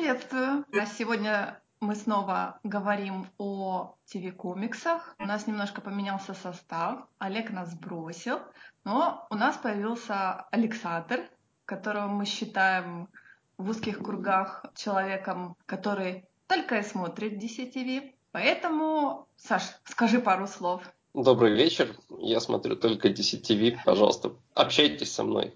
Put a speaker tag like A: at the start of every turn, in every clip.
A: приветствую. Сегодня мы снова говорим о ТВ-комиксах. У нас немножко поменялся состав. Олег нас бросил. Но у нас появился Александр, которого мы считаем в узких кругах человеком, который только и смотрит DCTV. Поэтому, Саш, скажи пару слов.
B: Добрый вечер. Я смотрю только DCTV. Пожалуйста, общайтесь со мной.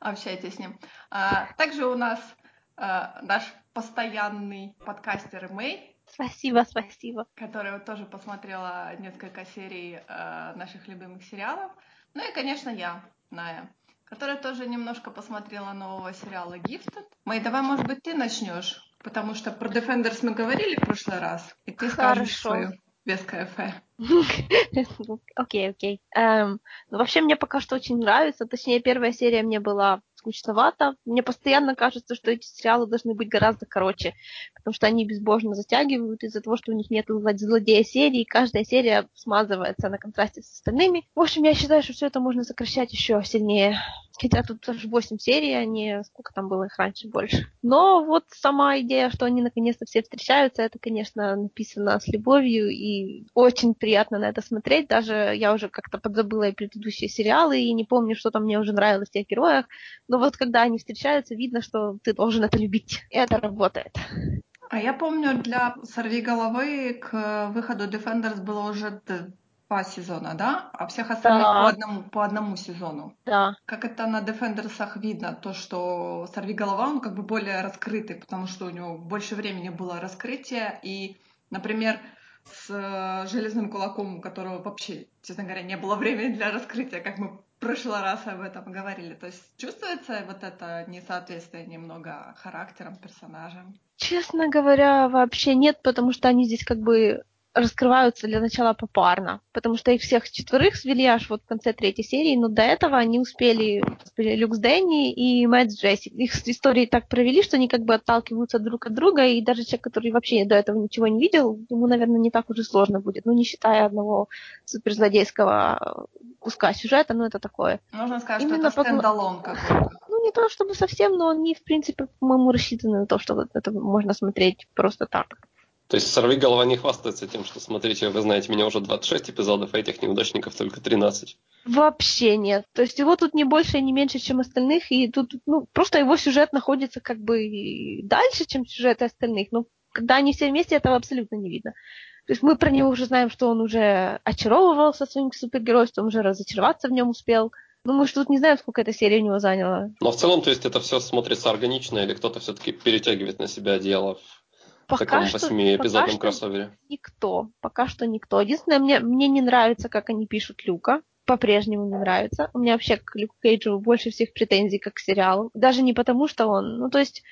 A: Общайтесь с ним. А, также у нас а, наш постоянный подкастер Мэй.
C: Спасибо, спасибо.
A: Которая тоже посмотрела несколько серий а, наших любимых сериалов. Ну и, конечно, я, Ная, которая тоже немножко посмотрела нового сериала Gifted. Мэй, давай, может быть, ты начнешь, потому что про Defenders мы говорили в прошлый раз, и ты Хорошо. скажешь свою веское фэ.
C: Окей, окей. Эм, ну, вообще мне пока что очень нравится. Точнее, первая серия мне была скучновато. Мне постоянно кажется, что эти сериалы должны быть гораздо короче, потому что они безбожно затягивают из-за того, что у них нет злодея серии, и каждая серия смазывается на контрасте с остальными. В общем, я считаю, что все это можно сокращать еще сильнее. Хотя тут тоже 8 серий, а не сколько там было их раньше больше. Но вот сама идея, что они наконец-то все встречаются, это, конечно, написано с любовью, и очень приятно на это смотреть. Даже я уже как-то подзабыла и предыдущие сериалы, и не помню, что там мне уже нравилось в тех героях. Но вот когда они встречаются, видно, что ты должен это любить. И это работает.
A: А я помню, для «Сорви головы» к выходу Defenders было уже два сезона, да? А всех остальных да. по, одному, по одному сезону.
C: Да.
A: Как это на Defenders'ах видно, то, что «Сорви голова», он как бы более раскрытый, потому что у него больше времени было раскрытие, и, например, с э, железным кулаком, у которого вообще, честно говоря, не было времени для раскрытия, как мы прошлый раз об этом говорили. То есть чувствуется вот это несоответствие немного характером, персонажем?
C: Честно говоря, вообще нет, потому что они здесь как бы раскрываются для начала попарно, потому что их всех четверых свели аж вот в конце третьей серии, но до этого они успели, Люк с Дэнни и Мэтт Джесси. Их истории так провели, что они как бы отталкиваются друг от друга, и даже человек, который вообще до этого ничего не видел, ему, наверное, не так уже сложно будет, ну, не считая одного суперзлодейского куска сюжета, ну, это такое.
A: Можно сказать, Именно что это стендалон какой-то.
C: Ну, не то чтобы совсем, но они, в принципе, по-моему, рассчитаны на то, что это можно смотреть просто так.
B: То есть «Сорви голова» не хвастается тем, что, смотрите, вы знаете, меня уже 26 эпизодов, а этих неудачников только 13.
C: Вообще нет. То есть его тут не больше и не меньше, чем остальных, и тут ну, просто его сюжет находится как бы дальше, чем сюжеты остальных. Но когда они все вместе, этого абсолютно не видно. То есть мы про него уже знаем, что он уже очаровывался своим супергеройством, уже разочароваться в нем успел. Ну, мы же тут не знаем, сколько эта серия у него заняла.
B: Но в целом, то есть это все смотрится органично, или кто-то все-таки перетягивает на себя дело Пока таком восьмиэпизодном кроссовере?
C: Никто. Пока что никто. Единственное, мне, мне не нравится, как они пишут Люка. По-прежнему не нравится. У меня вообще к Люку Кейджу больше всех претензий, как к сериалу. Даже не потому, что он... Ну, то есть,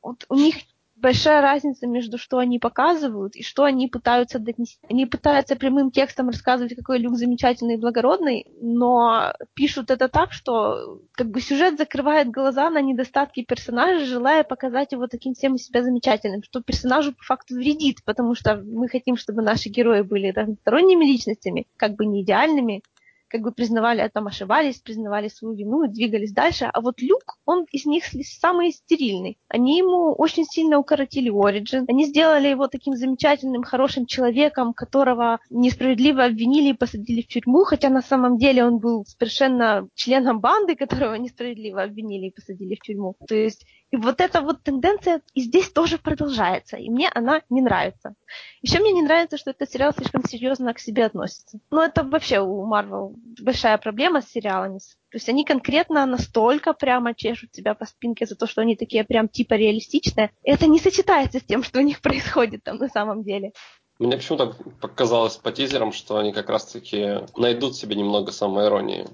C: вот у них большая разница между что они показывают и что они пытаются донести. Они пытаются прямым текстом рассказывать, какой Люк замечательный и благородный, но пишут это так, что как бы сюжет закрывает глаза на недостатки персонажа, желая показать его таким всем себя замечательным, что персонажу по факту вредит, потому что мы хотим, чтобы наши герои были сторонними личностями, как бы не идеальными, как бы признавали, а там ошибались, признавали свою вину и двигались дальше. А вот Люк, он из них самый стерильный. Они ему очень сильно укоротили Ориджин. Они сделали его таким замечательным, хорошим человеком, которого несправедливо обвинили и посадили в тюрьму, хотя на самом деле он был совершенно членом банды, которого несправедливо обвинили и посадили в тюрьму. То есть и вот эта вот тенденция и здесь тоже продолжается, и мне она не нравится. Еще мне не нравится, что этот сериал слишком серьезно к себе относится. Ну, это вообще у Марвел большая проблема с сериалами. То есть они конкретно настолько прямо чешут себя по спинке за то, что они такие прям типа реалистичные. И это не сочетается с тем, что у них происходит там на самом деле.
B: Мне почему-то показалось по тизерам, что они как раз-таки найдут себе немного самоиронии.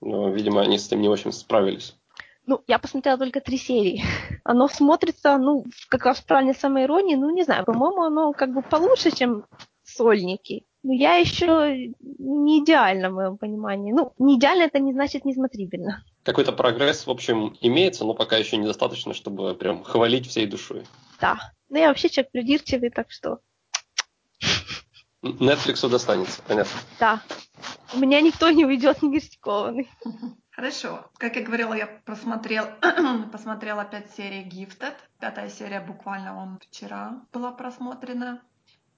B: Но, видимо, они с этим не очень справились.
C: Ну, я посмотрела только три серии. Оно смотрится, ну, как раз в плане самоиронии, ну, не знаю, по-моему, оно как бы получше, чем сольники. Но я еще не идеально в моем понимании. Ну, не идеально это не значит несмотрибельно.
B: Какой-то прогресс, в общем, имеется, но пока еще недостаточно, чтобы прям хвалить всей душой.
C: Да. Ну, я вообще человек придирчивый, так что...
B: Netflix достанется, понятно.
C: Да. У меня никто не уйдет не критикованный.
A: Хорошо. Как я говорила, я просмотрел, посмотрела пять серий Gifted. Пятая серия буквально он вчера была просмотрена.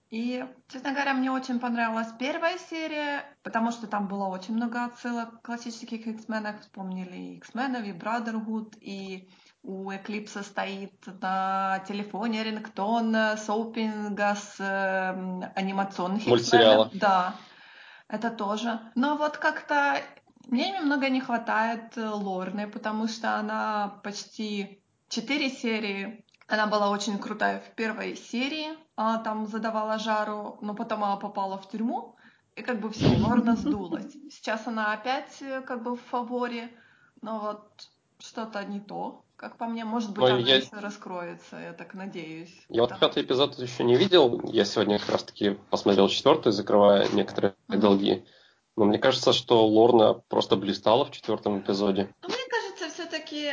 A: И, честно говоря, мне очень понравилась первая серия, потому что там было очень много отсылок к классических X-менах. Вспомнили и X-менов, и Brotherhood, и у Эклипса стоит на телефоне рингтон соупинга с э, анимационных
B: Мультсериала.
A: Да, это тоже. Но вот как-то мне немного не хватает э, Лорны, потому что она почти четыре серии. Она была очень крутая в первой серии, она там задавала жару, но потом она попала в тюрьму, и как бы все, Лорна сдулась. Сейчас она опять э, как бы в фаворе, но вот что-то не то как по мне, может быть,
B: Но
A: она
B: я-
A: еще раскроется, я так надеюсь.
B: Я вот пятый эпизод еще не видел. Я сегодня как раз-таки посмотрел четвертый, закрывая некоторые
A: Мгм.
B: долги. Но мне кажется, что Лорна просто блистала в четвертом эпизоде.
A: Ну, мне кажется, все-таки,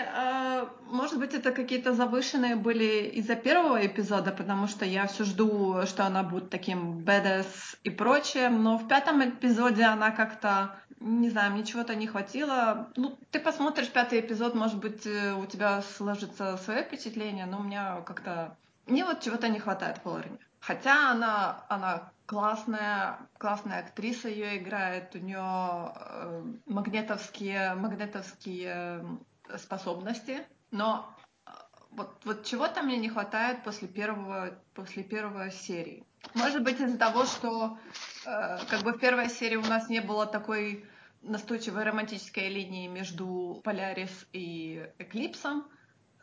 A: может быть, это какие-то завышенные были из-за первого эпизода, потому что я все жду, что она будет таким badass и прочее, но в пятом эпизоде она как-то, не знаю, мне чего-то не хватило. Ну, ты посмотришь пятый эпизод, может быть, э, у тебя сложится свое впечатление, но у меня как-то... Мне вот чего-то не хватает в Лорне. Хотя она, она классная, классная актриса ее играет, у нее э, магнетовские, магнетовские э, способности, но э, вот, вот чего-то мне не хватает после первого, после первой серии. Может быть из-за того, что э, как бы в первой серии у нас не было такой настойчивой романтической линии между Полярис и Эклипсом,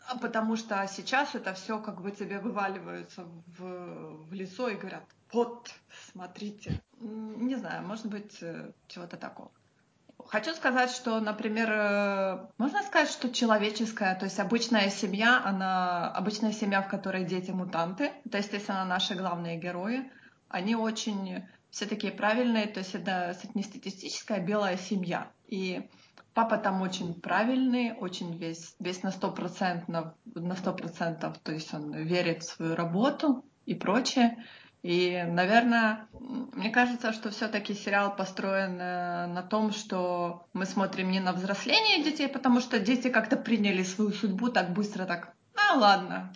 A: а потому что сейчас это все как бы тебе вываливаются в, в лицо и говорят, вот, смотрите. Не знаю, может быть, э, чего-то такого. Хочу сказать, что, например, э, можно сказать, что человеческая, то есть обычная семья, она обычная семья, в которой дети мутанты, это, естественно, наши главные герои, они очень все такие правильные, то есть это среднестатистическая белая семья. И папа там очень правильный, очень весь, весь на сто процентов, на сто процентов, то есть он верит в свою работу и прочее. И, наверное, мне кажется, что все-таки сериал построен э, на том, что мы смотрим не на взросление детей, потому что дети как-то приняли свою судьбу так быстро, так, а ладно.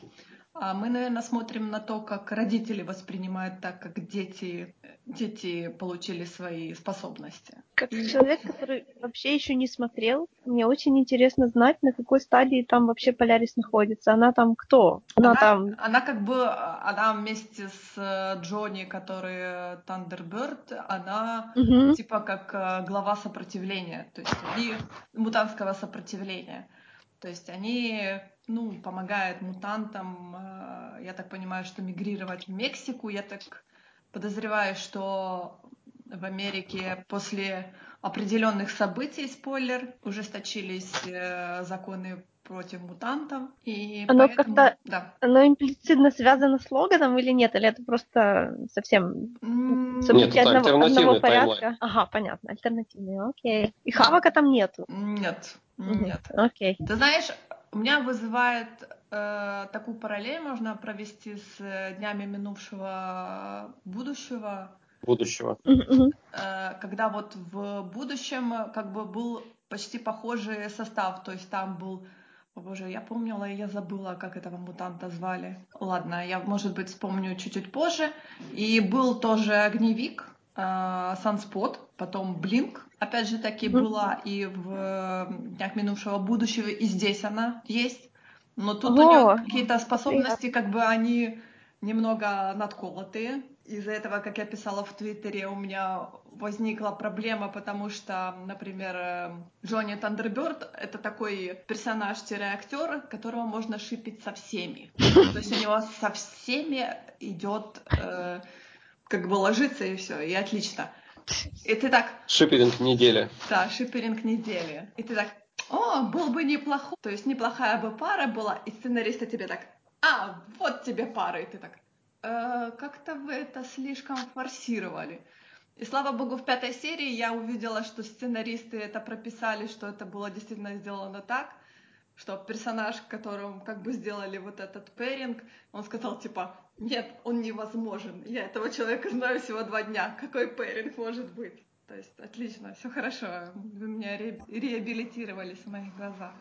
A: А мы, наверное, смотрим на то, как родители воспринимают так, как дети, дети получили свои способности.
C: Как человек, который вообще еще не смотрел, мне очень интересно знать, на какой стадии там вообще Полярис находится. Она там кто? Она,
A: Она,
C: там...
A: она как бы, она вместе с э, Джонни, который Тандерберт, она
C: Мгм.
A: типа как э, глава сопротивления, то есть они мутантского сопротивления. То есть они, ну, помогают мутантам, э, я так понимаю, что мигрировать в Мексику. Я так подозреваю, что в Америке после определенных событий, спойлер, ужесточились э, законы против мутантов. И
C: Оно
A: поэтому,
C: как-то-
A: да.
C: Оно имплицитно связано с Логаном или нет? Или это просто совсем события
B: Нет, это
C: одного, одного порядка? Ага, понятно, альтернативные, окей. И Хавака там нету?
A: Нет, нет.
C: Окей.
A: Ты знаешь, у меня вызывает э, такую параллель можно провести с днями минувшего будущего,
B: Будущего.
A: Э, когда вот в будущем э, как бы был почти похожий состав, то есть там был о боже, я помнила, и я забыла, как этого мутанта звали. Ладно, я, может быть, вспомню чуть-чуть позже. И был тоже огневик, э, Санспот, потом Блинк. Опять же таки была и в Днях минувшего будущего, и здесь она есть. Но тут
C: Ого,
A: у нее какие-то способности, как бы они немного надколотые. Из-за этого, как я писала в Твиттере, у меня возникла проблема, потому что, например, э, Джонни Тандерберт — это такой персонаж-актер, которого можно шипить со всеми. То есть у него со всеми идет э, как бы ложится и все, и отлично. И ты так,
B: Шиперинг недели.
A: да, шиперинг недели. И ты так, о, был бы неплохой, то есть неплохая бы пара была, и сценаристы тебе так, а, вот тебе пара, и ты так, «Э, как-то вы это слишком форсировали. И слава богу, в пятой серии я увидела, что сценаристы это прописали, что это было действительно сделано так, что персонаж, которым как бы сделали вот этот пэринг, он сказал типа, нет, он невозможен, я этого человека знаю всего два дня, какой пэринг может быть? То есть отлично, все хорошо. Вы меня ре- реабилитировались в моих глазах.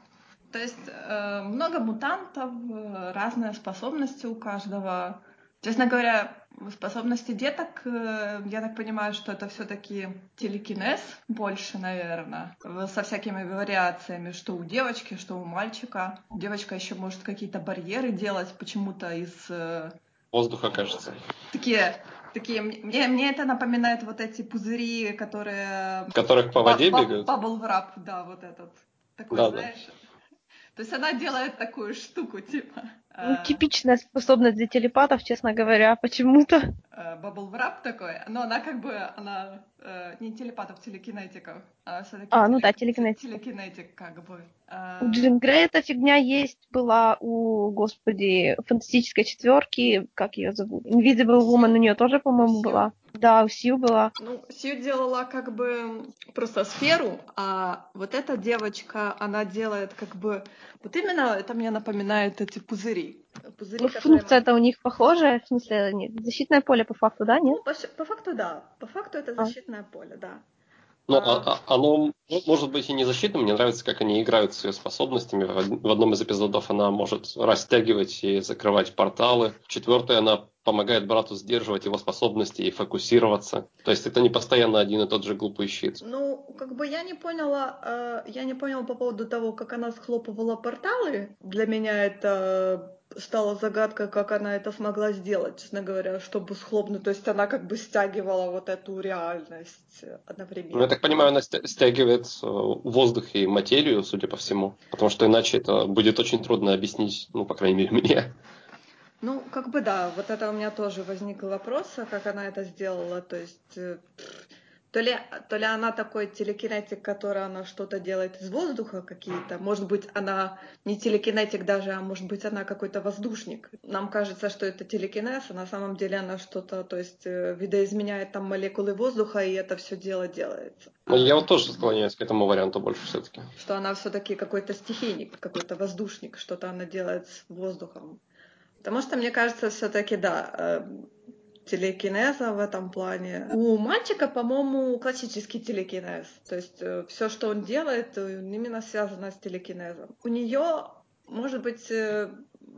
A: То есть э, много мутантов, э, разные способности у каждого. Честно говоря, способности деток, э, я так понимаю, что это все-таки телекинез больше, наверное, со всякими вариациями, что у девочки, что у мальчика. Девочка еще может какие-то барьеры делать почему-то из... Э,
B: Воздуха, кажется.
A: Такие такие, мне, мне это напоминает вот эти пузыри, которые...
B: В которых по воде бегают?
A: Бабл врап, да, вот этот. Такой, да, знаешь, да. То есть она делает такую штуку, типа.
C: Ну, э, типичная способность для телепатов, честно говоря, почему-то.
A: Бабл врап такой, но она как бы, она э, не телепатов, телекинетиков.
C: А, а ну да, телекинетик.
A: Телекинетик, как бы.
C: У Джин Грей эта фигня есть, была у, господи, фантастической четверки, как ее зовут? Invisible Woman у нее тоже, по-моему, была. Да, у Сью была.
A: Ну, Сью делала как бы просто сферу, а вот эта девочка, она делает как бы... Вот именно это мне напоминает эти пузыри.
C: пузыри ну, которые... функция-то у них похожая, в смысле, нет, защитное поле по факту, да, нет?
A: Ну, по, по факту, да. По факту это а. защитное а. поле, да.
B: Ну, а, а, оно может быть и не защитным. Мне нравится, как они играют с ее способностями. В одном из эпизодов она может растягивать и закрывать порталы. В четвертой она помогает брату сдерживать его способности и фокусироваться. То есть это не постоянно один и тот же глупый щит.
A: Ну, как бы я не поняла, э, я не поняла по поводу того, как она схлопывала порталы. Для меня это стала загадка, как она это смогла сделать, честно говоря, чтобы схлопнуть. То есть она как бы стягивала вот эту реальность одновременно.
B: Ну, я так понимаю, она стягивает э, воздух и материю, судя по всему. Потому что иначе это будет очень трудно объяснить, ну, по крайней мере, мне.
A: Ну, как бы да, вот это у меня тоже возник вопрос, а как она это сделала. То есть э, то ли, то ли она такой телекинетик, который она что-то делает из воздуха какие-то. Может быть, она не телекинетик даже, а может быть, она какой-то воздушник. Нам кажется, что это телекинез, а на самом деле она что-то, то есть э, видоизменяет там молекулы воздуха, и это все дело делается.
B: Я вот тоже склоняюсь к этому варианту больше все-таки.
A: Что она все-таки какой-то стихийник, какой-то воздушник, что-то она делает с воздухом. Потому что, мне кажется, все-таки, да, э, телекинеза в этом плане. У мальчика, по-моему, классический телекинез. То есть э, все, что он делает, э, именно связано с телекинезом. У нее, может быть,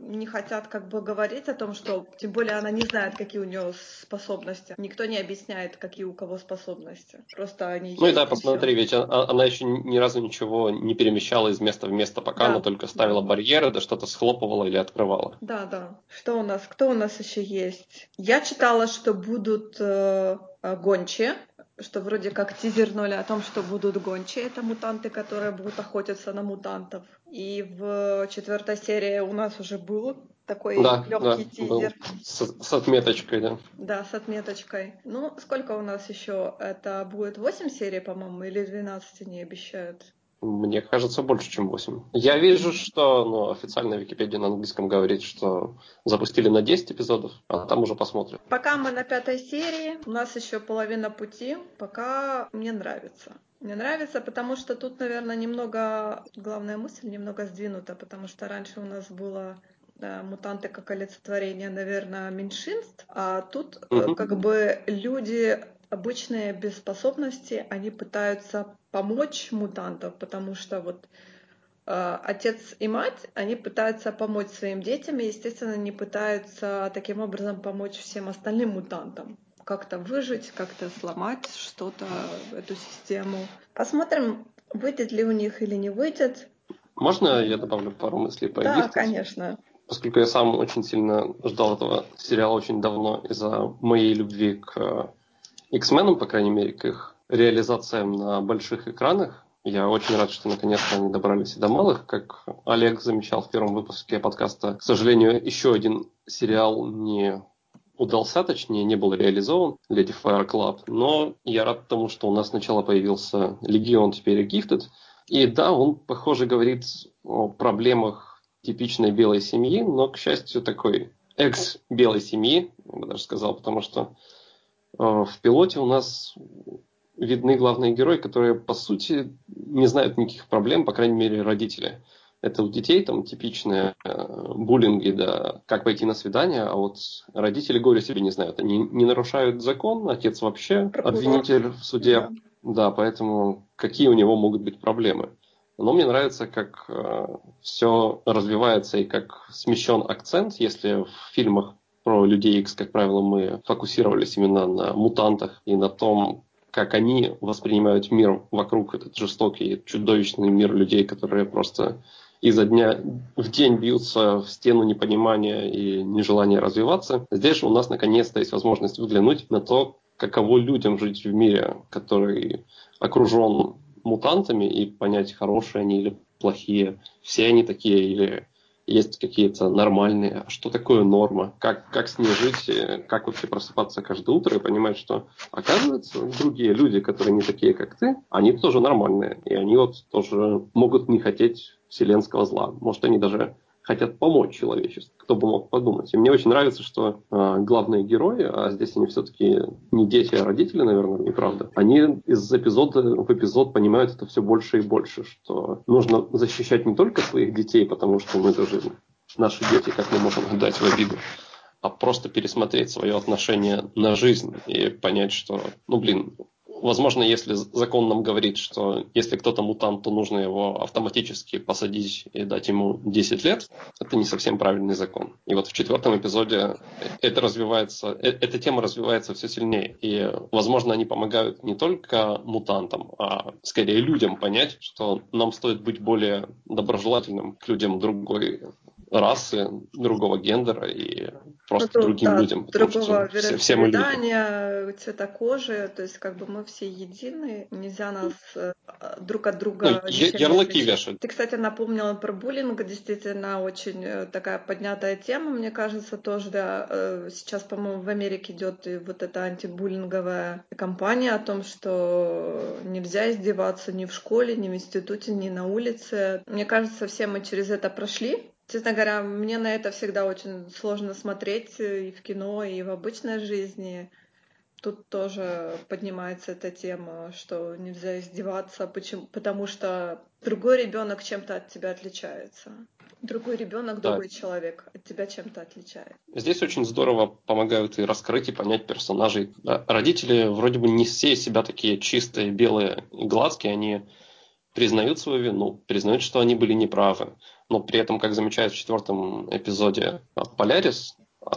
A: не хотят как бы говорить о том, что тем более она не знает, какие у нее способности. Никто не объясняет, какие у кого способности. Просто они.
B: Ну и да, посмотри, ведь она, она еще ни разу ничего не перемещала из места в место, пока да. она только ставила барьеры, да что-то схлопывала или открывала.
A: Да, да. Что у нас? Кто у нас еще есть? Я читала, что будут э, гончие что вроде как тизернули о том, что будут гончие, это мутанты, которые будут охотиться на мутантов. И в четвертой серии у нас уже был такой да, легкий да, тизер.
B: С, с отметочкой, да.
A: Да, с отметочкой. Ну, сколько у нас еще? Это будет 8 серий, по-моему, или 12 не обещают?
B: Мне кажется, больше, чем 8. Я вижу, что ну, официальная Википедия на английском говорит, что запустили на 10 эпизодов, а там уже посмотрим.
A: Пока мы на пятой серии, у нас еще половина пути, пока мне нравится. Мне нравится, потому что тут, наверное, немного, главная мысль немного сдвинута, потому что раньше у нас было мутанты как олицетворение, наверное, меньшинств, а тут mm-hmm. как бы люди обычные без способности, они пытаются помочь мутантам, потому что вот э, отец и мать, они пытаются помочь своим детям, и, естественно, не пытаются таким образом помочь всем остальным мутантам. Как-то выжить, как-то сломать что-то, эту систему. Посмотрим, выйдет ли у них или не выйдет.
B: Можно я добавлю пару мыслей по
A: Да, конечно.
B: Поскольку я сам очень сильно ждал этого сериала очень давно из-за моей любви к X-Men, по крайней мере, к их реализациям на больших экранах. Я очень рад, что наконец-то они добрались и до малых. Как Олег замечал в первом выпуске подкаста, к сожалению, еще один сериал не удался, точнее, не был реализован, Lady Fire Club. Но я рад тому, что у нас сначала появился Легион, теперь и Gifted. И да, он, похоже, говорит о проблемах типичной белой семьи, но, к счастью, такой экс-белой семьи, я бы даже сказал, потому что а, в пилоте у нас видны главные герои, которые, по сути, не знают никаких проблем, по крайней мере, родители. Это у детей там типичные э, буллинги, да, как пойти на свидание, а вот родители горе себе не знают. Они не нарушают закон, отец вообще Прокурор. обвинитель в суде, Да, поэтому какие у него могут быть проблемы? Но мне нравится, как э, все развивается и как смещен акцент, если в фильмах про людей X, как правило, мы фокусировались именно на мутантах и на том, как они воспринимают мир вокруг, этот жестокий, чудовищный мир людей, которые просто изо дня в день бьются в стену непонимания и нежелания развиваться. Здесь у нас наконец-то есть возможность взглянуть на то, каково людям жить в мире, который окружен мутантами, и понять, хорошие они или плохие, все они такие или есть какие-то нормальные, а что такое норма, как, как с ней жить, э, как вообще просыпаться каждое утро и понимать, что оказывается другие люди, которые не такие, как ты, они тоже нормальные, и они вот тоже могут не хотеть вселенского зла. Может, они даже хотят помочь человечеству. Кто бы мог подумать. И мне очень нравится, что э, главные герои, а здесь они все-таки не дети, а родители, наверное, неправда, они из эпизода в эпизод понимают это все больше и больше, что нужно защищать не только своих детей, потому что мы тоже наши дети, как мы можем дать в обиду, а просто пересмотреть свое отношение на жизнь и понять, что, ну, блин, Возможно, если закон нам говорит, что если кто-то мутант, то нужно его автоматически посадить и дать ему 10 лет, это не совсем правильный закон. И вот в четвертом эпизоде это развивается, э, эта тема развивается все сильнее. И, возможно, они помогают не только мутантам, а скорее людям понять, что нам стоит быть более доброжелательным к людям другой расы, другого гендера и просто ну, другим да, людям.
A: Другого вероисповедания, цвета кожи, то есть как бы мы все едины, нельзя нас э, друг от друга...
B: Ну, ярлыки вешать.
A: Ты, кстати, напомнила про буллинг, действительно очень э, такая поднятая тема, мне кажется, тоже, да, э, сейчас, по-моему, в Америке идет вот эта антибуллинговая кампания о том, что нельзя издеваться ни в школе, ни в институте, ни на улице. Мне кажется, все мы через это прошли, Честно говоря, мне на это всегда очень сложно смотреть э, и в кино, и в обычной жизни. Тут тоже поднимается эта тема, что нельзя издеваться, почему, потому что другой ребенок чем-то от тебя отличается. Другой ребенок, да. другой человек от тебя чем-то отличает.
B: Здесь очень здорово помогают и раскрыть, и понять персонажей. Родители вроде бы не все себя такие чистые, белые и гладкие, они признают свою вину, признают, что они были неправы но при этом, как замечает в четвертом эпизоде Полярис,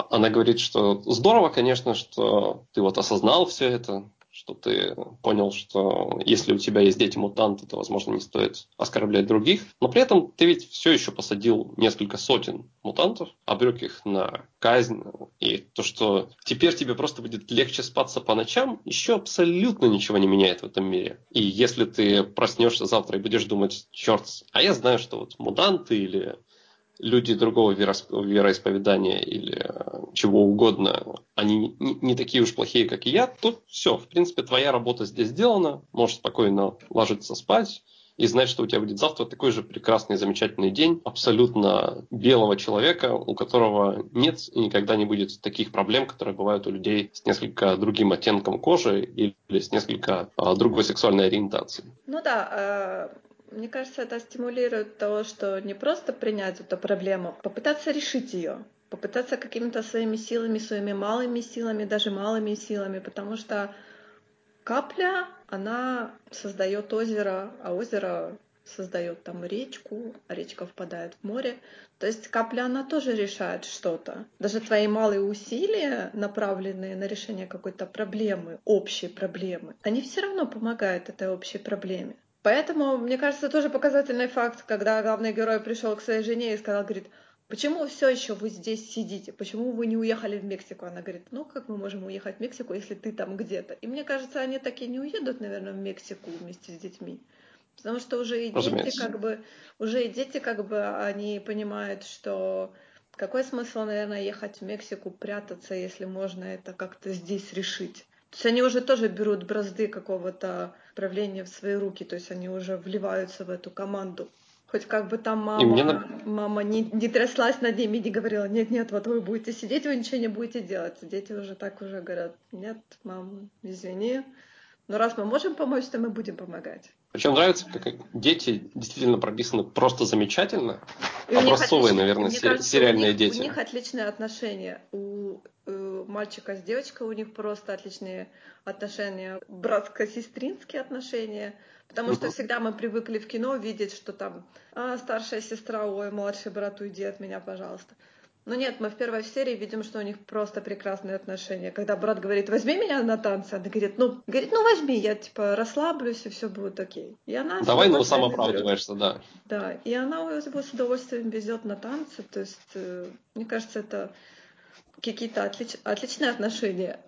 B: она говорит, что здорово, конечно, что ты вот осознал все это, что ты понял, что если у тебя есть дети-мутанты, то, возможно, не стоит оскорблять других. Но при этом ты ведь все еще посадил несколько сотен мутантов, обрек их на казнь. И то, что теперь тебе просто будет легче спаться по ночам, еще абсолютно ничего не меняет в этом мире. И если ты проснешься завтра и будешь думать, черт, а я знаю, что вот мутанты или люди другого вероисповедания или э, чего угодно, они не такие уж плохие, как и я, то все, в принципе, твоя работа здесь сделана, можешь спокойно ложиться спать и знать, что у тебя будет завтра такой же прекрасный, замечательный день абсолютно белого человека, у которого нет и никогда не будет таких проблем, которые бывают у людей с несколько другим оттенком кожи или с несколько а, другой сексуальной ориентацией.
A: Ну да, э, мне кажется, это стимулирует то, что не просто принять эту проблему, а попытаться решить ее, попытаться какими-то своими силами, своими малыми силами, даже малыми силами, потому что капля, она создает озеро, а озеро создает там речку, а речка впадает в море. То есть капля, она тоже решает что-то. Даже твои малые усилия, направленные на решение какой-то проблемы, общей проблемы, они все равно помогают этой общей проблеме. Поэтому, мне кажется, тоже показательный факт, когда главный герой пришел к своей жене и сказал, говорит, почему все еще вы здесь сидите? Почему вы не уехали в Мексику? Она говорит, ну как мы можем уехать в Мексику, если ты там где-то? И мне кажется, они так и не уедут, наверное, в Мексику вместе с детьми. Потому что уже и дети, как бы, уже и дети, как бы, они понимают, что какой смысл, наверное, ехать в Мексику, прятаться, если можно это как-то здесь решить. То есть они уже тоже берут бразды какого-то правления в свои руки, то есть они уже вливаются в эту команду. Хоть как бы там мама, мне... мама не, не тряслась над ними, не говорила, нет, нет, вот вы будете сидеть, вы ничего не будете делать. Дети уже так уже говорят, нет, мам, извини, но раз мы можем помочь, то мы будем помогать.
B: Причем нравится, как дети действительно прописаны просто замечательно. И Образцовые, наверное, се- кажется, сериальные
A: у них,
B: дети.
A: У них отличные отношения. У, э, мальчика с девочкой, у них просто отличные отношения, братско-сестринские отношения. Потому что всегда мы привыкли в кино видеть, что там а, старшая сестра, ой, младший брат, уйди от меня, пожалуйста. Но нет, мы в первой серии видим, что у них просто прекрасные отношения. Когда брат говорит, возьми меня на танцы, она говорит, ну, говорит, ну возьми, я типа расслаблюсь, и все будет окей. И она
B: Давай, ну сам оправдываешься, да.
A: Да, и она его с удовольствием везет на танцы. То есть, э, мне кажется, это какие-то отлич... отличные отношения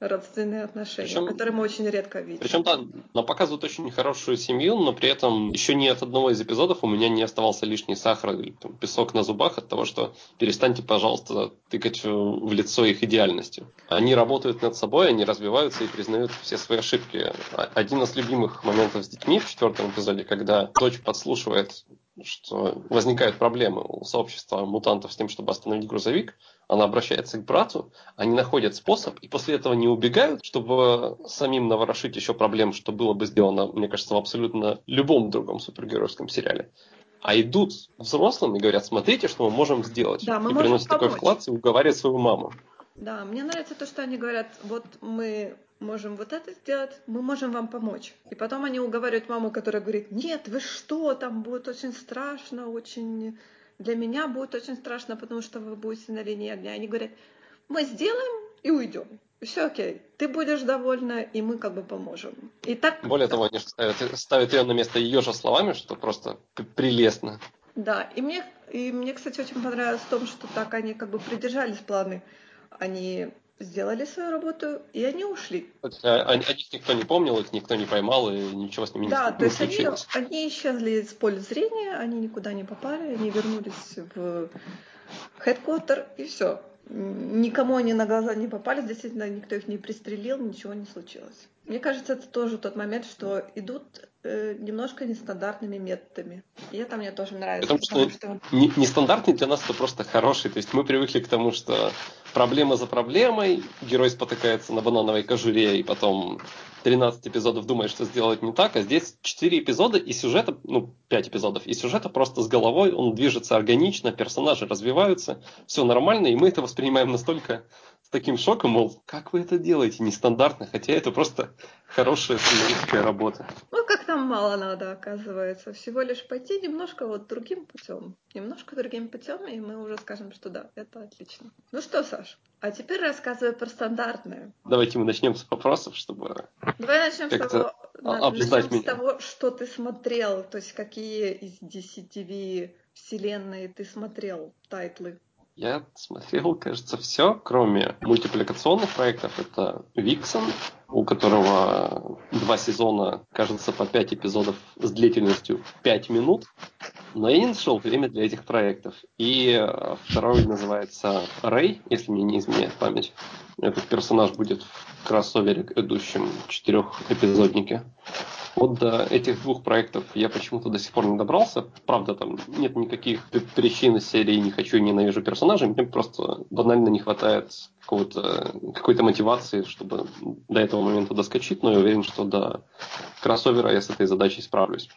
A: родственные отношения, причем, которые мы очень редко видим.
B: Причем, да, нам показывают очень хорошую семью, но при этом еще ни от одного из эпизодов у меня не оставался лишний сахар или там, песок на зубах от того, что перестаньте, пожалуйста, тыкать в лицо их идеальностью. Они работают над собой, они развиваются и признают все свои ошибки. Один из любимых моментов с детьми в четвертом эпизоде, когда дочь подслушивает что возникают проблемы у сообщества мутантов с тем, чтобы остановить грузовик, она обращается к брату, они находят способ, и после этого не убегают, чтобы самим наворошить еще проблем, что было бы сделано, мне кажется, в абсолютно любом другом супергеройском сериале. А идут взрослым и говорят, смотрите, что мы можем сделать.
A: Да, мы
B: и
A: можем
B: приносят
A: помочь.
B: такой вклад и уговаривают свою маму.
A: Да, мне нравится то, что они говорят, вот мы можем вот это сделать, мы можем вам помочь. И потом они уговаривают маму, которая говорит, нет, вы что, там будет очень страшно, очень... Для меня будет очень страшно, потому что вы будете на линии огня. Они говорят, мы сделаем и уйдем. Все окей, ты будешь довольна, и мы как бы поможем. И так...
B: Более того, они ставят, ставят ее на место ее же словами, что просто прелестно.
A: Да, и мне, и мне, кстати, очень понравилось в том, что так они как бы придержались планы. Они сделали свою работу, и они ушли.
B: О, о них никто не помнил, их никто не поймал, и ничего с ними
A: да,
B: не,
A: то есть
B: случилось.
A: Они, они исчезли из поля зрения, они никуда не попали, они вернулись в хедквотер, и все. Никому они на глаза не попались, действительно, никто их не пристрелил, ничего не случилось. Мне кажется, это тоже тот момент, что идут э, немножко нестандартными методами. И это мне тоже нравится.
B: Потому, потому что, что... нестандартный для нас это просто хороший. То есть мы привыкли к тому, что проблема за проблемой, герой спотыкается на банановой кожуре, и потом 13 эпизодов думает, что сделать не так, а здесь 4 эпизода и сюжета, ну, 5 эпизодов, и сюжета просто с головой, он движется органично, персонажи развиваются, все нормально, и мы это воспринимаем настолько таким шоком, мол, как вы это делаете нестандартно, хотя это просто хорошая сценаристская работа.
A: Ну, как нам мало надо, оказывается. Всего лишь пойти немножко вот другим путем. Немножко другим путем, и мы уже скажем, что да, это отлично. Ну что, Саш, а теперь рассказывай про стандартное.
B: Давайте мы начнем с вопросов, чтобы...
A: Давай начнем с того, начнем с того, что ты смотрел, то есть какие из DCTV вселенной ты смотрел тайтлы.
B: Я смотрел, кажется, все, кроме мультипликационных проектов. Это Vixen, у которого два сезона, кажется, по пять эпизодов с длительностью 5 минут. Но я не нашел время для этих проектов. И э, второй называется Ray, если мне не изменяет память. Этот персонаж будет в кроссовере к идущем четырехэпизоднике. Вот до этих двух проектов я почему-то до сих пор не добрался. Правда, там нет никаких причин серии «Не хочу и ненавижу персонажей». Мне просто банально не хватает какой-то мотивации, чтобы до этого момента доскочить, но я уверен, что до кроссовера я с этой задачей справлюсь.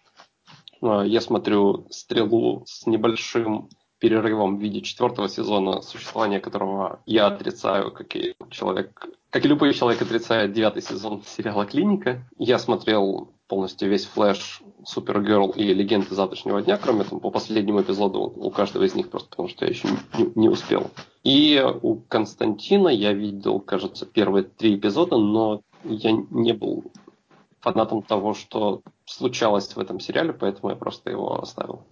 B: А, я смотрю «Стрелу» с небольшим перерывом в виде четвертого сезона, существования которого я отрицаю, как и человек, как и любой человек отрицает девятый сезон сериала «Клиника». Я смотрел полностью весь Флэш, Супергерл и Легенды завтрашнего дня, кроме там по последнему эпизоду у каждого из них просто потому что я еще не, не успел. И у Константина я видел, кажется, первые три эпизода, но я не был фанатом того, что случалось в этом сериале, поэтому я просто его оставил.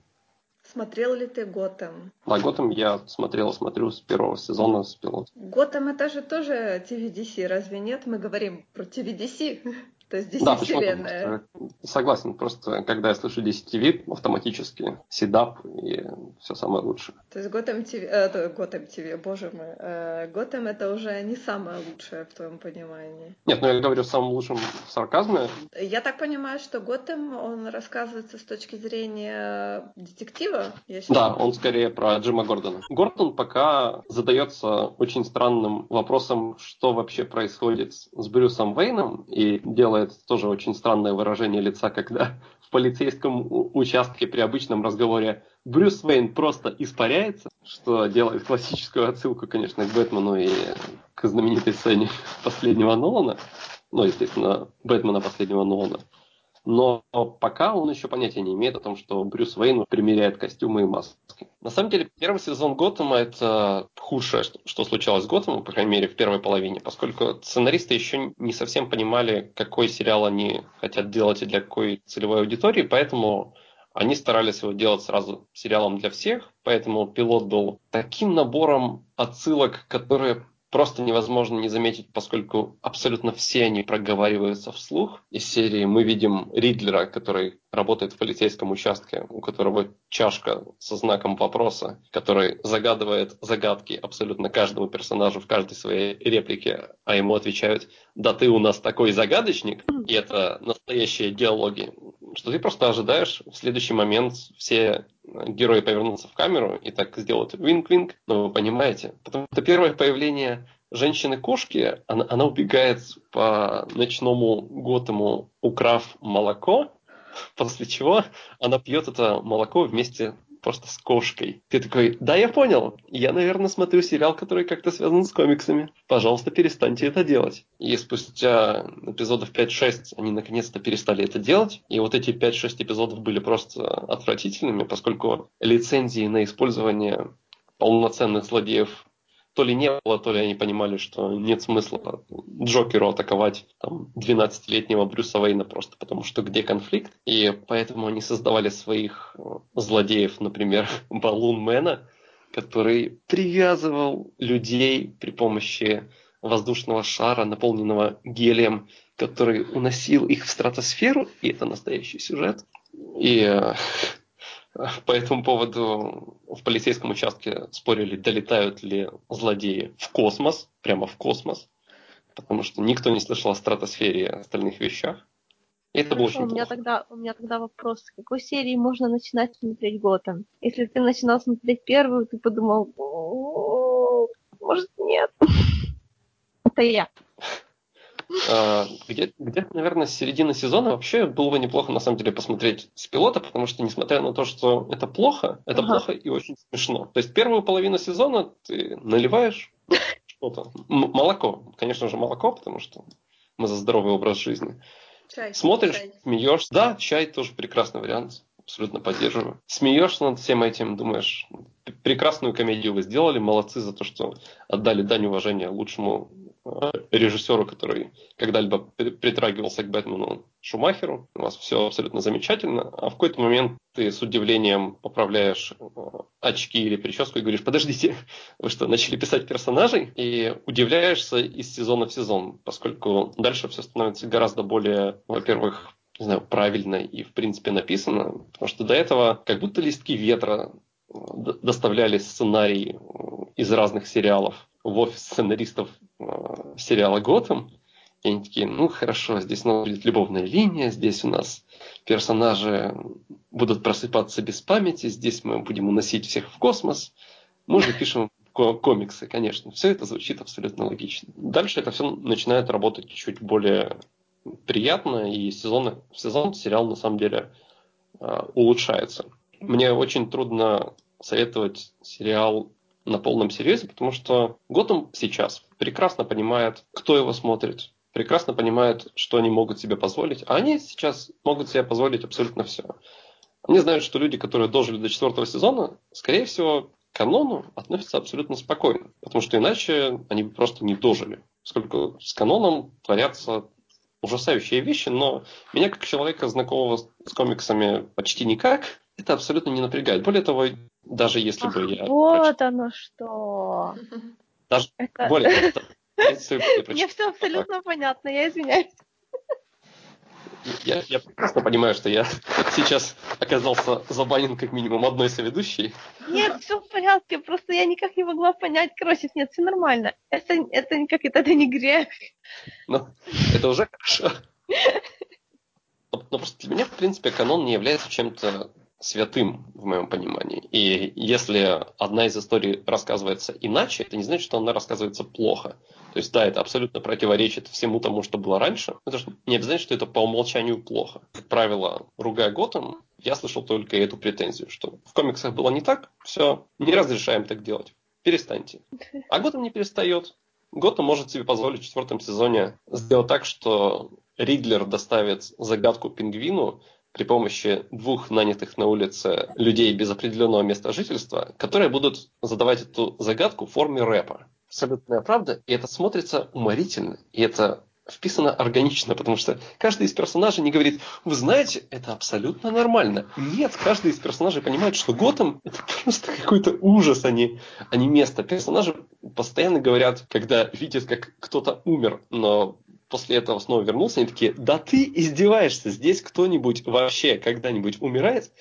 A: Смотрел ли ты Готэм?
B: Да, Готэм я смотрел, смотрю с первого сезона, с пилота.
A: Готэм это же тоже TVDC, разве нет? Мы говорим про TVDC. То есть
B: DC да, вселенная. Согласен, просто когда я слышу DC TV, автоматически седап и все самое лучшее.
A: То есть Gotham TV, э, Gotham TV, боже мой, э, Gotham это уже не самое лучшее в твоем понимании.
B: Нет, ну я говорю в самом лучшем сарказме.
A: Я так понимаю, что Готэм, он рассказывается с точки зрения детектива?
B: да, он скорее про Джима Гордона. Гордон пока задается очень странным вопросом, что вообще происходит с Брюсом Вейном и делает вызывает тоже очень странное выражение лица, когда в полицейском участке при обычном разговоре Брюс Уэйн просто испаряется, что делает классическую отсылку, конечно, к Бэтмену и к знаменитой сцене последнего Нолана. Ну, естественно, Бэтмена последнего Нолана. Но пока он еще понятия не имеет о том, что Брюс Уэйн примеряет костюмы и маски. На самом деле, первый сезон Готэма – это худшее, что случалось с Готэмом, по крайней мере, в первой половине, поскольку сценаристы еще не совсем понимали, какой сериал они хотят делать и для какой целевой аудитории, поэтому они старались его делать сразу сериалом для всех, поэтому пилот был таким набором отсылок, которые просто невозможно не заметить, поскольку абсолютно все они проговариваются вслух. Из серии мы видим Ридлера, который работает в полицейском участке, у которого чашка со знаком вопроса, который загадывает загадки абсолютно каждому персонажу в каждой своей реплике, а ему отвечают «Да ты у нас такой загадочник!» И это настоящие диалоги, что ты просто ожидаешь в следующий момент все герои повернутся в камеру и так сделают винк-винк, но вы понимаете. Потому что первое появление женщины-кошки, она, она убегает по ночному Готэму, украв молоко, после чего она пьет это молоко вместе просто с кошкой. Ты такой, да, я понял. Я, наверное, смотрю сериал, который как-то связан с комиксами. Пожалуйста, перестаньте это делать. И спустя эпизодов 5-6 они наконец-то перестали это делать. И вот эти 5-6 эпизодов были просто отвратительными, поскольку лицензии на использование полноценных злодеев то ли не было, то ли они понимали, что нет смысла Джокеру атаковать там, 12-летнего Брюса Вейна просто потому, что где конфликт. И поэтому они создавали своих э, злодеев, например, Балунмена, который привязывал людей при помощи воздушного шара, наполненного гелием, который уносил их в стратосферу, и это настоящий сюжет. И э, по этому поводу в полицейском участке спорили, долетают ли злодеи в космос, прямо в космос, потому что никто не слышал о стратосфере и остальных вещах. И это было очень
C: у меня
B: плохо.
C: тогда У меня тогда вопрос, с какой серии можно начинать смотреть Готэм? Если ты начинал смотреть первую, ты подумал, может нет. Это я.
B: А, где, где наверное, с середины сезона вообще было бы неплохо, на самом деле, посмотреть с пилота, потому что, несмотря на то, что это плохо, это ага. плохо и очень смешно. То есть первую половину сезона ты наливаешь что-то. молоко. Конечно же, молоко, потому что мы за здоровый образ жизни.
A: Чай.
B: Смотришь,
A: чай.
B: смеешься. Да, чай тоже прекрасный вариант. Абсолютно поддерживаю. Смеешься над всем этим, думаешь, прекрасную комедию вы сделали, молодцы за то, что отдали дань уважения лучшему Э, режиссеру, который когда-либо притрагивался к Бэтмену Шумахеру. У вас все абсолютно замечательно. А в какой-то момент ты с удивлением поправляешь э, очки или прическу и говоришь, подождите, вы что, начали писать персонажей? И удивляешься из сезона в сезон, поскольку дальше все становится гораздо более, во-первых, не знаю, правильно и в принципе написано, потому что до этого как будто листки ветра э, доставляли сценарий из разных сериалов в офис сценаристов э, сериала Готэм. И они такие, ну хорошо, здесь снова будет любовная линия, здесь у нас персонажи будут просыпаться без памяти, здесь мы будем уносить всех в космос. Мы же пишем комиксы, конечно. Все это звучит абсолютно логично. Дальше это все начинает работать чуть более приятно, и сезон, в сезон сериал на самом деле э, улучшается. Мне очень трудно советовать сериал на полном серьезе, потому что Готэм сейчас прекрасно понимает, кто его смотрит, прекрасно понимает, что они могут себе позволить, а они сейчас могут себе позволить абсолютно все. Они знают, что люди, которые дожили до четвертого сезона, скорее всего, к канону относятся абсолютно спокойно, потому что иначе они бы просто не дожили. Поскольку с каноном творятся ужасающие вещи, но меня как человека, знакомого с комиксами почти никак, это абсолютно не напрягает. Более того, даже если
C: Ах,
B: бы я...
C: Вот прочитал... оно что.
B: Даже это... более того,
C: Мне все абсолютно понятно, я извиняюсь.
B: Я, я прекрасно понимаю, что я сейчас оказался забанен как минимум одной соведущей.
C: Нет, все в порядке, просто я никак не могла понять. Короче, нет, все нормально. Это, это никак, это, это не грех.
B: Ну, это уже хорошо. Но, но просто для меня, в принципе, канон не является чем-то святым, в моем понимании. И если одна из историй рассказывается иначе, это не значит, что она рассказывается плохо. То есть, да, это абсолютно противоречит всему тому, что было раньше. Это же не обязательно, что это по умолчанию плохо. Как правило, ругая Готэм, я слышал только эту претензию, что в комиксах было не так, все, не разрешаем так делать. Перестаньте. А Готэм не перестает. Готэм может себе позволить в четвертом сезоне сделать так, что Ридлер доставит загадку пингвину при помощи двух нанятых на улице людей без определенного места жительства, которые будут задавать эту загадку в форме рэпа. Абсолютная правда, и это смотрится уморительно, и это вписано органично, потому что каждый из персонажей не говорит, вы знаете, это абсолютно нормально. Нет, каждый из персонажей понимает, что Готэм это просто какой-то ужас, а не, а не место. Персонажи постоянно говорят, когда видят, как кто-то умер, но после этого снова вернулся, они такие, да ты издеваешься, здесь кто-нибудь вообще когда-нибудь умирает?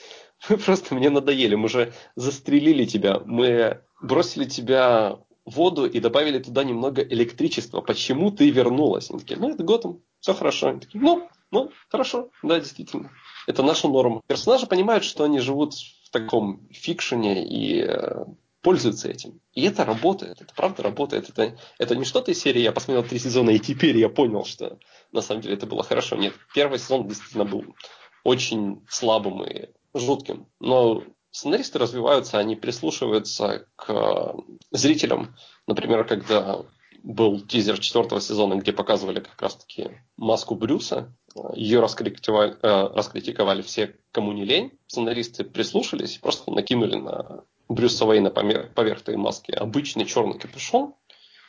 B: Вы просто мне надоели, мы же застрелили тебя, мы бросили тебя в воду и добавили туда немного электричества. Почему ты вернулась? Они такие, ну это Готэм, все хорошо. Они такие, ну, ну, хорошо, да, действительно. Это наша норма. Персонажи понимают, что они живут в таком фикшене и э, пользуются этим. И это работает, это правда работает. Это, это не что-то из серии «я посмотрел три сезона, и теперь я понял, что на самом деле это было хорошо». Нет, первый сезон действительно был очень слабым и жутким. Но сценаристы развиваются, они прислушиваются к зрителям. Например, когда был тизер четвертого сезона, где показывали как раз-таки маску Брюса. Ее раскритиковали, э, раскритиковали все, кому не лень. Сценаристы прислушались и просто накинули на Брюса Уэйна поверх этой маски обычный черный капюшон,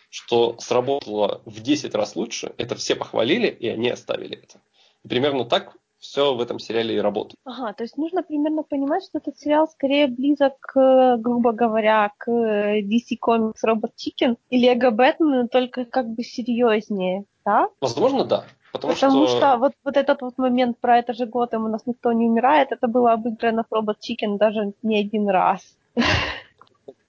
B: что сработало в 10 раз лучше. Это все похвалили, и они оставили это. И примерно так все в этом сериале и работает.
C: Ага, то есть нужно примерно понимать, что этот сериал скорее близок, грубо говоря, к DC Comics Robot Chicken и Лего Бэтмен, только как бы серьезнее, да?
B: Возможно, да. Потому,
C: Потому
B: что,
C: что вот, вот этот вот момент про это же Готэм у нас никто не умирает, это было обыграно в Робот Chicken даже не один раз.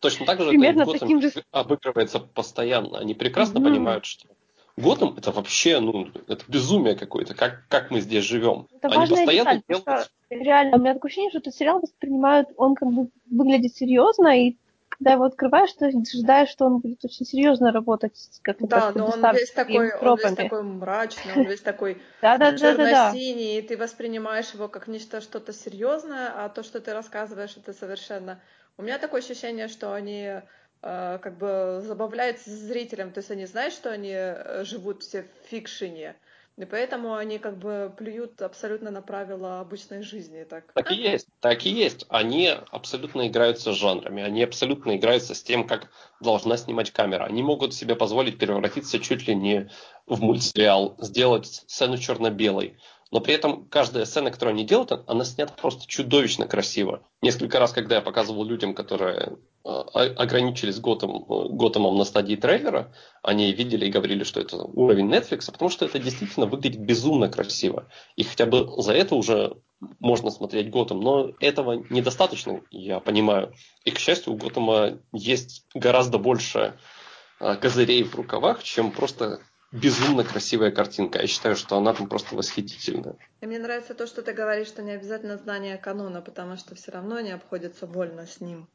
B: Точно так же
C: Примерно
B: это
C: таким же...
B: обыгрывается постоянно. Они прекрасно mm-hmm. понимают, что Готэм это вообще, ну, это безумие какое-то, как, как мы здесь живем.
C: Это
B: Они постоянно
C: деталь, делают... Реально, у меня такое ощущение, что этот сериал воспринимают, он как бы выглядит серьезно, и когда его открываешь, ты ожидаешь, что он будет очень серьезно работать. Как
A: да, но он весь, такой, он весь такой мрачный, он весь такой черно-синий, и ты воспринимаешь его как нечто что-то серьезное, а то, что ты рассказываешь, это совершенно... У меня такое ощущение, что они Э, как бы забавляются зрителям, то есть они знают, что они э, живут все в фикшене, и поэтому они как бы плюют абсолютно на правила обычной жизни. Так.
B: так и есть, так и есть. Они абсолютно играются с жанрами, они абсолютно играются с тем, как должна снимать камера. Они могут себе позволить превратиться чуть ли не в мультсериал, сделать сцену черно-белой, но при этом каждая сцена, которую они делают, она снята просто чудовищно красиво. Несколько раз, когда я показывал людям, которые э, ограничились Готом, э, Готомом на стадии трейлера, они видели и говорили, что это уровень Netflix, потому что это действительно выглядит безумно красиво. И хотя бы за это уже можно смотреть Готом, но этого недостаточно, я понимаю. И, к счастью, у Готома есть гораздо больше э, козырей в рукавах, чем просто безумно красивая картинка. Я считаю, что она там просто восхитительная.
A: И мне нравится то, что ты говоришь, что не обязательно знание канона, потому что все равно они обходятся вольно с ним.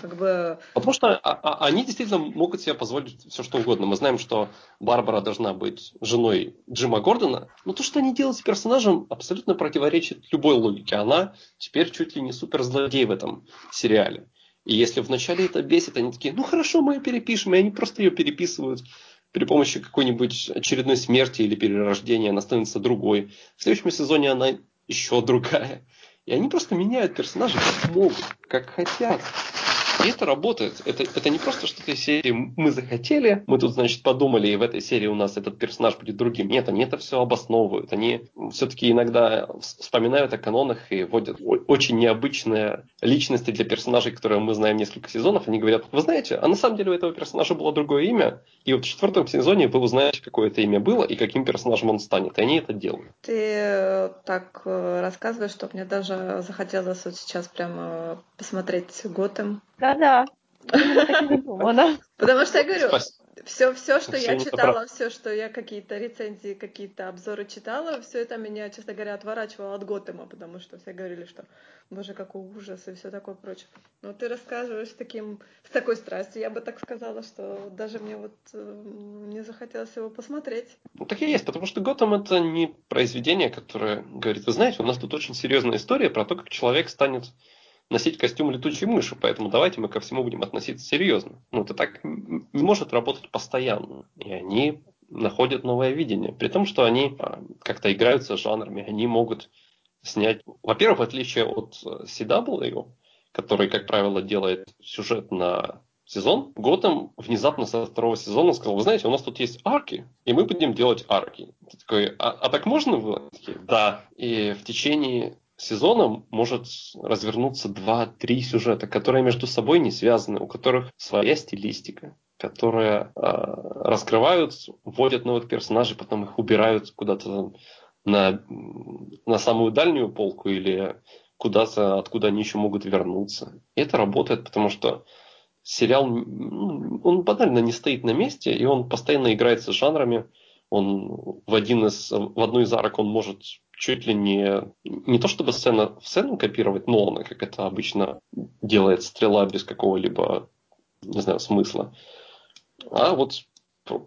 A: Как бы...
B: Потому что а, а, они действительно могут себе позволить все что угодно. Мы знаем, что Барбара должна быть женой Джима Гордона, но то, что они делают с персонажем, абсолютно противоречит любой логике. Она теперь чуть ли не суперзлодей в этом сериале. И если вначале это бесит, они такие, ну хорошо, мы ее перепишем, и они просто ее переписывают при помощи какой-нибудь очередной смерти или перерождения она становится другой. В следующем сезоне она еще другая. И они просто меняют персонажей как могут, как хотят. И это работает. Это, это не просто что-то из серии «мы захотели», мы тут, значит, подумали, и в этой серии у нас этот персонаж будет другим. Нет, они это все обосновывают. Они все-таки иногда вспоминают о канонах и вводят очень необычные личности для персонажей, которые мы знаем несколько сезонов. Они говорят, вы знаете, а на самом деле у этого персонажа было другое имя, и вот в четвертом сезоне вы узнаете, какое это имя было и каким персонажем он станет. И они это делают.
A: Ты э, так э, рассказываешь, что мне даже захотелось вот сейчас прямо посмотреть Готэм.
C: Да-да.
A: Потому что я говорю, все, все, что я читала, все, что я какие-то рецензии, какие-то обзоры читала, все это меня, честно говоря, отворачивало от Готэма, потому что все говорили, что боже, какой ужас и все такое прочее. Но ты рассказываешь таким, с такой страстью, я бы так сказала, что даже мне вот э, не захотелось его посмотреть.
B: Ну, так и есть, потому что Готэм это не произведение, которое говорит, вы знаете, у нас тут очень серьезная история про то, как человек станет носить костюм летучей мыши, поэтому давайте мы ко всему будем относиться серьезно. Ну, это так не может работать постоянно. И они находят новое видение. При том, что они а, как-то играются с жанрами, они могут снять... Во-первых, в отличие от CW, который, как правило, делает сюжет на сезон, Готэм внезапно со второго сезона сказал, вы знаете, у нас тут есть арки, и мы будем делать арки. Ты такой, а, а так можно было? Да. И в течение сезоном может развернуться два-три сюжета, которые между собой не связаны, у которых своя стилистика, которые э, раскрывают, вводят новых персонажей, потом их убирают куда-то на, на самую дальнюю полку или куда-то, откуда они еще могут вернуться. И это работает, потому что сериал, он банально не стоит на месте, и он постоянно играется с жанрами. Он в, один из, в одну из арок он может чуть ли не, не то чтобы сцена в сцену копировать Нолана, как это обычно делает стрела без какого-либо, не знаю, смысла, а вот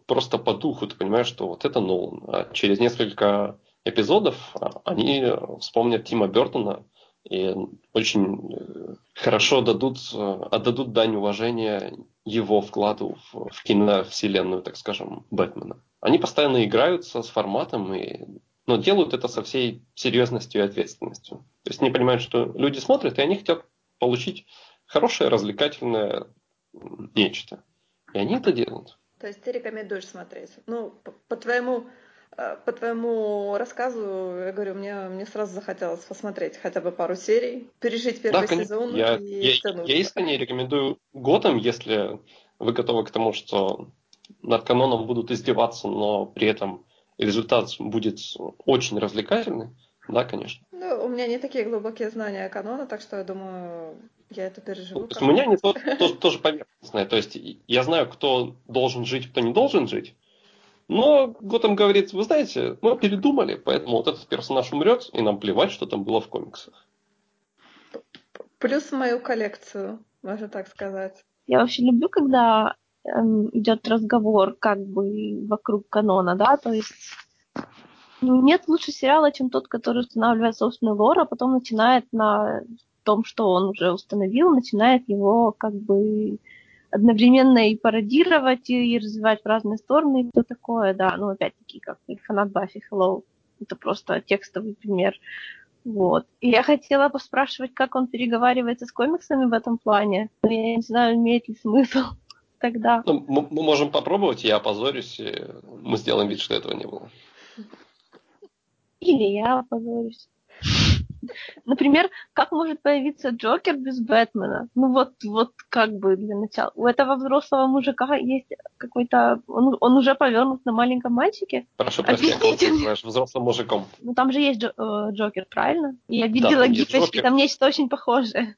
B: просто по духу ты понимаешь, что вот это Нолан. А через несколько эпизодов а, они вспомнят Тима Бертона и очень э, хорошо дадут, э, отдадут дань уважения его вкладу в, в киновселенную, так скажем, Бэтмена. Они постоянно играются с форматом и но делают это со всей серьезностью и ответственностью. То есть они понимают, что люди смотрят, и они хотят получить хорошее, развлекательное нечто. И они это делают.
A: То есть ты рекомендуешь смотреть? Ну, по, по твоему э, по твоему рассказу, я говорю, мне, мне сразу захотелось посмотреть хотя бы пару серий, пережить первый да, сезон
B: я, и я, Я искренне рекомендую Готэм, если вы готовы к тому, что над каноном будут издеваться, но при этом результат будет очень развлекательный, да, конечно.
A: Ну, у меня не такие глубокие знания канона, так что я думаю, я это переживу.
B: То есть у меня они то, то, тоже поверхностные. То есть я знаю, кто должен жить, кто не должен жить. Но Готэм говорит, вы знаете, мы передумали, поэтому вот этот персонаж умрет, и нам плевать, что там было в комиксах.
A: Плюс мою коллекцию, можно так сказать.
C: Я вообще люблю, когда идет разговор как бы вокруг канона, да, то есть нет лучше сериала, чем тот, который устанавливает собственный лор, а потом начинает на том, что он уже установил, начинает его как бы одновременно и пародировать, и развивать в разные стороны, и все такое, да, ну, опять-таки, как фанат Баффи Hello, это просто текстовый пример. Вот. И я хотела поспрашивать, как он переговаривается с комиксами в этом плане. Но я не знаю, имеет ли смысл тогда.
B: Ну, мы, мы можем попробовать, я опозорюсь, и мы сделаем вид, что этого не было.
C: Или я опозорюсь. Например, как может появиться Джокер без Бэтмена? Ну вот, вот как бы для начала. У этого взрослого мужика есть какой-то... Он, он уже повернут на маленьком мальчике?
B: Прошу прощения, кого ты называешь взрослым мужиком?
C: Ну там же есть э, Джокер, правильно? Я видела да, гифочки, там нечто очень похожее.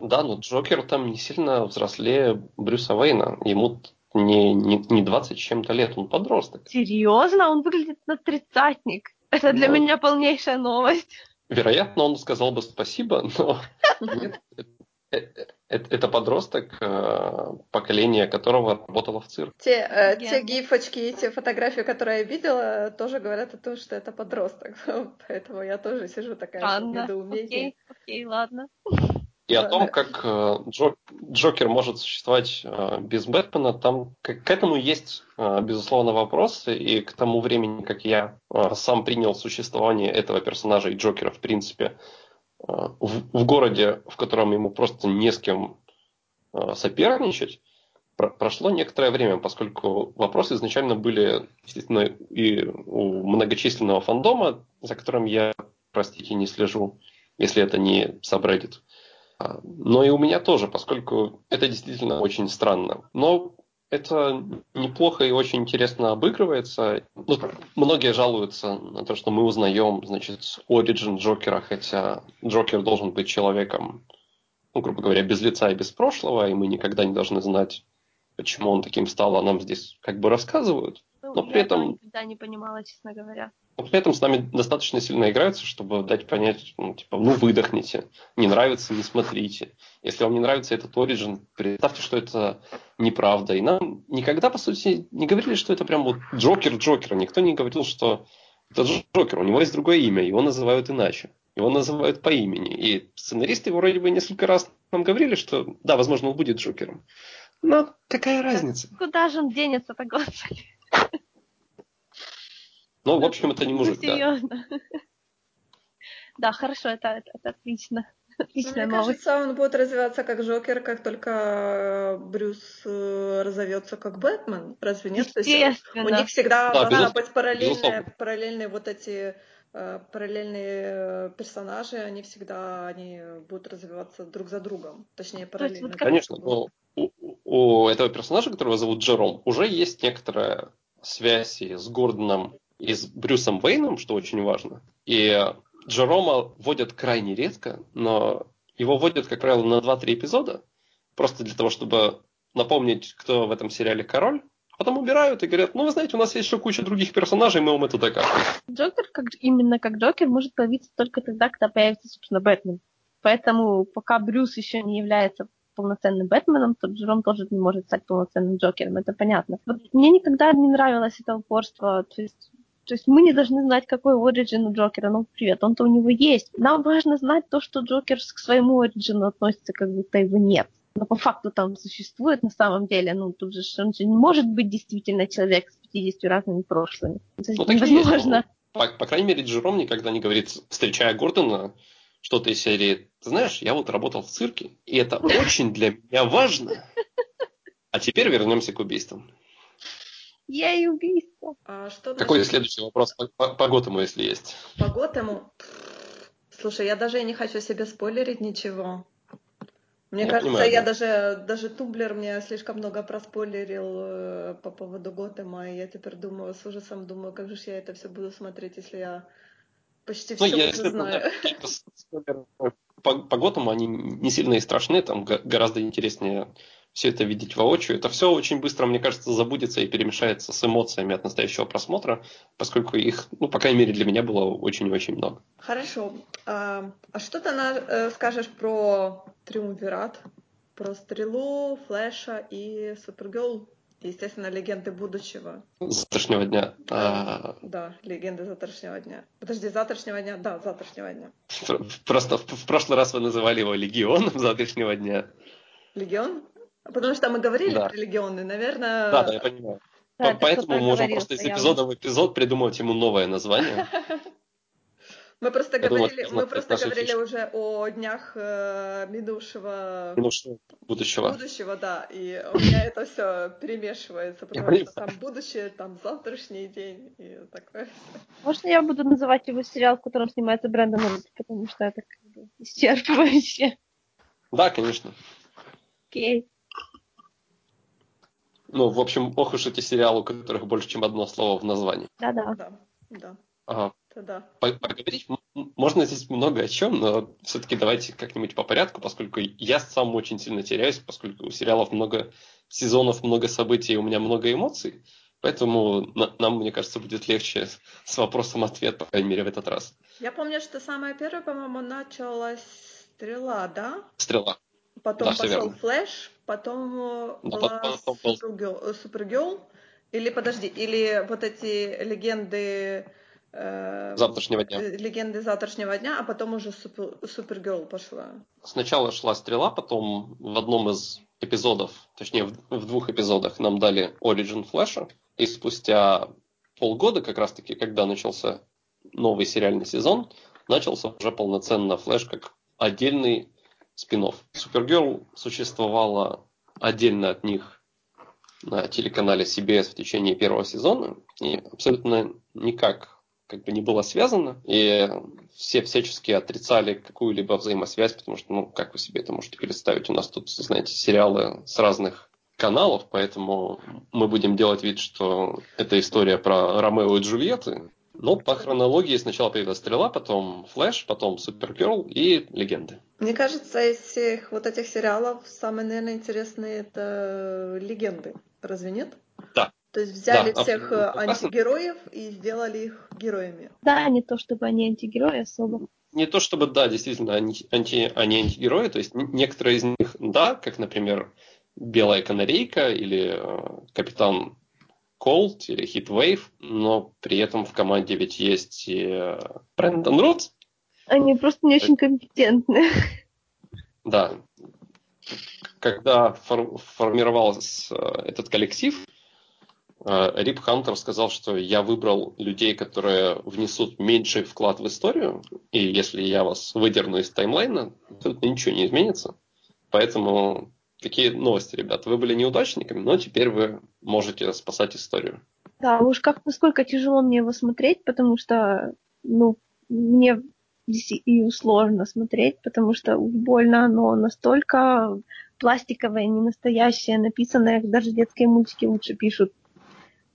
B: Да, но Джокер там не сильно взрослее Брюса Вейна. Ему не, не, не 20 чем-то лет, он подросток.
C: Серьезно? Он выглядит на тридцатник. Это для ну, меня полнейшая новость.
B: Вероятно, он сказал бы спасибо, но нет, это подросток, э, поколение которого работало в цирке.
A: Те, э, те гифочки и те фотографии, которые я видела, тоже говорят о том, что это подросток. Поэтому я тоже сижу такая в недоумении.
C: Окей, окей, ладно.
B: И о том, как э, Джокер может существовать э, без Бэтмена, там к, этому есть, э, безусловно, вопросы. И к тому времени, как я сам принял существование этого персонажа и Джокера, в принципе, в, в городе, в котором ему просто не с кем соперничать, прошло некоторое время, поскольку вопросы изначально были, естественно, и у многочисленного фандома, за которым я, простите, не слежу, если это не сабреддит. Но и у меня тоже, поскольку это действительно очень странно. Но это неплохо и очень интересно обыгрывается. Ну, многие жалуются на то, что мы узнаем, значит, оригин Джокера, хотя Джокер должен быть человеком, ну, грубо говоря, без лица и без прошлого, и мы никогда не должны знать, почему он таким стал, а нам здесь как бы рассказывают. Но при этом
C: никогда не понимала, честно говоря.
B: но при этом с нами достаточно сильно играются, чтобы дать понять, ну, типа, ну, выдохните. Не нравится, не смотрите. Если вам не нравится этот Origin, представьте, что это неправда. И нам никогда, по сути, не говорили, что это прям вот Джокер Джокера. Никто не говорил, что это Джокер, у него есть другое имя, его называют иначе. Его называют по имени. И сценаристы вроде бы несколько раз нам говорили, что да, возможно, он будет Джокером. Но какая разница?
C: Куда же он денется-то, господи?
B: Ну, в общем, это не
C: Ну,
B: мужик, да.
C: серьезно. Да, хорошо, это, это, это отлично.
A: Ну,
C: Отличная
A: мне
C: новость.
A: кажется, он будет развиваться как Джокер, как только э, Брюс э, разовьется как Бэтмен. Разве нет? То есть, э, у
C: Естественно.
A: них всегда
B: Да, безусловно,
A: быть параллельные,
B: безусловно.
A: параллельные вот эти э, параллельные персонажи, они всегда они будут развиваться друг за другом. Точнее, параллельно.
C: вот как-
B: Конечно, но у, у этого персонажа, которого зовут Джером, уже есть некоторая связь и с Гордоном и с Брюсом Уэйном, что очень важно. И Джерома вводят крайне редко, но его вводят, как правило, на 2-3 эпизода, просто для того, чтобы напомнить, кто в этом сериале король. Потом убирают и говорят, ну, вы знаете, у нас есть еще куча других персонажей, мы вам это докажем.
C: Джокер, как, именно как Джокер, может появиться только тогда, когда появится, собственно, Бэтмен. Поэтому пока Брюс еще не является полноценным Бэтменом, то Джером тоже не может стать полноценным Джокером, это понятно. Вот мне никогда не нравилось это упорство, то есть то есть мы не должны знать, какой оригин у Джокера. Ну, привет, он-то у него есть. Нам важно знать то, что Джокер к своему оригину относится, как будто его нет. Но по факту там существует на самом деле. Ну, тут же он же не может быть действительно человек с 50 разными прошлыми. Это
B: Ну, есть.
C: невозможно.
B: Ну, По, по крайней мере, Джером никогда не говорит, встречая Гордона, что-то из серии, ты знаешь, я вот работал в цирке, и это очень для меня важно. А теперь вернемся к убийствам.
C: Ей убийство.
A: А что
B: Какой
A: насчет-
B: следующий вопрос по, по, по Готэму, если есть?
A: По Готэну? Слушай, я даже и не хочу себе спойлерить ничего. Мне
B: Я
A: кажется,
B: понимаю,
A: я
B: да.
A: даже, даже Тумблер мне слишком много проспойлерил э, по поводу Готэма, и я теперь думаю, с ужасом думаю, как же я это все буду смотреть, если я почти
B: Ну,
A: все
B: если
A: уже
B: это,
A: знаю.
B: да, по, по Готэму, они не сильно и страшны, там гораздо интереснее все это видеть воочию. Это все очень быстро, мне кажется, забудется и перемешается с эмоциями от настоящего просмотра, поскольку их, ну, по крайней мере, для меня было очень и очень много.
A: Хорошо. А, а что ты э, скажешь про Триумвират? Про Стрелу, Флэша и Супергерл? Естественно, легенды будущего.
B: Завтрашнего дня. А,
A: Да, легенды завтрашнего дня. Подожди, завтрашнего дня? Да, завтрашнего дня.
B: пр- просто в, в прошлый раз вы называли его Легионом завтрашнего дня.
A: Легион? Потому что мы говорили
B: Да.
A: про легионы, наверное.
B: Да, да, я понимаю.
C: Да,
B: По-
C: это
B: Поэтому мы можем
C: говорил,
B: просто из эпизода в эпизод придумывать ему новое название.
A: Мы просто
B: Я
A: говорили, мы просто уже о днях э, минувшего
B: Ну что, будущего.
A: будущего, да, и у меня это все перемешивается, потому что там будущее, там завтрашний день и такое.
C: Можно я буду называть его сериал, в котором снимается Брэндон Рут, потому что это как бы исчерпывающе.
B: Да, конечно.
C: Окей.
B: Ну, в общем, ох уж эти сериалы, у которых больше, чем одно слово в названии.
C: Да-да.
A: Да, да,
B: А,
A: это да.
B: по- поговорить можно здесь много о чем, но все-таки давайте как-нибудь по порядку, поскольку я сам очень сильно теряюсь, поскольку у сериалов много сезонов, много событий, у меня много эмоций. Поэтому на- нам, мне кажется, будет легче с вопросом-ответ, по крайней мере, в этот раз.
A: Я помню, что самое первое, по-моему, началась стрела, да?
B: Стрела.
A: Потом
B: Да,
A: пошел
B: верно.
A: Флэш, потом э,
B: Да,
A: была
B: потом был-
A: Супергерл, э. Или подожди, или вот эти легенды э,
B: Завтрашнего дня.
A: э, легенды завтрашнего дня, а потом уже Супер- Супергерл пошла.
B: Сначала шла стрела, потом в одном из эпизодов, точнее в, в двух эпизодах нам дали Origin Флэша, и спустя полгода, как раз таки, когда начался новый сериальный сезон, начался уже полноценно Флэш как отдельный спин Супергерл существовала отдельно от них на телеканале CBS в течение первого сезона. И абсолютно никак как бы не было связано, и все всячески отрицали какую-либо взаимосвязь, потому что, ну, как вы себе это можете представить, у нас тут, знаете, сериалы с разных каналов, поэтому мы будем делать вид, что это история про Ромео и Джульетты, но по хронологии сначала появилась Стрела, потом Флэш, потом Супергерл и Легенды.
A: Мне кажется, из всех вот этих сериалов самые, наверное, интересные это легенды. Разве нет?
B: Да.
A: То есть взяли
B: Да,
A: всех э,
B: абсолютно.
A: антигероев и сделали их героями.
C: Да, не то чтобы они антигерои особо.
B: Не то чтобы, да, действительно, они, анти, они антигерои, то есть некоторые из них, да, как, например, Белая канарейка или э, Капитан Cold или Heat Wave, но при этом в команде ведь есть и Брэндон Рут,
C: Они просто не очень компетентны.
B: Да. Когда фор- формировался э, этот коллектив, э, Рип Хантер сказал, что я выбрал людей, которые внесут меньший вклад в историю, и если я вас выдерну из таймлайна, тут ничего не изменится. Поэтому такие новости, ребят. Вы были неудачниками, но теперь вы можете спасать историю.
C: Да, уж как насколько тяжело мне его смотреть, потому что, ну, мне DCU сложно смотреть, потому что больно оно настолько пластиковое, не настоящее, написанное, даже детские мультики лучше пишут.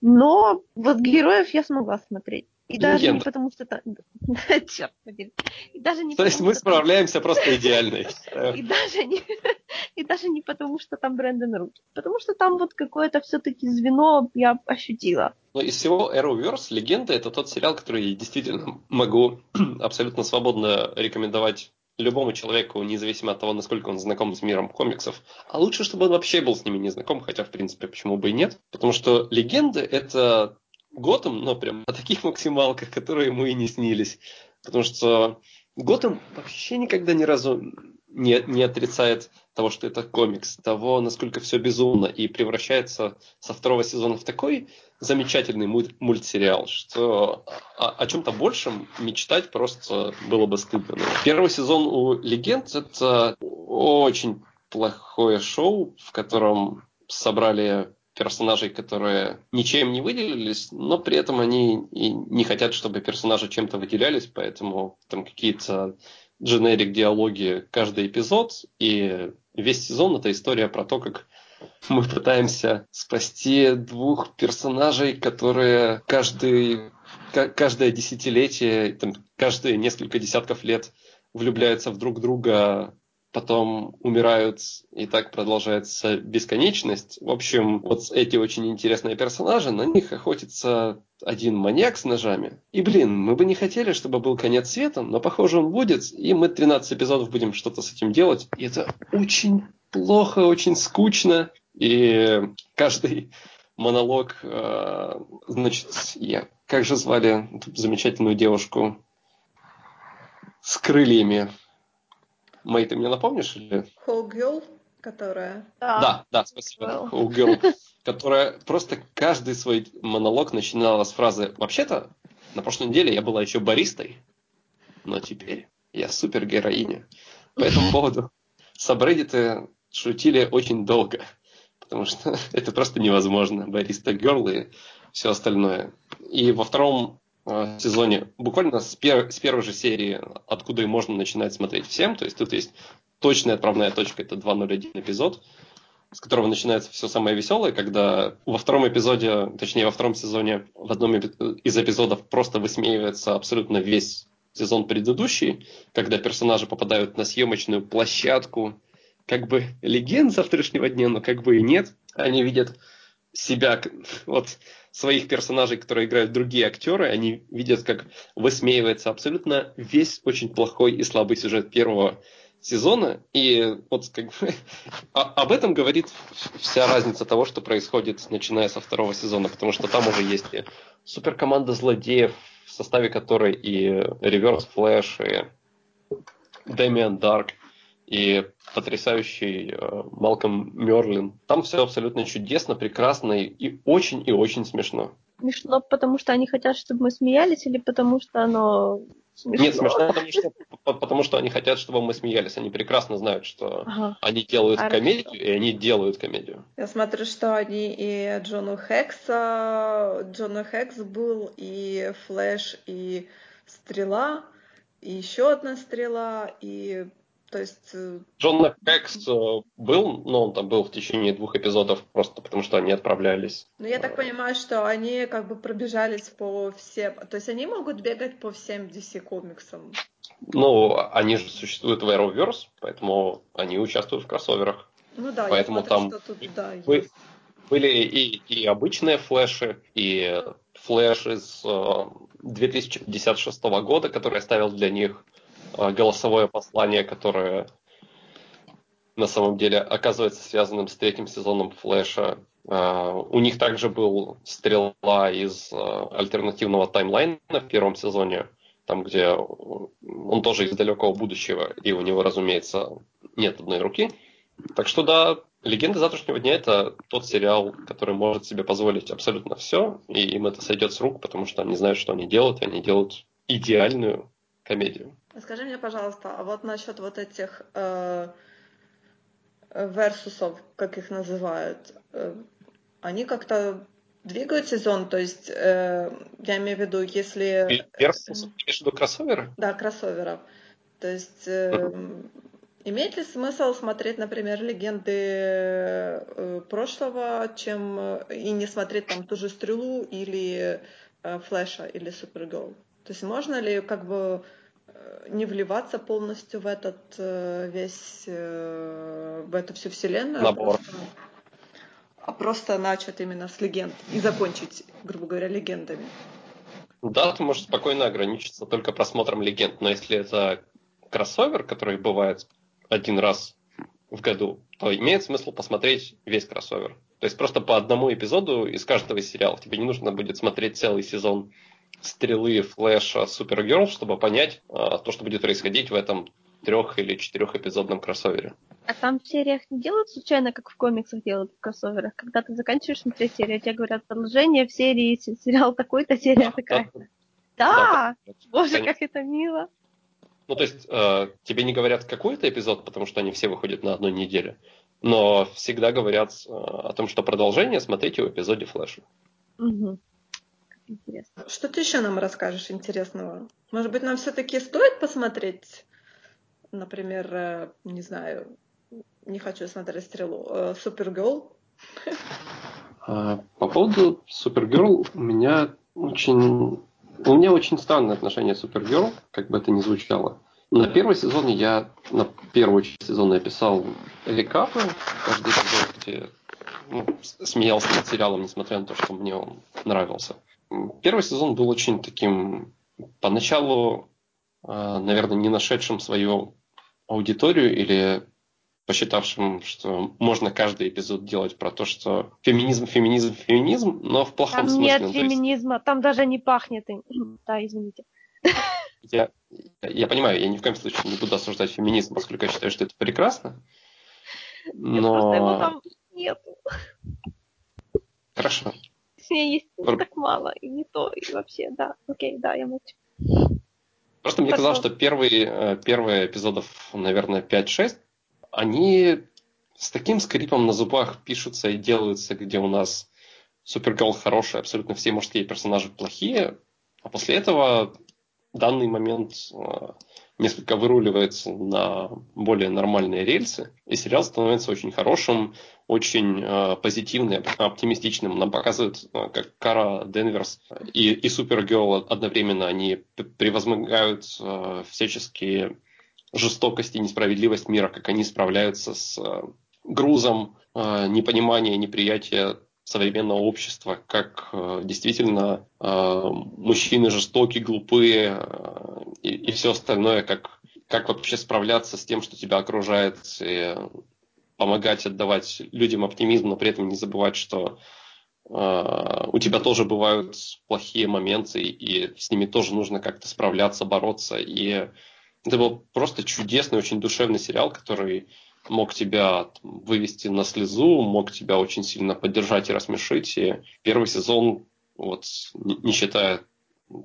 C: Но вот героев я смогла смотреть. И даже не потому, что там... Черт подери. И даже не
B: То есть
C: потому,
B: мы
C: что
B: справляемся просто идеально.
C: И даже не, и даже не потому, что там Брэндон Рут. Потому что там вот какое-то все-таки звено я ощутила.
B: Но из всего Arrowverse «Легенда» — это тот сериал, который я действительно могу абсолютно свободно рекомендовать любому человеку, независимо от того, насколько он знаком с миром комиксов. А лучше, чтобы он вообще был с ними не знаком, хотя, в принципе, почему бы и нет. Потому что «Легенда» — это Готэм, но прям на таких максималках, которые ему и не снились. Потому что Готэм вообще никогда ни разу не, не отрицает того, что это комикс, того, насколько все безумно, и превращается со второго сезона в такой замечательный муль- мультсериал, что о, о чем-то большем мечтать просто было бы стыдно. Первый сезон у «Легенд» — это очень плохое шоу, в котором собрали персонажей, которые ничем не выделились, но при этом они и не хотят, чтобы персонажи чем-то выделялись, поэтому там какие-то дженерик диалоги каждый эпизод, и весь сезон это история про то, как мы пытаемся спасти двух персонажей, которые каждый, ка- каждое десятилетие, там, каждые несколько десятков лет влюбляются в друг друга, потом умирают, и так продолжается бесконечность. В общем, вот эти очень интересные персонажи, на них охотится один маньяк с ножами. И, блин, мы бы не хотели, чтобы был конец света, но, похоже, он будет, и мы 13 эпизодов будем что-то с этим делать. И это очень плохо, очень скучно, и каждый монолог, э, значит, я, как же звали эту замечательную девушку с крыльями? Мэй, ты мне напомнишь? Или...
A: Хоугюл, которая...
B: Да, да, спасибо.
C: Well.
B: У Girl, которая просто каждый свой монолог начинала с фразы «Вообще-то, на прошлой неделе я была еще баристой, но теперь я супергероиня». По этому поводу сабреддиты шутили очень долго, потому что это просто невозможно. Бариста Герл и все остальное. И во втором сезоне, буквально с, пер- с первой же серии, откуда и можно начинать смотреть всем, то есть тут есть точная отправная точка, это 2.01 эпизод, с которого начинается все самое веселое, когда во втором эпизоде, точнее во втором сезоне, в одном из эпизодов просто высмеивается абсолютно весь сезон предыдущий, когда персонажи попадают на съемочную площадку, как бы легенд завтрашнего дня, но как бы и нет. Они видят себя, вот своих персонажей, которые играют другие актеры, они видят, как высмеивается абсолютно весь очень плохой и слабый сюжет первого сезона. И вот как бы а- об этом говорит вся разница того, что происходит, начиная со второго сезона, потому что там уже есть и суперкоманда злодеев, в составе которой и Реверс Флэш, и Дэмиан Дарк, и потрясающий э, Малком Мерлин. Там все абсолютно чудесно, прекрасно и, и очень и очень смешно.
C: Смешно, потому что они хотят, чтобы мы смеялись, или потому что оно смешно?
B: Нет, смешно, потому что, по- потому что они хотят, чтобы мы смеялись. Они прекрасно знают, что
C: Ага.
B: они делают
C: Хорошо.
B: комедию, и они делают комедию.
A: Я смотрю, что они и Джону Хекса, Джона Хекс был, и Флэш, и Стрела, и еще одна Стрела, и то есть э,
B: Джон Хекс э, был, но он там был в течение двух эпизодов, просто потому что они отправлялись.
A: Ну, я так понимаю, что они как бы пробежались по всем... То есть они могут бегать по всем DC комиксам.
B: Ну, они же существуют в Arrowverse, поэтому они участвуют в кроссоверах.
A: Ну да,
B: поэтому
A: я смотрю,
B: там
A: что тут, да,
B: вы-
A: есть.
B: были и, и обычные флеши, и флеш из э, 2056 года, который оставил для них э, голосовое послание, которое на самом деле оказывается связанным с третьим сезоном Флэша. Э, у них также был стрела из э, альтернативного таймлайна в первом сезоне, там, где он тоже из далекого будущего, и у него, разумеется, нет одной руки. Так что да, «Легенды завтрашнего дня» — это тот сериал, который может себе позволить абсолютно все, и им это сойдет с рук, потому что они знают, что они делают, и они делают идеальную комедию.
A: Скажи мне, пожалуйста, а вот насчет вот этих э, э, версусов, как их называют, э, они как-то двигают сезон, то есть э, я имею в виду, если...
B: Версус, ты имеешь в виду кроссоверы?
A: Да, кроссоверов. То есть э, имеет ли смысл смотреть, например, легенды э, прошлого, чем э, и не смотреть там ту же стрелу или э, Флэша или Супергерл? То есть можно ли как бы э, не вливаться полностью в этот э, весь э, в эту всю вселенную, а
B: Набор.
A: просто, а просто начать именно с легенд и закончить, грубо говоря, легендами?
B: Да, ты можешь спокойно ограничиться только просмотром легенд, но если это кроссовер, который бывает один раз в году, то имеет смысл посмотреть весь кроссовер. То есть просто по одному эпизоду из каждого из сериалов. Тебе не нужно будет смотреть целый сезон Стрелы, Флэша, Супергерл, чтобы понять а, то, что будет происходить в этом трех- или четырехэпизодном кроссовере.
C: А там в сериях не делают случайно, как в комиксах делают в кроссоверах? Когда ты заканчиваешь смотреть серию, тебе говорят продолжение в серии, се- сериал такой-то, серия такая. Да! Боже,
B: Конечно.
C: как это мило.
B: Ну, то есть, э, тебе не говорят какой-то эпизод, потому что они все выходят на одной неделе, но всегда говорят э, о том, что продолжение смотрите в эпизоде Флэша.
C: Мгм. Интересно.
A: Что ты еще нам расскажешь интересного? Может быть, нам все-таки стоит посмотреть, например, э, не знаю, не хочу смотреть стрелу, э, Супергерл?
B: А, По поводу Супергерл у меня очень... У меня очень странное отношение к Супергерл, как бы это ни звучало. На первый сезон я на первую часть сезона я писал рекапы, каждый эпизод, где ну, смеялся над сериалом, несмотря на то, что мне он нравился. Первый сезон был очень таким, поначалу, а, наверное, не нашедшим свою аудиторию или посчитавшим, что можно каждый эпизод делать про то, что феминизм, феминизм, феминизм, но в плохом
C: Там
B: смысле.
C: нет
B: Ну, то есть
C: феминизма, там даже не пахнет им. Да, извините.
B: я, я понимаю, я ни в коем случае не буду осуждать феминизм, поскольку я считаю, что это прекрасно.
C: Нет, Просто его
B: Но
C: там нету.
B: хорошо.
C: Точнее, есть
B: Пр-
C: так мало, и не то, и вообще, да. Окей, да, я молчу.
B: Просто мне казалось, что первые, э, первые эпизодов, наверное, 5-6, они с таким скрипом на зубах пишутся и делаются, где у нас Супергерл хорошая, абсолютно все мужские персонажи плохие, а после этого данный момент э, несколько выруливается на более нормальные рельсы, и сериал становится очень хорошим, очень э, позитивным, оптимистичным. Нам показывают, э, как Кара Денверс и, и Супергерл одновременно они превозмогают э, всяческие жестокость и несправедливость мира, как они справляются с э, грузом э, непонимания, неприятия современного общества, как э, действительно э, мужчины жестокие, глупые э, и, и все остальное, как, как вообще справляться с тем, что тебя окружает, и помогать отдавать людям оптимизм, но при этом не забывать, что у тебя тоже бывают плохие моменты, и с ними тоже нужно как-то справляться, бороться. И это был просто чудесный, очень душевный сериал, который мог тебя вывести на слезу, мог тебя очень сильно поддержать и рассмешить. И первый сезон, вот, не, считая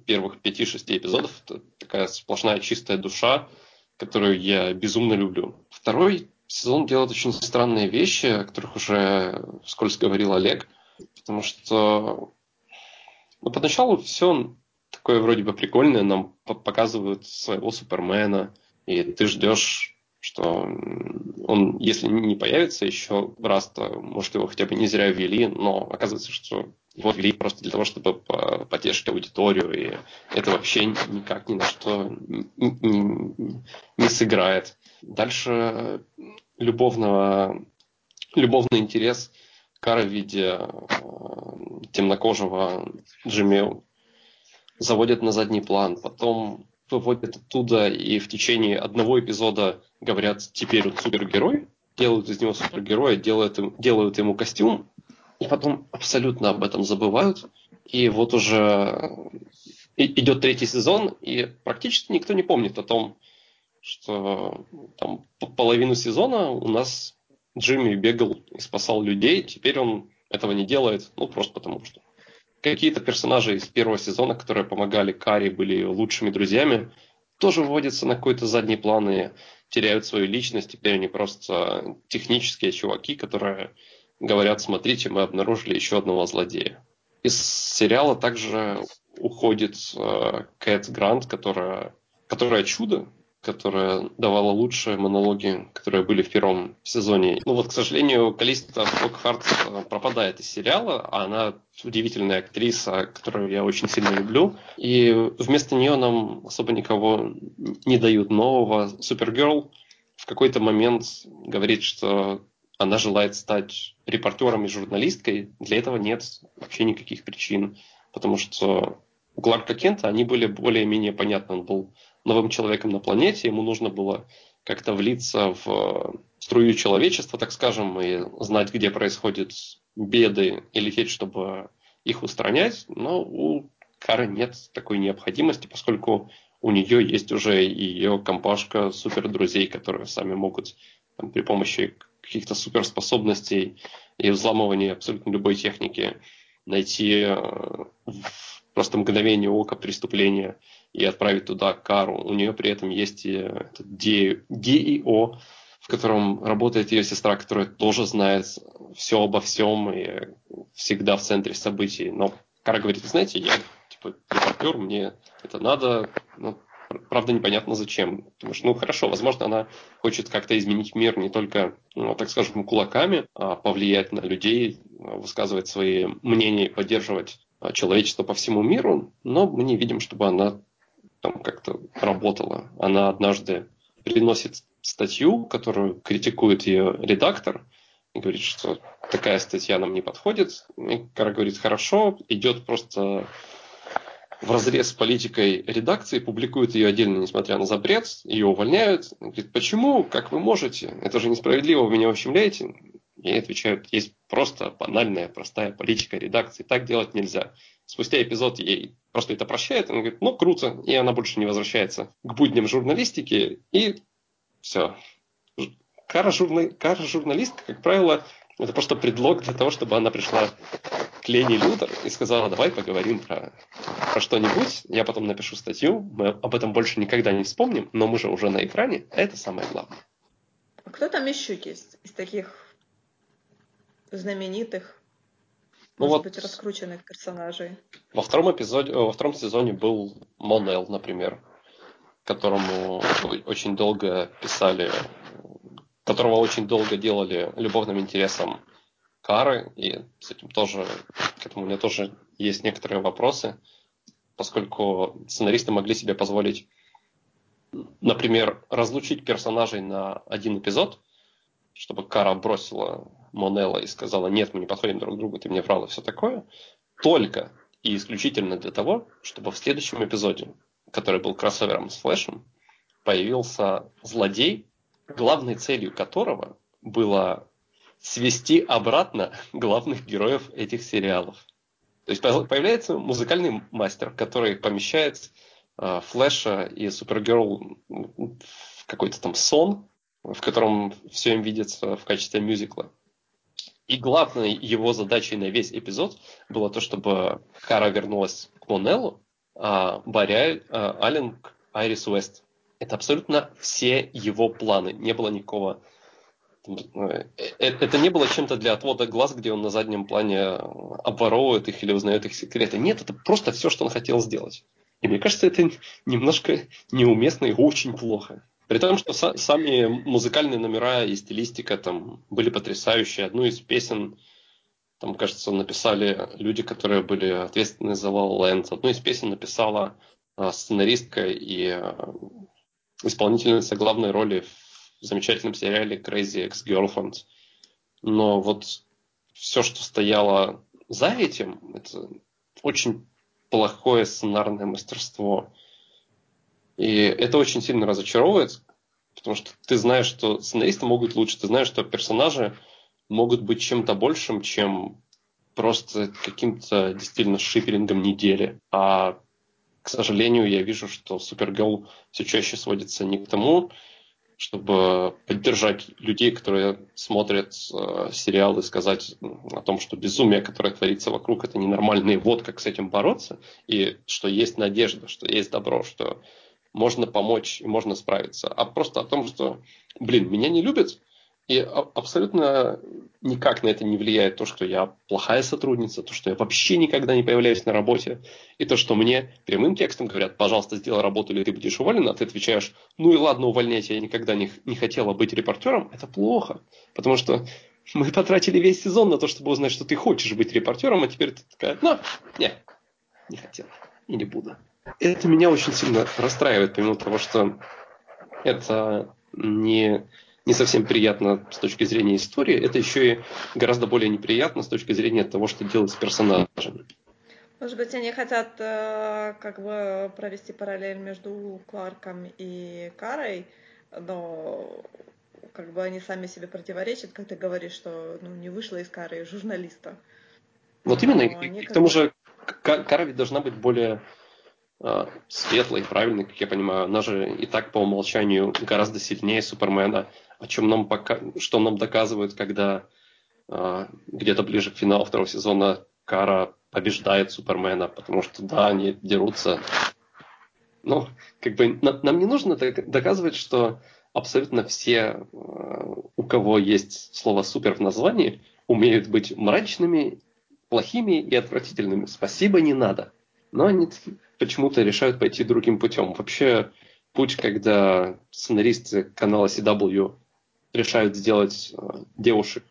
B: первых пяти-шести эпизодов, это такая сплошная чистая душа, которую я безумно люблю. Второй сезон делает очень странные вещи, о которых уже вскользь говорил Олег, потому что ну, поначалу все такое вроде бы прикольное, нам показывают своего Супермена, и ты ждешь что он, если не появится еще раз, то, может, его хотя бы не зря ввели, но оказывается, что его ввели просто для того, чтобы потешить аудиторию, и это вообще никак ни на что не, не, не сыграет. Дальше любовного, любовный интерес Кара в виде э, темнокожего Джимми заводят на задний план, потом выводят оттуда и в течение одного эпизода говорят, теперь он супергерой, делают из него супергероя, делают, делают ему костюм, и потом абсолютно об этом забывают. И вот уже идет третий сезон, и практически никто не помнит о том, что там половину сезона у нас Джимми бегал и спасал людей, теперь он этого не делает, ну просто потому что какие-то персонажи из первого сезона, которые помогали Кари, были лучшими друзьями, тоже выводятся на какой-то задний план и теряют свою личность. Теперь они просто технические чуваки, которые говорят, смотрите, мы обнаружили еще одного злодея. Из сериала также уходит э, Кэт Грант, которая, которая чудо, которая давала лучшие монологи, которые были в первом сезоне. Ну вот, к сожалению, Калиста Фокхарт э, пропадает из сериала, а она удивительная актриса, которую я очень сильно люблю. И вместо нее нам особо никого не дают нового. Супергерл в какой-то момент говорит, что она желает стать репортером и журналисткой. Для этого нет вообще никаких причин, потому что у Кларка Кента они были более-менее понятны. Он был новым человеком на планете, ему нужно было как-то влиться в струю человечества, так скажем, и знать, где происходят беды и лететь, чтобы их устранять. Но у Кары нет такой необходимости, поскольку у нее есть уже ее компашка супер друзей, которые сами могут там, при помощи каких-то суперспособностей и взламывания абсолютно любой техники найти э, в просто мгновение ока преступления и отправить туда кару. У нее при этом есть ДИО, в котором работает ее сестра, которая тоже знает все обо всем и всегда в центре событий. Но Кара говорит, знаете, я типа репортер, мне это надо, ну, Правда, непонятно зачем. Потому что, ну, хорошо, возможно, она хочет как-то изменить мир не только, ну, так скажем, кулаками, а повлиять на людей, высказывать свои мнения и поддерживать а, человечество по всему миру, но мы не видим, чтобы она там как-то работала. Она однажды приносит статью, которую критикует ее редактор, и говорит, что такая статья нам не подходит. И Кара говорит, хорошо, идет просто в разрез с политикой редакции, публикует ее отдельно, несмотря на запрет, ее увольняют. Говорит, почему? Как вы можете? Это же несправедливо, вы меня ущемляете. Ей отвечают, есть просто банальная, простая политика редакции, так делать нельзя. Спустя эпизод ей просто это прощает, она говорит, ну круто, и она больше не возвращается к будням журналистики, и все. Кара, журна... Кара журналистка, как правило, это просто предлог для того, чтобы она пришла к Лене Лютер и сказала, давай поговорим про, про что-нибудь, я потом напишу статью, мы об этом больше никогда не вспомним, но мы же уже на экране, а это самое главное.
A: А кто там еще есть из таких знаменитых, ну, может вот быть, раскрученных персонажей?
B: Во втором эпизоде, во втором сезоне был Монел, например, которому очень долго писали которого очень долго делали любовным интересом Кары, и с этим тоже, к этому у меня тоже есть некоторые вопросы, поскольку сценаристы могли себе позволить, например, разлучить персонажей на один эпизод, чтобы Кара бросила Монелла и сказала, нет, мы не подходим друг к другу, ты мне врал и все такое, только и исключительно для того, чтобы в следующем эпизоде, который был кроссовером с Флэшем, появился злодей, главной целью которого было свести обратно главных героев этих сериалов. То есть появляется музыкальный мастер, который помещает э, Флэша и Супергерл в какой-то там сон, в котором все им видится в качестве мюзикла. И главной его задачей на весь эпизод было то, чтобы Кара вернулась к Монеллу, а Барри а Аллен к Айрис Уэст. Это абсолютно все его планы. Не было никакого... Э, э, это не было чем-то для отвода глаз, где он на заднем плане обворовывает их или узнает их секреты. Нет, это просто все, что он хотел сделать. И мне кажется, это немножко неуместно и очень плохо. При том, что са- сами музыкальные номера и стилистика там были потрясающие. Одну из песен, там, кажется, написали люди, которые были ответственны за La La. Одну из песен написала а, сценаристка и а, исполнительница главной роли в замечательном сериале Crazy Ex-Girlfriend. Но вот все, что стояло за этим, это очень плохое сценарное мастерство. И это очень сильно разочаровывает, потому что ты знаешь, что сценаристы могут лучше, ты знаешь, что персонажи могут быть чем-то большим, чем просто каким-то действительно шиперингом недели. А, к сожалению, я вижу, что Супергерл все чаще сводится не к тому, чтобы поддержать людей, которые смотрят э, сериал и сказать о том, что безумие, которое творится вокруг, это ненормально, и вот как с этим бороться, и что есть надежда, что есть добро, что можно помочь и можно справиться, а просто о том, что, блин, меня не любят, и абсолютно никак на это не влияет то, что я плохая сотрудница, то, что я вообще никогда не появляюсь на работе, и то, что мне прямым текстом говорят, пожалуйста, сделай работу, или ты будешь уволен, а ты отвечаешь, ну и ладно, увольняйте, я никогда не, не хотела быть репортером, это плохо, потому что мы потратили весь сезон на то, чтобы узнать, что ты хочешь быть репортером, а теперь ты такая, ну, не, не хотела и не буду. Это меня очень сильно расстраивает, помимо того, что это не не совсем приятно с точки зрения истории, это еще и гораздо более неприятно с точки зрения того, что делать с персонажами.
A: Может быть, они хотят э, как бы провести параллель между Кларком и Карой, но как бы они сами себе противоречат, как ты говоришь, что ну, не вышло из Кары журналиста.
B: Вот именно, и, и к тому же Кара ведь должна быть более э, светлой, правильной, как я понимаю. Она же и так по умолчанию гораздо сильнее Супермена о чем нам пока, что нам доказывают, когда э, где-то ближе к финалу второго сезона Кара побеждает Супермена, потому что да, они дерутся. Но как бы на, нам не нужно доказывать, что абсолютно все, э, у кого есть слово супер в названии, умеют быть мрачными, плохими и отвратительными. Спасибо, не надо. Но они почему-то решают пойти другим путем. Вообще, путь, когда сценаристы канала CW решают сделать э, девушек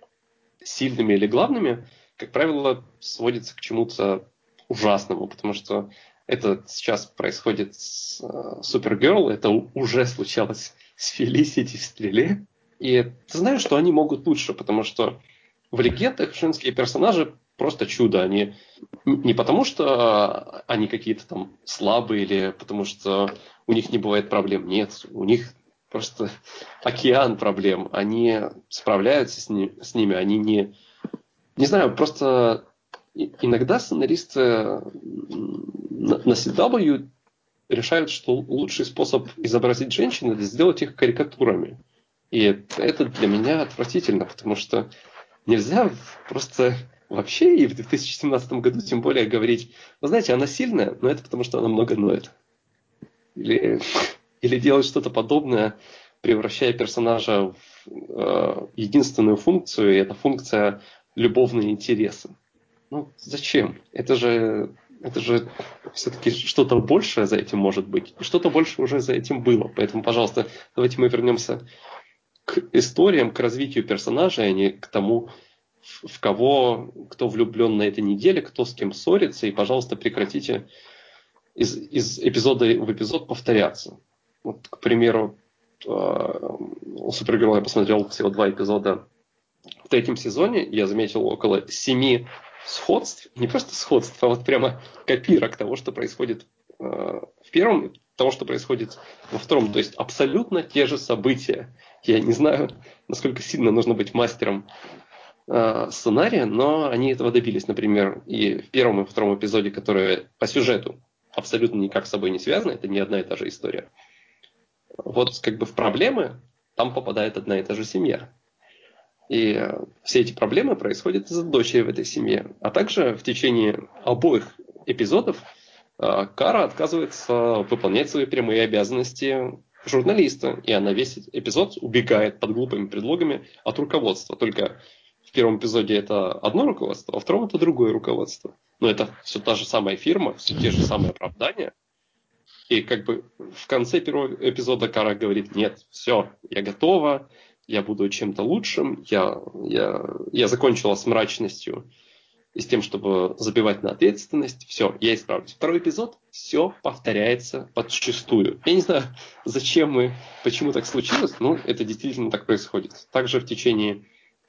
B: сильными или главными, как правило, сводится к чему-то ужасному, потому что это сейчас происходит с Супергерл, это уже случалось с Фелисити в Стреле. И ты знаешь, что они могут лучше, потому что в легендах женские персонажи просто чудо. Они не потому, что они какие-то там слабые или потому, что у них не бывает проблем. Нет, у них просто океан проблем. Они справляются с, ни, с ними, они не... Не знаю, просто иногда сценаристы на, на CW решают, что лучший способ изобразить женщин – это сделать их карикатурами. И это для меня отвратительно, потому что нельзя просто вообще и в 2017 году тем более говорить, вы знаете, она сильная, но это потому, что она много ноет. Или или делать что-то подобное, превращая персонажа в э, единственную функцию, и эта функция любовные интересы. Ну, зачем? Это же, это же все-таки что-то большее за этим может быть. И что-то больше уже за этим было. Поэтому, пожалуйста, давайте мы вернемся к историям, к развитию персонажей, а не к тому, в кого, кто влюблен на этой неделе, кто с кем ссорится, и, пожалуйста, прекратите из, из эпизода в эпизод повторяться. Вот, к примеру, у Супергерла я посмотрел всего два эпизода в третьем сезоне. Я заметил около семи сходств. Не просто сходств, а вот прямо копирок того, что происходит э, в первом, того, что происходит во втором. То есть абсолютно те же события. Я не знаю, насколько сильно нужно быть мастером э, сценария, но они этого добились. Например, и в первом и втором эпизоде, которые по сюжету абсолютно никак с собой не связаны, это не одна и та же история вот как бы в проблемы там попадает одна и та же семья. И э, все эти проблемы происходят из-за дочери в этой семье. А также в течение обоих эпизодов э, Кара отказывается выполнять свои прямые обязанности журналиста. И она весь эпизод убегает под глупыми предлогами от руководства. Только в первом эпизоде это одно руководство, а во втором это другое руководство. Но это все та же самая фирма, все те же самые оправдания – И как бы в конце первого эпизода Кара говорит, нет, все, я готова, я буду чем-то лучшим, я, я, я закончила с мрачностью и с тем, чтобы забивать на ответственность. Все, я исправлюсь. Второй эпизод, все повторяется подчистую. Я не знаю, зачем мы, почему так случилось, но это действительно так происходит. Также в течение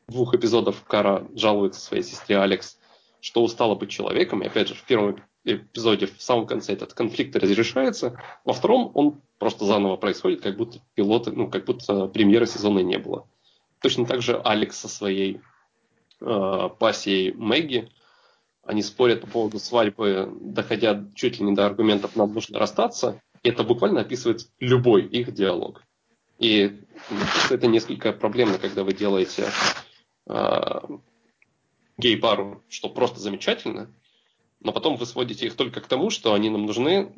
B: двух эпизодов Кара жалуется своей сестре Алекс, что устала быть человеком. И опять же, в первом эпизоде в самом конце этот конфликт разрешается. Во втором он просто заново происходит, как будто пилоты, ну, как будто премьеры сезона не было. Точно так же Алекс со своей э, пассией Мэгги, они спорят по поводу свадьбы, доходя чуть ли не до аргументов «нам нужно расстаться», и это буквально описывает любой их диалог. И это несколько проблемно, когда вы делаете гей-пару, что просто замечательно, но потом вы сводите их только к тому, что они нам нужны,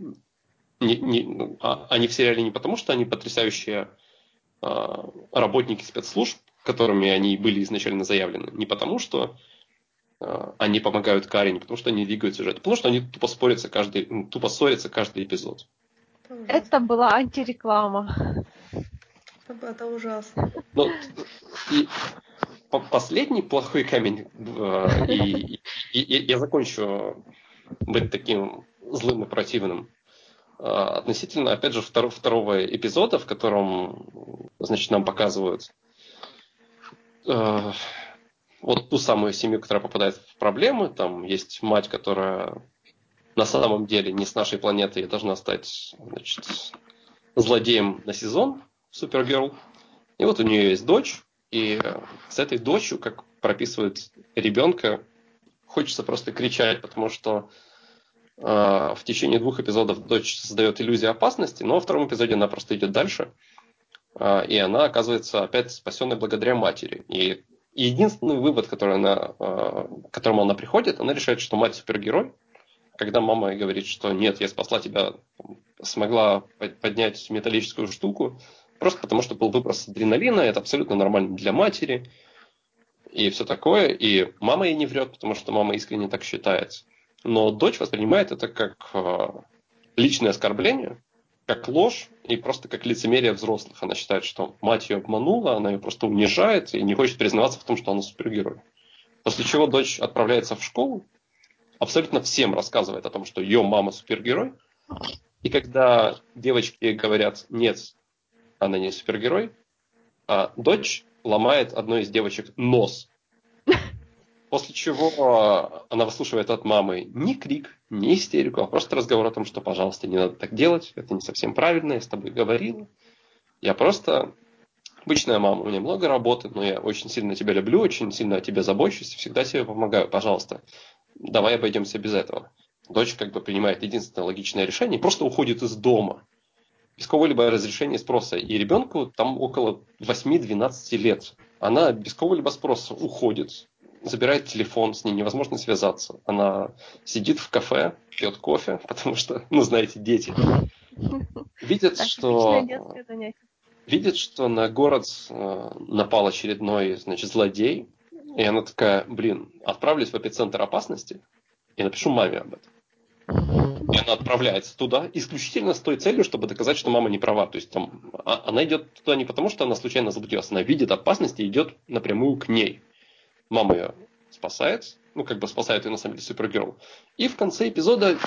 B: не, не, ну, а, они в сериале не потому, что они потрясающие а, работники спецслужб, которыми они были изначально заявлены, не потому, что а, они помогают Каре, не потому, что они двигают сюжет, а потому что они тупо спорятся каждый, тупо ссорятся каждый эпизод.
C: Это была антиреклама.
A: Это ужасно.
B: Ну, и последний плохой камень, э, и, и, и я закончу быть таким злым и противным. Э, относительно, опять же, второго, второго эпизода, в котором, значит, нам показывают э, вот ту самую семью, которая попадает в проблемы. Там есть мать, которая на самом деле не с нашей планеты и должна стать, значит, злодеем на сезон Супергерл. И вот у нее есть дочь, и с этой дочью, как прописывают ребенка, хочется просто кричать, потому что э, в течение двух эпизодов дочь создает иллюзию опасности, но во втором эпизоде она просто идет дальше, э, и она оказывается опять спасенной благодаря матери. И единственный вывод, который она, э, к которому она приходит, она решает, что мать супергерой. Когда мама говорит, что нет, я спасла тебя, смогла поднять металлическую штуку, Просто потому, что был выброс адреналина, это абсолютно нормально для матери и все такое. И мама ей не врет, потому что мама искренне так считает. Но дочь воспринимает это как э, личное оскорбление, как ложь и просто как лицемерие взрослых. Она считает, что мать ее обманула, она ее просто унижает и не хочет признаваться в том, что она супергерой. После чего дочь отправляется в школу, абсолютно всем рассказывает о том, что ее мама супергерой. И когда девочки говорят, нет, она не супергерой, а дочь ломает одной из девочек нос. После чего она выслушивает от мамы не крик, не истерику, а просто разговор о том, что, пожалуйста, не надо так делать, это не совсем правильно, я с тобой говорила. Я просто обычная мама, у меня много работы, но я очень сильно тебя люблю, очень сильно о тебе забочусь, всегда тебе помогаю, пожалуйста, давай обойдемся без этого. Дочь как бы принимает единственное логичное решение, просто уходит из дома без какого-либо разрешения спроса. И ребенку там около 8-12 лет. Она без какого-либо спроса уходит, забирает телефон, с ней невозможно связаться. Она сидит в кафе, пьет кофе, потому что, ну, знаете, дети. Видят, что... Видят, что на город э, напал очередной, значит, злодей, и она такая, блин, отправлюсь в эпицентр опасности и напишу маме об этом. И она отправляется туда исключительно с той целью, чтобы доказать, что мама не права. То есть там, а, она идет туда не потому, что она случайно заблудилась, она видит опасность и идет напрямую к ней. Мама ее спасает, ну как бы спасает ее на самом деле супергерл. И в конце эпизода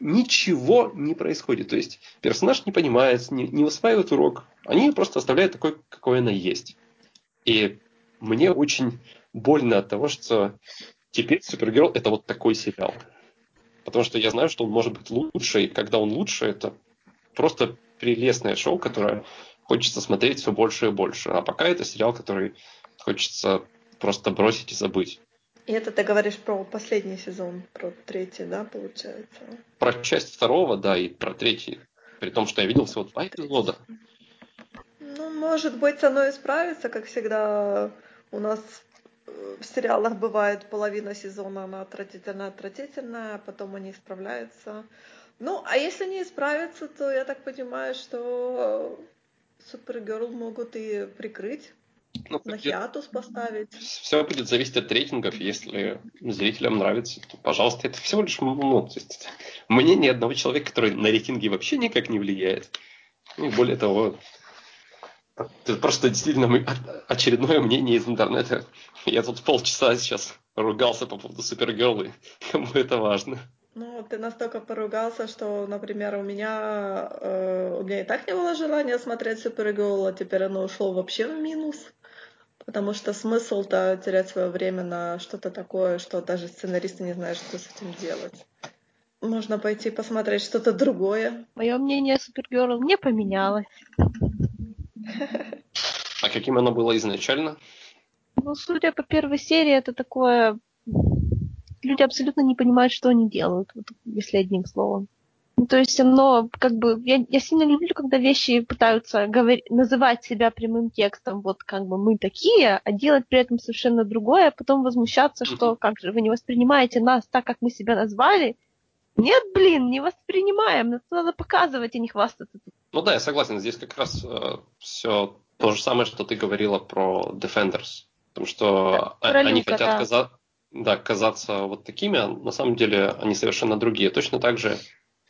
B: ничего не происходит. То есть персонаж не понимает, не, не усваивает урок. Они просто оставляют такой, какой она есть. И мне очень больно от того, что теперь Супергерл это вот такой сериал потому что я знаю, что он может быть лучше, и когда он лучше, это просто прелестное шоу, которое хочется смотреть все больше и больше. А пока это сериал, который хочется просто бросить и забыть.
A: И это ты говоришь про последний сезон, про третий, да, получается?
B: Про часть второго, да, и про третий. При том, что я видел всего два эпизода.
A: Ну, может быть, оно исправится, как всегда у нас в сериалах бывает половина сезона она отвратительная, отвратительная, а потом они исправляются. Ну, а если не исправятся, то я так понимаю, что Супергерл могут и прикрыть, ну, на хиатус поставить.
B: Все будет зависеть от рейтингов. Если зрителям нравится, то, пожалуйста, это всего лишь, ну, то есть, мнение одного человека, который на рейтинги вообще никак не влияет. И более того, это просто действительно очередное мнение из интернета. Я тут полчаса сейчас ругался по поводу Супергерл, и кому это важно.
A: Ну, ты настолько поругался, что, например, у меня, э, у меня и так не было желания смотреть Супергерл, а теперь оно ушло вообще в минус. Потому что смысл-то терять свое время на что-то такое, что даже сценаристы не знают, что с этим делать. Можно пойти посмотреть что-то другое.
C: Мое мнение о Супергерл не поменялось.
B: А каким оно было изначально?
C: Ну, судя по первой серии, это такое... Люди абсолютно не понимают, что они делают, вот, если одним словом. Ну, то есть оно как бы... Я, я сильно люблю, когда вещи пытаются говор... называть себя прямым текстом, вот как бы мы такие, а делать при этом совершенно другое, а потом возмущаться, что как же вы не воспринимаете нас так, как мы себя назвали. Нет, блин, не воспринимаем, надо показывать, а не хвастаться.
B: Ну да, я согласен, здесь как раз э, все то же самое, что ты говорила про Defenders. Потому что да, они Люка, хотят да. Каза... Да, казаться вот такими, а на самом деле они совершенно другие. Точно так же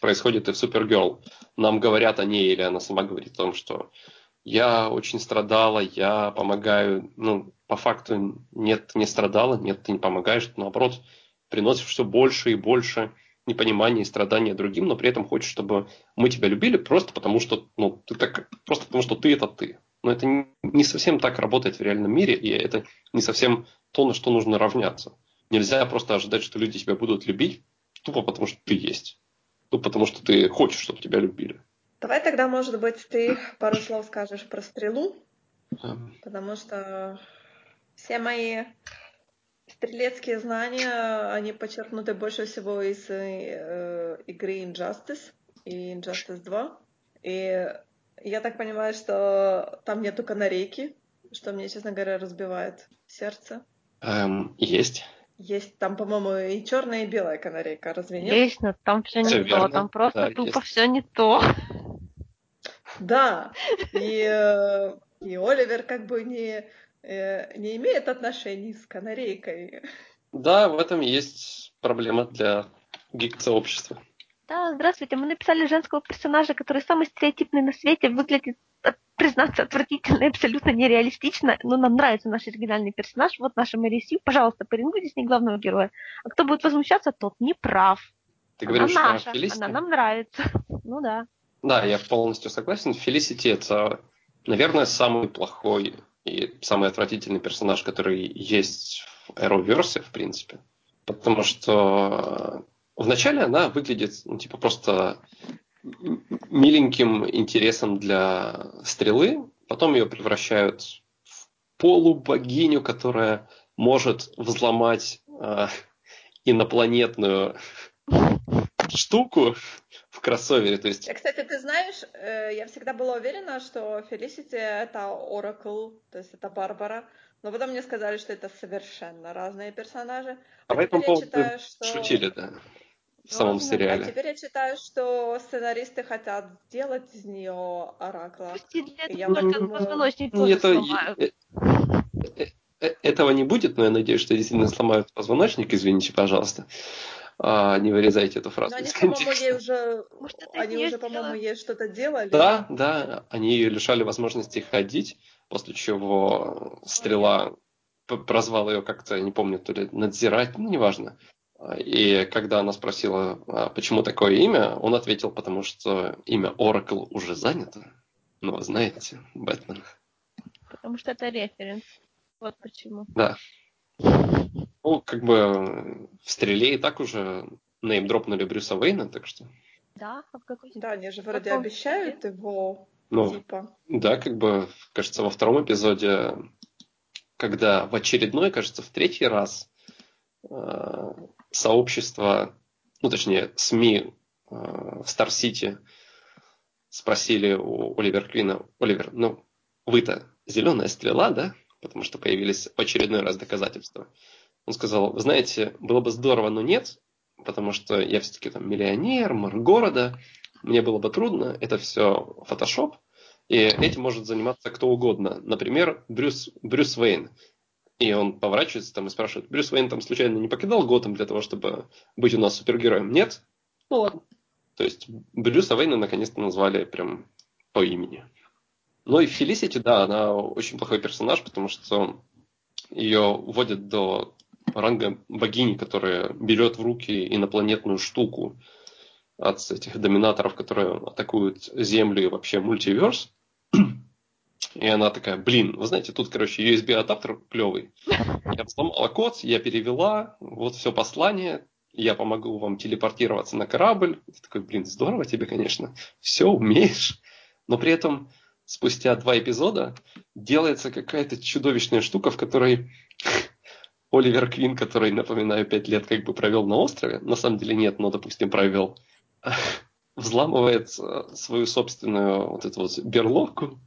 B: происходит и в Супергерл. Нам говорят о ней, или она сама говорит о том, что я очень страдала, я помогаю. Ну, по факту нет, не страдала, нет, ты не помогаешь, ты наоборот приносишь все больше и больше непонимания и страдания другим, но при этом хочешь, чтобы мы тебя любили просто потому, что ну, ты так, просто потому, что ты это ты. Но это не совсем так работает в реальном мире, и это не совсем то, на что нужно равняться. Нельзя просто ожидать, что люди тебя будут любить тупо потому, что ты есть. Тупо потому, что ты хочешь, чтобы тебя любили.
A: Давай тогда, может быть, ты пару слов скажешь про стрелу, потому что все мои стрелецкие знания, они подчеркнуты больше всего из э, игры Injustice и Injustice 2. И я так понимаю, что там нету канарейки, что мне, честно говоря, разбивает сердце.
B: Эм, есть.
A: Есть там, по-моему, и черная, и белая канарейка, разве нет?
C: Есть, но там все не то, там просто да, тупо все не то.
A: Да, и, э, и Оливер как бы не, не имеет отношений с канарейкой.
B: Да, в этом есть проблема для гик-сообщества.
C: Да, здравствуйте. Мы написали женского персонажа, который самый стереотипный на свете, выглядит, э, признаться, отвратительно и абсолютно нереалистично, но нам нравится наш оригинальный персонаж. Вот наша Мэри Сью. Пожалуйста, порингуйте с ней главного героя. А кто будет возмущаться, тот не прав.
B: Ты говоришь,
C: она наша, она нам нравится. Ну да.
B: Да, я полностью согласен. Фелисити это, наверное, самый плохой и самый отвратительный персонаж, который есть в Arrowverse, в принципе. Потому что Вначале она выглядит, ну, типа, просто миленьким интересом для стрелы, потом ее превращают в полубогиню, которая может взломать э, инопланетную штуку кроссовере. То есть...
A: Кстати, ты знаешь, э, я всегда была уверена, что Фелисити это Оракл, то есть это Барбара. Но потом мне сказали, что это совершенно разные персонажи.
B: А, а по этому поводу читаю, что... шутили, да в самом ну, сериале.
A: А теперь я читаю, что сценаристы хотят сделать из нее Оракла.
C: Я ну, позвоночник тоже это. Э,
B: э, э, этого не будет, но я надеюсь, что действительно сломают позвоночник, извините, пожалуйста. А, не вырезайте эту фразу. Но
A: они, по-моему, ей уже, Может, они уже, по-моему, ей что-то делали.
B: Да, да, они ее лишали возможности ходить, после чего стрела прозвал ее как-то, не помню, то ли надзирать, ну, неважно. И когда она спросила, а почему такое имя, он ответил, потому что имя Oracle уже занято. Ну, знаете, Бэтмен.
C: Потому что это референс. Вот почему.
B: Да. Ну, как бы в стреле и так уже неймдропнули Брюса Уэйна, так что...
C: Да, а в какой
A: Да, они же вроде Каком... обещают его,
B: ну, типа. Да, как бы, кажется, во втором эпизоде, когда в очередной, кажется, в третий раз э, сообщество, ну точнее СМИ э, в Стар-Сити спросили у Оливер Квина, Оливер, ну вы-то зеленая стрела, да? Потому что появились в очередной раз доказательства. Он сказал, вы знаете, было бы здорово, но нет, потому что я все-таки там миллионер, мэр города, мне было бы трудно, это все фотошоп, и этим может заниматься кто угодно. Например, Брюс, Брюс Вейн. И он поворачивается там и спрашивает, Брюс Уэйн там случайно не покидал Готэм для того, чтобы быть у нас супергероем? Нет? Ну ладно. То есть Брюса Вейна наконец-то назвали прям по имени. Ну и Фелисити, да, она очень плохой персонаж, потому что ее вводят до ранга богини, которая берет в руки инопланетную штуку от этих доминаторов, которые атакуют Землю и вообще мультиверс. И она такая, блин, вы знаете, тут, короче, USB-адаптер клевый. Я взломала код, я перевела, вот все послание, я помогу вам телепортироваться на корабль. Ты такой, блин, здорово тебе, конечно, все умеешь. Но при этом спустя два эпизода делается какая-то чудовищная штука, в которой Оливер Квин, который, напоминаю, пять лет как бы провел на острове, на самом деле нет, но, допустим, провел, взламывает э, свою собственную вот эту вот берлогку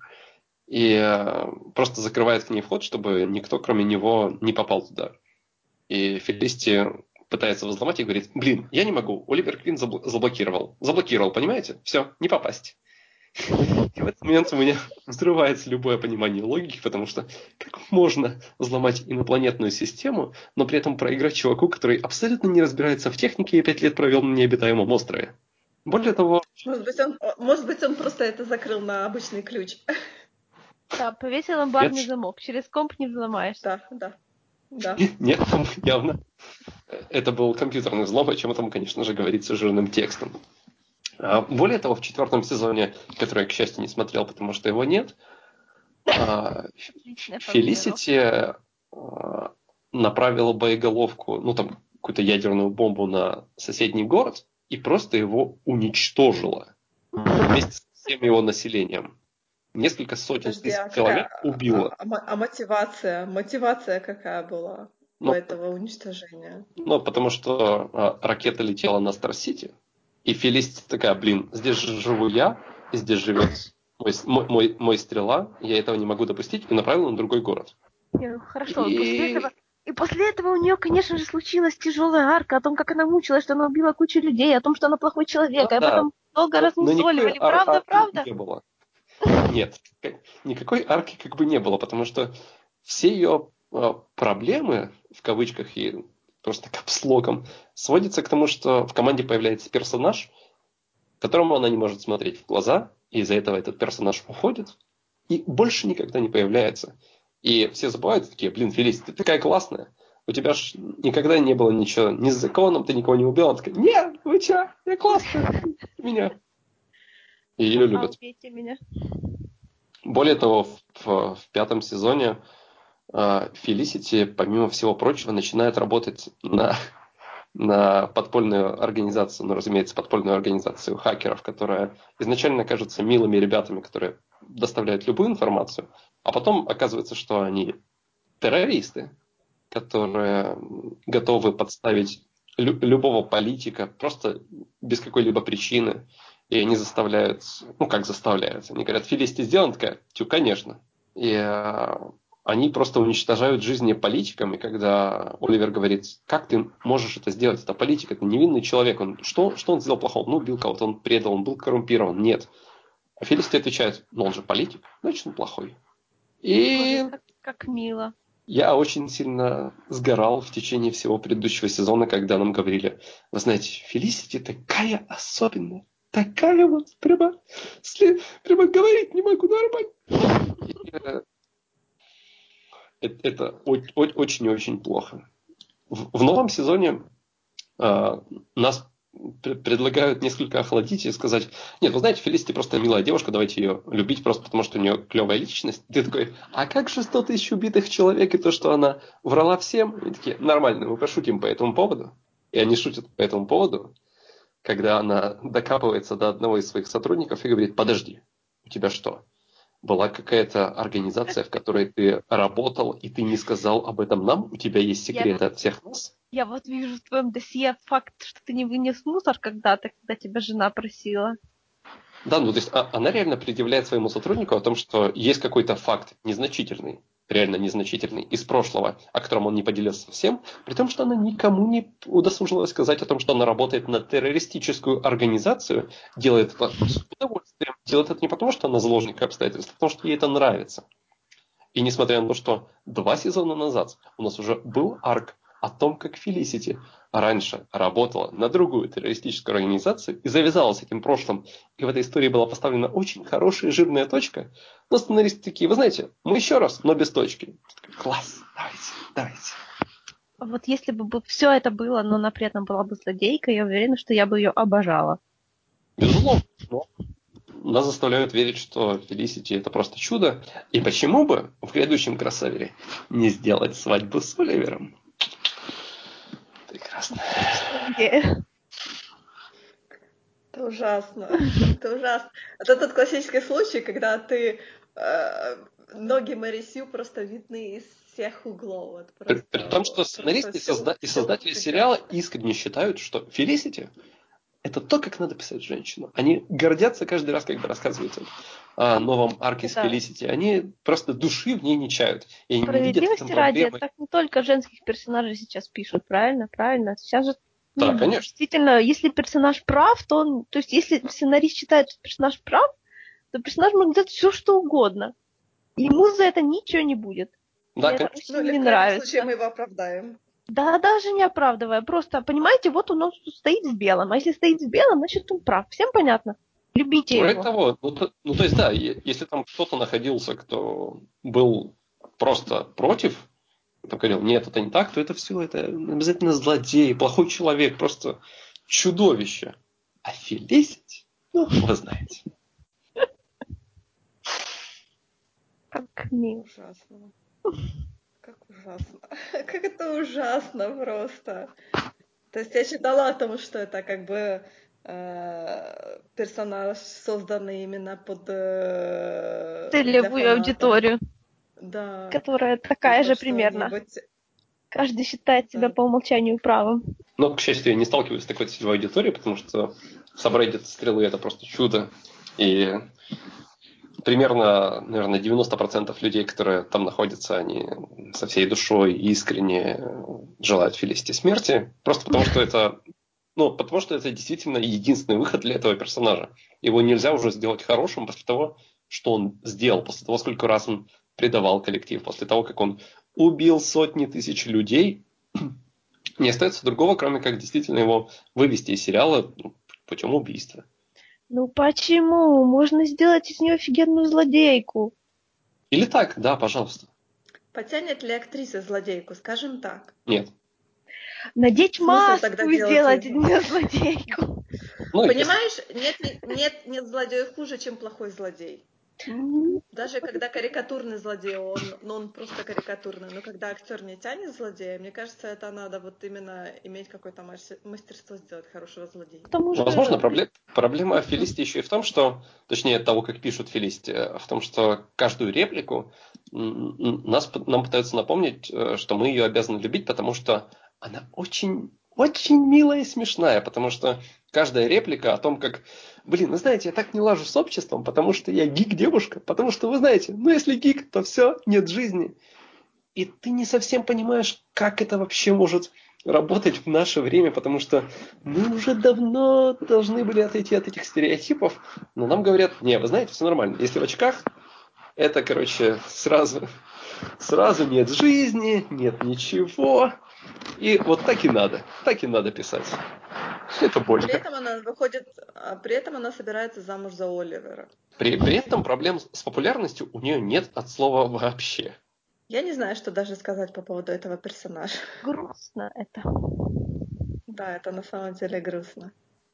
B: и э, просто закрывает к ней вход, чтобы никто, кроме него, не попал туда. И Фелисти пытается взломать и говорит, блин, я не могу, Оливер Квин заблокировал. Заблокировал, понимаете? Все, не попасть. Этот момент у меня взрывается любое понимание логики, потому что как можно взломать инопланетную систему, но при этом проиграть чуваку, который абсолютно не разбирается в технике и пять лет провел на необитаемом острове. Более того...
A: Может быть, он, может быть, он просто это закрыл на обычный ключ.
C: Да, повесил амбарный замок. Через комп не взломаешь.
A: Да, да. Да.
B: Нет, явно. Это был компьютерный взлом, о чем там, конечно же, говорится жирным текстом. А, более того, в четвертом сезоне, который я, к счастью, не смотрел, потому что его нет, а, Фелисити а, направила боеголовку, ну там какую-то ядерную бомбу на соседний город и просто его уничтожила вместе с всем его населением несколько сотен Подожди, а человек какая, убило.
A: А, а, а мотивация? Мотивация какая была ну, у этого уничтожения?
B: Ну, потому что а, ракета летела на Стар-Сити, и Фелисити такая, блин, здесь живу я, здесь живет мой, мой, мой стрела, я этого не могу допустить, и направила на другой город.
C: Хорошо, и... после этого и после этого у нее, конечно же, случилась тяжелая арка о том, как она мучилась, что она убила кучу людей, о том, что она плохой человек, ну, а да. потом долго размусоливали. Правда, правда?
B: Не было. Нет, никакой арки как бы не было, потому что все ее а, проблемы, в кавычках и просто капслогом, сводятся к тому, что в команде появляется персонаж, которому она не может смотреть в глаза, и из-за этого этот персонаж уходит, и больше никогда не появляется. И все забывают такие, блин, Фелис, ты такая классная, у тебя ж никогда не было ничего, ни с законом ты никого не убил. Она такая, нет, вы че, я классная, меня. И ее любят. Меня. Более того, в, в пятом сезоне Фелисити, помимо всего прочего, начинает работать на, на подпольную организацию, ну, разумеется, подпольную организацию хакеров, которая изначально кажется милыми ребятами, которые доставляют любую информацию, а потом оказывается, что они террористы, которые готовы подставить лю- любого политика просто без какой-либо причины, и они заставляют, ну как заставляют, они говорят, Филисти сделан, такая, тю, конечно. И э, они просто уничтожают жизни политикам, и когда Оливер говорит, как ты можешь это сделать, это политик, это невинный человек, он, что, что он сделал плохого? Ну, убил кого-то, он предал, он был коррумпирован, нет. А Филисти отвечает, ну он же политик, значит он плохой. И...
C: как, как мило.
B: Я очень сильно сгорал в течение всего предыдущего сезона, когда нам говорили, вы знаете, Фелисити такая особенная, такая вот, прямо, прямо говорить не могу нормально. Это, это очень и очень плохо. В, в новом сезоне э, нас предлагают несколько охладить и сказать, нет, вы знаете, Фелисити просто милая девушка, давайте ее любить просто потому, что у нее клевая личность. Ты такой, а как же 100 тысяч убитых человек и то, что она врала всем? И такие, нормально, мы пошутим по этому поводу. И они шутят по этому поводу когда она докапывается до одного из своих сотрудников и говорит, подожди, у тебя что, была какая-то организация, в которой ты работал, и ты не сказал об этом нам? У тебя есть секреты я, от всех нас?
C: Я вот вижу в твоем досье факт, что ты не вынес мусор когда-то, когда тебя жена просила.
B: Да, ну то есть а, она реально предъявляет своему сотруднику о том, что есть какой-то факт незначительный, реально незначительный, из прошлого, о котором он не поделился всем, при том, что она никому не удосужилась сказать о том, что она работает на террористическую организацию, делает это с удовольствием, делает это не потому, что она заложник обстоятельств, а потому, что ей это нравится. И несмотря на то, что два сезона назад у нас уже был арк о том, как Фелисити раньше работала на другую террористическую организацию и завязала с этим прошлым. И в этой истории была поставлена очень хорошая жирная точка. Но сценаристы такие, вы знаете, мы еще раз, но без точки. Класс, давайте, давайте.
C: Вот если бы все это было, но она при этом была бы злодейкой, я уверена, что я бы ее обожала.
B: Безусловно. Но нас заставляют верить, что Фелисити это просто чудо. И почему бы в грядущем кроссовере не сделать свадьбу с Оливером? Прекрасно.
A: Это ужасно. Это ужасно. Это тот классический случай, когда ты э, ноги Мэри Сью просто видны из всех углов. Вот
B: просто, при, при том, что сценаристы и, созда- и создатели сериала искренне считают, что Фелисити это то, как надо писать женщину. Они гордятся каждый раз, когда рассказывают о новом арке с Фелисити. Они просто души в ней не чают.
C: И Справедливости ради, так не только женских персонажей сейчас пишут, правильно? Правильно. Сейчас же
B: да, ну, конечно.
C: Действительно, если персонаж прав, то он... То есть, если сценарист считает, что персонаж прав, то персонаж может делать все, что угодно. Ему за это ничего не будет.
B: Да, Мне конечно.
A: это очень ну, не нравится. В случае мы его оправдаем.
C: Да, даже не оправдывая. Просто, понимаете, вот он стоит в белом. А если стоит в белом, значит он прав. Всем понятно? Любите
B: Более
C: его.
B: того, ну то, ну то есть да, если там кто-то находился, кто был просто против, кто говорил, нет, это не так, то это все, это обязательно злодей, плохой человек, просто чудовище. А Фелисити, ну, вы знаете.
C: Как мило.
A: Ужасно. Как ужасно. Как это ужасно просто. То есть я считала о том, что это как бы э, персонаж, созданный именно под... Э,
C: Целевую аудиторию.
A: Да.
C: Которая такая же примерно. Каждый считает себя да. по умолчанию правым.
B: Но, к счастью, я не сталкиваюсь с такой целевой аудиторией, потому что собрать стрелы это просто чудо. И примерно, наверное, 90% людей, которые там находятся, они со всей душой искренне желают Фелисити смерти, просто потому что это ну, потому что это действительно единственный выход для этого персонажа. Его нельзя уже сделать хорошим после того, что он сделал, после того, сколько раз он предавал коллектив, после того, как он убил сотни тысяч людей, не остается другого, кроме как действительно его вывести из сериала путем убийства.
C: Ну почему? Можно сделать из нее офигенную злодейку.
B: Или так, да, пожалуйста.
A: Потянет ли актриса злодейку, скажем так?
B: Нет.
C: Надеть Смысл маску и сделать нее злодейку.
A: Ну, Понимаешь, нет, нет, нет злодея хуже, чем плохой злодей. Даже когда карикатурный злодей, он, ну, он просто карикатурный, но когда актер не тянет злодея, мне кажется, это надо вот именно иметь какое-то мастерство сделать хорошего злодея.
B: Что... Возможно, проблем, проблема Фелисти еще и в том, что, точнее, того, как пишут Фелисти, в том, что каждую реплику нас, нам пытаются напомнить, э, что мы ее обязаны любить, потому что она очень очень милая и смешная, потому что каждая реплика о том, как, блин, вы знаете, я так не лажу с обществом, потому что я гик-девушка, потому что, вы знаете, ну если гик, то все, нет жизни. И ты не совсем понимаешь, как это вообще может работать в наше время, потому что мы уже давно должны были отойти от этих стереотипов, но нам говорят, не, вы знаете, все нормально. Если в очках, это, короче, сразу, сразу нет жизни, нет ничего, и вот так и надо. Так и надо писать. Это больно.
A: При этом она выходит, а при этом она собирается замуж за Оливера.
B: При, при этом проблем с популярностью у нее нет от слова вообще.
A: Я не знаю, что даже сказать по поводу этого персонажа.
C: Грустно это.
A: Да, это на самом деле грустно.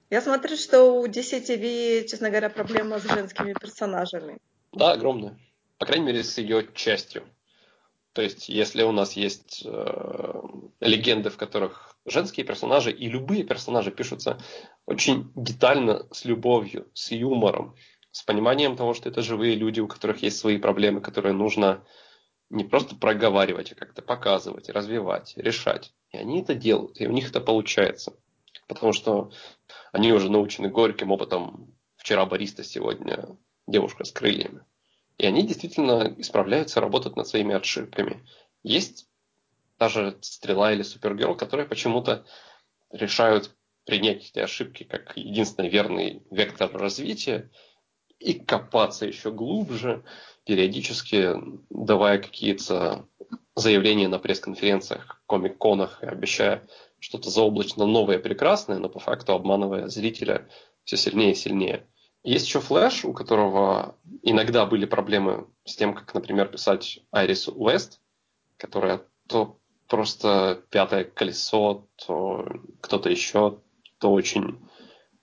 A: Я смотрю, что у DCTV, честно говоря, проблема с женскими персонажами.
B: Да, огромная. По крайней мере, с ее частью. То есть, если у нас есть э, легенды, в которых женские персонажи и любые персонажи пишутся очень детально, с любовью, с юмором, с пониманием того, что это живые люди, у которых есть свои проблемы, которые нужно не просто проговаривать, а как-то показывать, развивать, решать. И они это делают, и у них это получается. Потому что они уже научены горьким опытом вчера бариста, сегодня девушка с крыльями. И они действительно исправляются, работают над своими ошибками. Есть даже стрела или супергерл, которые почему-то решают принять эти ошибки как единственный верный вектор развития и копаться еще глубже, периодически давая какие-то заявления на пресс-конференциях, комик-конах, обещая что-то заоблачно новое, прекрасное, но по факту обманывая зрителя все сильнее и сильнее. Есть еще Флэш, у которого иногда были проблемы с тем, как, например, писать Айрис Уэст, которая то просто пятое колесо, то кто-то еще, то очень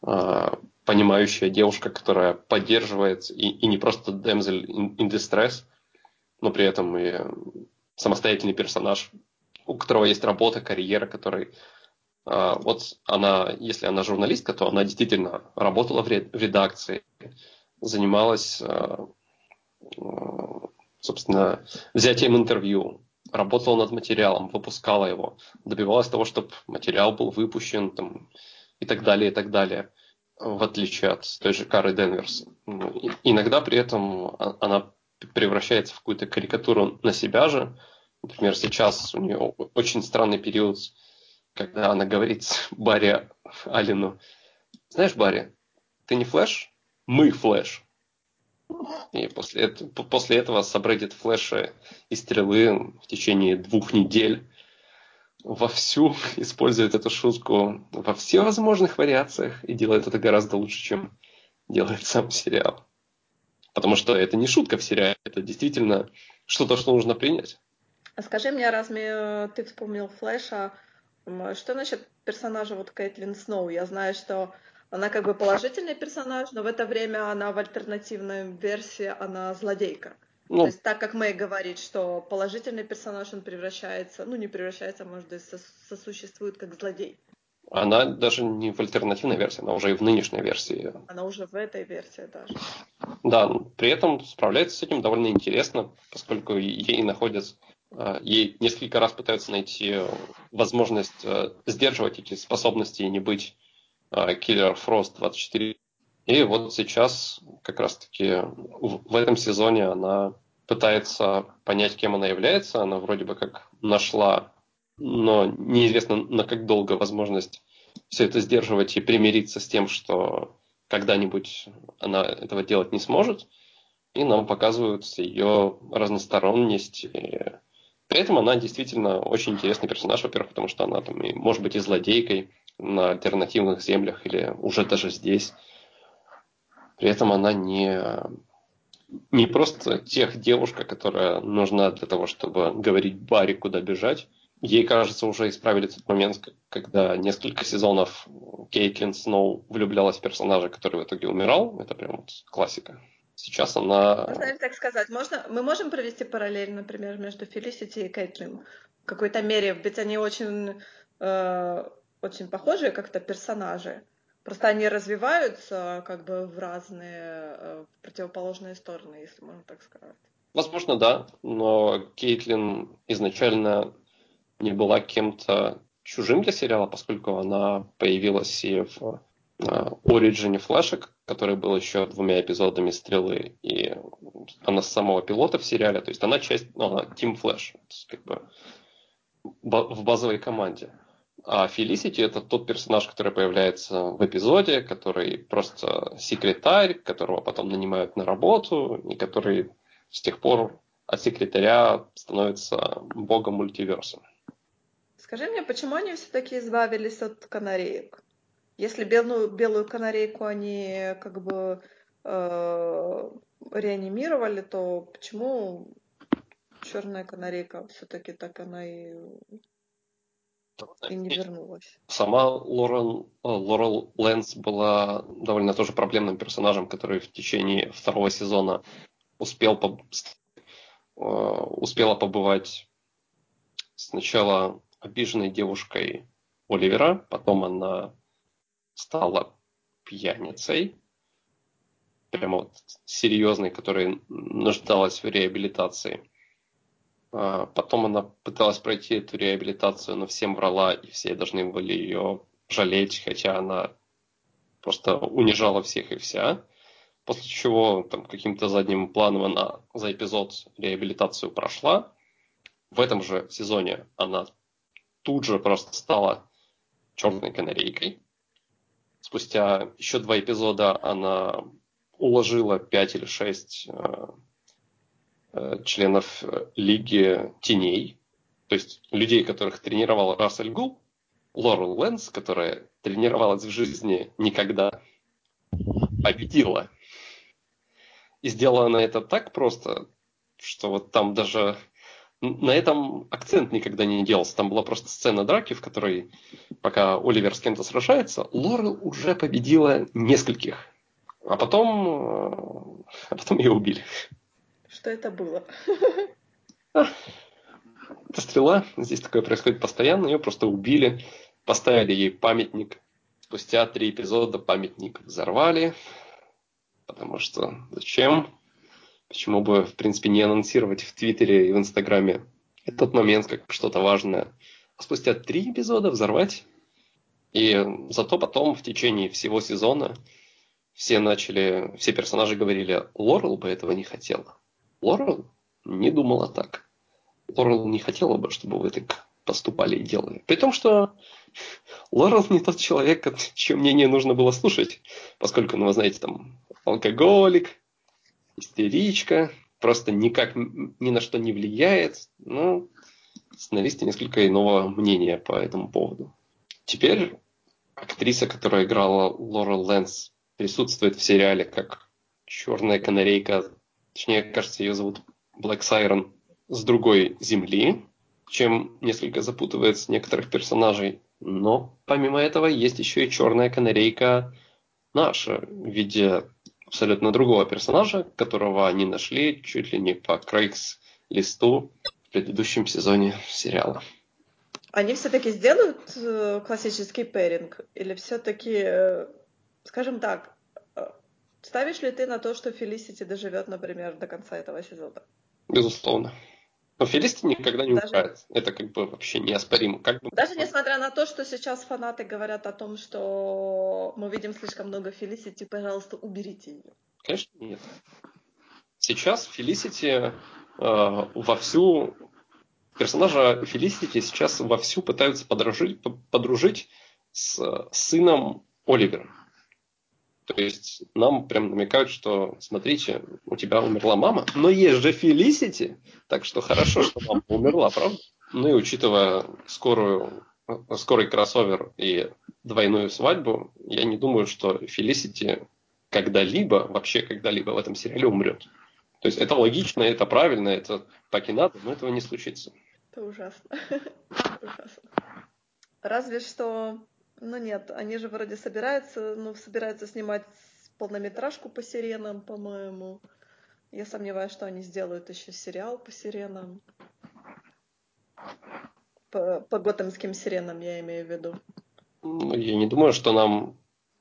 B: э, понимающая девушка, которая поддерживает и, и не просто damsel in, in distress, но при этом и самостоятельный персонаж, у которого есть работа, карьера, который вот она, если она журналистка, то она действительно работала в, редакции, занималась, э, собственно, взятием интервью, работала над материалом, выпускала его, добивалась того, чтобы материал был выпущен там, и так далее, и так далее, в отличие от той же Кары Денверс. Иногда при этом а, она превращается в какую-то карикатуру на себя же. Например, сейчас у нее очень странный период, когда она говорит Барри Алину, знаешь, Барри, ты не Флэш? Мы Флэш. И после, этого, после этого сабреддит флеша и стрелы в течение двух недель вовсю использует эту шутку во всех возможных вариациях и делает это гораздо лучше, чем делает сам сериал. Потому что это не шутка в сериале, это действительно что-то, что нужно принять.
A: А скажи мне, раз ты вспомнил Флэша, что насчет персонажа вот Кейтлин Сноу? Я знаю, что она как бы положительный персонаж, но в это время она в альтернативной версии, она злодейка. Ну, То есть так как Мэй говорит, что положительный персонаж, он превращается, ну не превращается, а может быть, сосуществует как злодей.
B: Она даже не в альтернативной версии, она уже и в нынешней версии.
A: Она уже в этой версии даже.
B: Да, при этом справляется с этим довольно интересно, поскольку ей находят, а, ей несколько раз пытаются найти возможность а, сдерживать эти способности и не быть Killer Frost 24. И вот сейчас как раз-таки в этом сезоне она пытается понять, кем она является. Она вроде бы как нашла, но неизвестно на как долго возможность все это сдерживать и примириться с тем, что когда-нибудь она этого делать не сможет. И нам показывают ее разносторонность. И при этом она действительно очень интересный персонаж, во-первых, потому что она там и, может быть и злодейкой, на альтернативных землях или уже даже здесь. При этом она не, не просто тех девушка, которая нужна для того, чтобы говорить Барри, куда бежать. Ей, кажется, уже исправили тот момент, когда несколько сезонов Кейтлин Сноу влюблялась в персонажа, который в итоге умирал. Это прям вот классика. Сейчас она...
A: Можно ли так сказать? Можно, мы можем провести параллель, например, между Фелисити и Кейтлин? В какой-то мере, ведь они очень э, очень похожие как-то персонажи. Просто они развиваются как бы в разные э, противоположные стороны, если можно так сказать.
B: Возможно, да, но Кейтлин изначально не была кем-то чужим для сериала, поскольку она появилась и в Ориджине Флэшек, который был еще двумя эпизодами стрелы, и она с самого пилота в сериале, то есть она часть, ну, она Тим Флэш, как бы в базовой команде. А Фелисити это тот персонаж, который появляется в эпизоде, который просто секретарь, которого потом нанимают на работу, и который с тех пор от секретаря становится богом мультиверса.
A: Скажи мне, почему они все-таки избавились от канареек? Если белую, белую канарейку они как бы э, реанимировали, то почему черная канарейка все-таки так она и и не вернулась.
B: Сама Лорен, Лорел Лэнс была довольно тоже проблемным персонажем, который в течение второго сезона успел по, э, успела побывать сначала обиженной девушкой Оливера, потом она стала пьяницей, прямо вот серьезной, которая нуждалась в реабилитации. А, потом она пыталась пройти эту реабилитацию, но всем врала, и все должны были ее жалеть, хотя она просто унижала всех и вся. После чего там каким-то задним планом она за эпизод реабилитацию прошла. В этом же сезоне она тут же просто стала черной канарейкой. Спустя еще два эпизода она уложила пять или шесть э, Э, членов э, Лиги Теней, То есть людей, которых тренировал Рассель Гул, Лорел Лэнс, которая тренировалась в жизни никогда, победила. И сделала она это так просто, что вот там даже на этом акцент никогда не делался. Там была просто сцена драки, в которой, пока Оливер с кем-то сражается, Лорел уже победила нескольких. А потом, э, а потом ее убили.
A: Что это было?
B: Это стрела. Здесь такое происходит постоянно. Ее просто убили. Поставили ей памятник. Спустя три эпизода памятник взорвали. Потому что зачем? Почему бы, в принципе, не анонсировать в Твиттере и в Инстаграме этот момент как что-то важное. А спустя три эпизода взорвать. И зато потом в течение всего сезона все начали, все персонажи говорили, Лорел бы этого не хотела. Лорел не думала так. Лорел не хотела бы, чтобы вы так поступали и делали. При том, что Лорел не тот человек, чье мнение нужно было слушать, поскольку, ну, вы знаете, там, алкоголик, истеричка, просто никак ни на что не влияет. Ну, сценаристы несколько иного мнения по этому поводу. Теперь актриса, которая играла Лорел Лэнс, присутствует в сериале как черная канарейка, точнее, кажется, ее зовут Блэк Сайрон, с другой земли, чем несколько запутывает некоторых персонажей. Но помимо этого есть еще и черная канарейка наша в виде абсолютно другого персонажа, которого они нашли чуть ли не по Крейгс-листу в предыдущем сезоне сериала.
A: Они все-таки сделают э, классический пэринг? Или все-таки, э, скажем так, э, ставишь ли ты на то, что Фелисити доживет, например, до конца этого сезона?
B: Безусловно. Но Фелисити никогда не Даже... Это как бы вообще неоспоримо. Как бы...
A: Даже несмотря на то, что сейчас фанаты говорят о том, что мы видим слишком много Фелисити, пожалуйста, уберите ее.
B: Конечно, нет. Сейчас Фелисити э, вовсю персонажа Фелисити сейчас вовсю пытаются подружить, подружить с сыном Оливера. То есть нам прям намекают, что смотрите, у тебя умерла мама, но есть же Фелисити, так что хорошо, что мама умерла, правда? Ну и учитывая скорую, скорый кроссовер и двойную свадьбу, я не думаю, что Фелисити когда-либо, вообще когда-либо в этом сериале умрет. То есть это логично, это правильно, это так и надо, но этого не случится.
A: Это ужасно. ужасно. Разве что ну нет, они же вроде собираются, ну, собираются снимать полнометражку по сиренам, по-моему. Я сомневаюсь, что они сделают еще сериал по сиренам. По, по готэмским сиренам, я имею в виду.
B: Ну, я не думаю, что нам,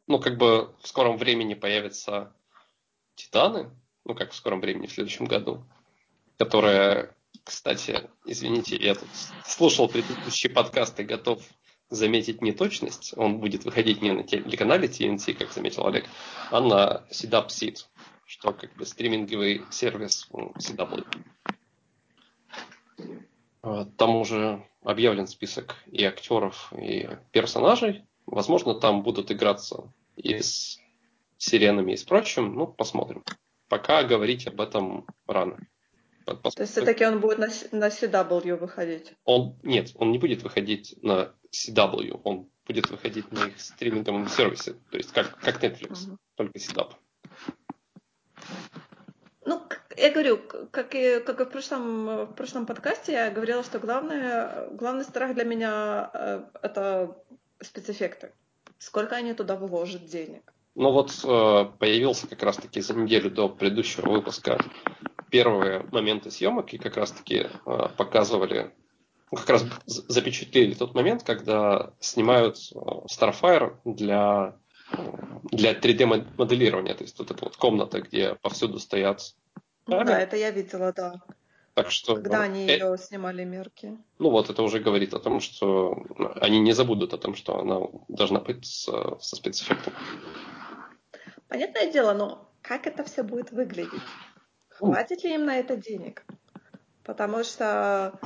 B: ну, как бы в скором времени появятся Титаны, ну, как в скором времени, в следующем году, которые, кстати, извините, я тут слушал предыдущие подкасты, готов заметить неточность, он будет выходить не на телеканале TNT, как заметил Олег, а на CW что как бы стриминговый сервис CW. А, там уже объявлен список и актеров, и персонажей. Возможно, там будут играться и с сиренами, и с прочим. Ну, посмотрим. Пока говорить об этом рано.
A: То есть все-таки он будет на, на CW выходить?
B: Он, нет, он не будет выходить на CW, он будет выходить на их стриминговом сервисе, то есть как, как Netflix, угу. только CW.
A: Ну, я говорю, как и, как и в, прошлом, в прошлом подкасте, я говорила, что главное, главный страх для меня э, это спецэффекты. Сколько они туда вложат денег?
B: Ну вот э, появился как раз-таки за неделю до предыдущего выпуска первые моменты съемок и как раз-таки э, показывали как раз запечатлели тот момент, когда снимают э, Starfire для, для 3D-моделирования. То есть вот эта вот комната, где повсюду стоят
A: камеры. Да, это я видела, да.
B: Так что,
A: Когда они э... ее снимали мерки.
B: Ну вот это уже говорит о том, что они не забудут о том, что она должна быть со, со спецэффектом.
A: Понятное дело, но как это все будет выглядеть? Хватит ли им на это денег? Потому что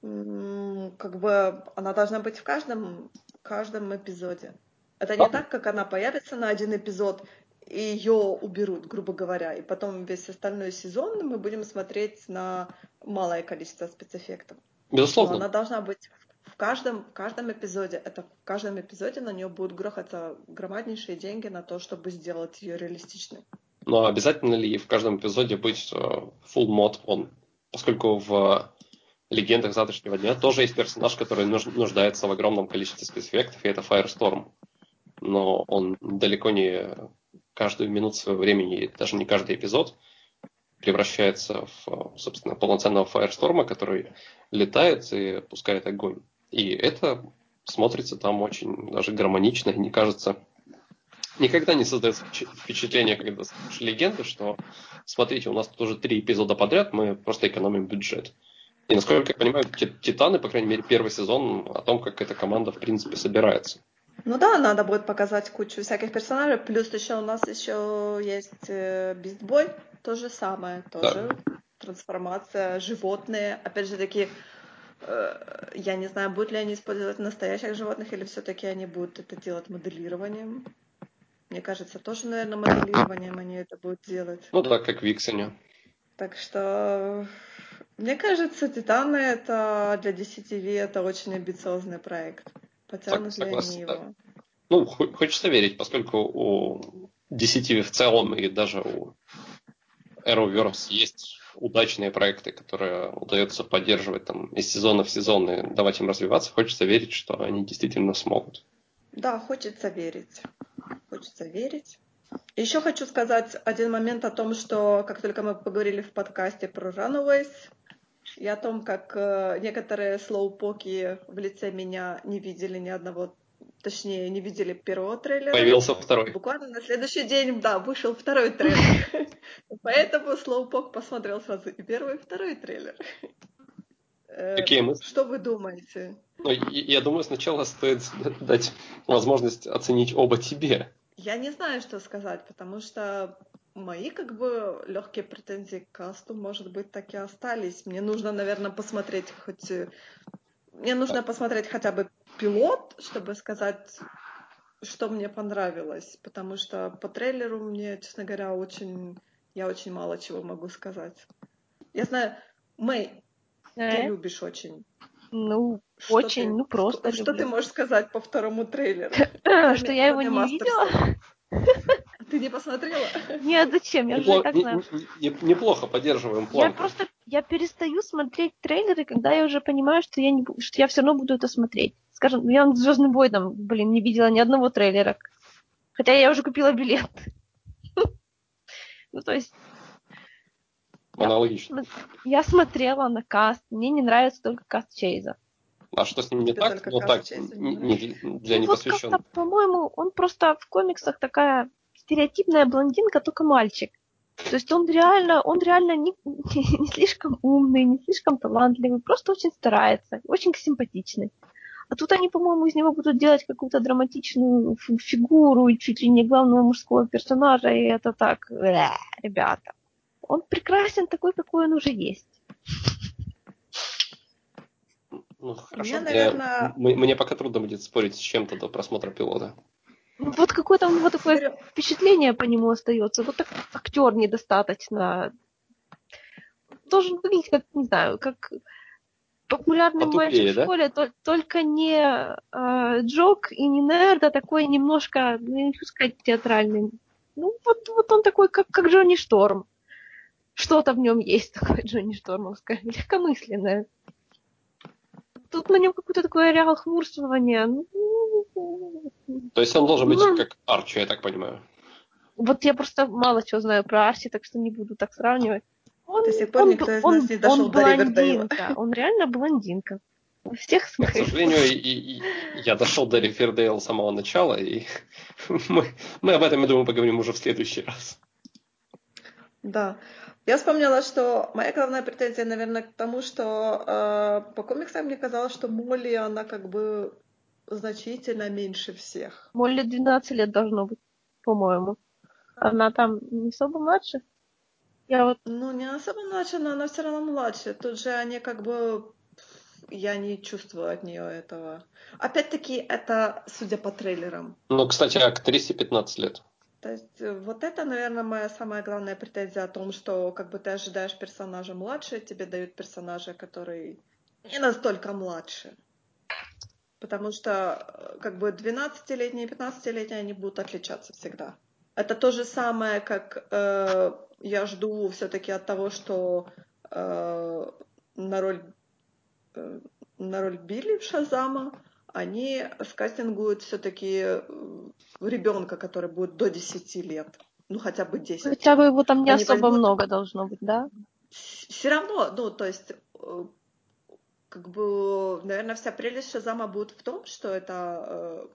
A: как бы она должна быть в каждом, каждом эпизоде. Это не так, как она появится на один эпизод, и ее уберут, грубо говоря, и потом весь остальной сезон мы будем смотреть на малое количество спецэффектов.
B: Безусловно.
A: Но она должна быть в каждом, в каждом эпизоде. Это в каждом эпизоде на нее будут грохаться громаднейшие деньги на то, чтобы сделать ее реалистичной.
B: Но обязательно ли в каждом эпизоде быть э, full мод он? Поскольку в легендах завтрашнего дня тоже есть персонаж, который нуждается в огромном количестве спецэффектов, и это Firestorm. Но он далеко не каждую минуту своего времени, даже не каждый эпизод, превращается в, собственно, полноценного Firestorm, который летает и пускает огонь. И это смотрится там очень даже гармонично и не кажется никогда не создается впечатление, когда слушаешь легенды, что смотрите, у нас тут уже три эпизода подряд, мы просто экономим бюджет. И насколько я понимаю, Титаны, по крайней мере, первый сезон о том, как эта команда, в принципе, собирается.
A: Ну да, надо будет показать кучу всяких персонажей. Плюс еще у нас еще есть Бистбой, то же самое, тоже да. трансформация, животные. Опять же таки, э, я не знаю, будут ли они использовать настоящих животных или все-таки они будут это делать моделированием. Мне кажется, тоже, наверное, моделированием они это будут делать.
B: Ну да, как в Виксоне.
A: Так что, мне кажется, Титаны это для DCTV это очень амбициозный проект. Потянут ли они его? Да.
B: Ну, хочется верить, поскольку у DCTV в целом и даже у Arrowverse есть удачные проекты, которые удается поддерживать там из сезона в сезон и давать им развиваться. Хочется верить, что они действительно смогут.
A: Да, хочется верить хочется верить. Еще хочу сказать один момент о том, что как только мы поговорили в подкасте про Runaways, и о том, как э, некоторые слоупоки в лице меня не видели ни одного, точнее, не видели первого трейлера.
B: Появился второй.
A: Буквально на следующий день, да, вышел второй трейлер. Поэтому слоупок посмотрел сразу и первый, и второй трейлер.
B: Э, Какие мысли?
A: Что вы думаете?
B: Ну, я думаю, сначала стоит дать возможность оценить оба тебе.
A: Я не знаю, что сказать, потому что мои как бы легкие претензии к касту, может быть, так и остались. Мне нужно, наверное, посмотреть хоть... Э, мне нужно посмотреть хотя бы пилот, чтобы сказать, что мне понравилось, потому что по трейлеру мне, честно говоря, очень... Я очень мало чего могу сказать. Я знаю, Мэй, э? ты любишь очень.
C: Ну, что очень, ты, ну просто.
A: Что, что ты можешь сказать по второму трейлеру?
C: Что я его не видела?
A: Ты не посмотрела?
C: Нет, зачем? Я уже так знаю.
B: Неплохо поддерживаем план.
C: Я просто, я перестаю смотреть трейлеры, когда я уже понимаю, что я, не, что я все равно буду это смотреть. Скажем, я с Звездным Бойдом, блин, не видела ни одного трейлера. Хотя я уже купила билет. Ну, то есть,
B: Аналогично.
C: Я смотрела на каст, мне не нравится только каст Чейза.
B: А что с ним не так? Ну так, не, не, для ну, непосвященных. Вот
C: по-моему, он просто в комиксах такая стереотипная блондинка, только мальчик. То есть он реально, он реально не, не, не слишком умный, не слишком талантливый, просто очень старается, очень симпатичный. А тут они, по-моему, из него будут делать какую-то драматичную фигуру и чуть ли не главного мужского персонажа, и это так, э, ребята он прекрасен такой, какой он уже есть.
B: Ну, хорошо. Мне, наверное... мне, мне пока трудно будет спорить с чем-то до просмотра пилота.
C: Ну, вот какое-то у него такое впечатление по нему остается. Вот так актер недостаточно. Должен выглядеть как, не знаю, как популярный Потупее, мальчик да? в школе, то, только не э, Джок и не нерд, а такой немножко, ну, не хочу сказать, театральный. Ну, вот, вот он такой, как, как Джонни Шторм что-то в нем есть такое Джонни Штормовское, легкомысленное. Тут на нем какое-то такое реал хмурствование. Ну,
B: То есть он должен быть ну, как Арчи, я так понимаю.
C: Вот я просто мало чего знаю про Арчи, так что не буду так сравнивать.
A: Он, До сих пор он, никто из он, нас не дошел
C: он до блондинка, он реально блондинка. Во всех
B: смыслах. К сожалению, и, и, я дошел до Ривердейла с самого начала, и мы, мы об этом, я думаю, поговорим уже в следующий раз.
A: Да. Я вспомнила, что моя главная претензия, наверное, к тому, что э, по комиксам мне казалось, что Молли, она как бы значительно меньше всех.
C: Молли 12 лет должно быть, по-моему. Она там не особо младше?
A: Я вот... Ну, не особо младше, но она все равно младше. Тут же они как бы... Я не чувствую от нее этого. Опять-таки, это судя по трейлерам.
B: Ну, кстати, актрисе 15 лет.
A: То есть э, вот это, наверное, моя самая главная претензия о том, что как бы ты ожидаешь персонажа младше, тебе дают персонажа, который не настолько младше. Потому что э, как бы 12-летние и 15-летние они будут отличаться всегда. Это то же самое, как э, я жду все-таки от того, что э, на роль э, на роль Билли в Шазама они скастингуют все-таки э, ребенка, который будет до 10 лет. Ну, хотя бы 10.
C: Хотя бы его там не они особо возьмут... много должно быть, да?
A: Все равно, ну, то есть, э, как бы, наверное, вся прелесть Шазама будет в том, что это э,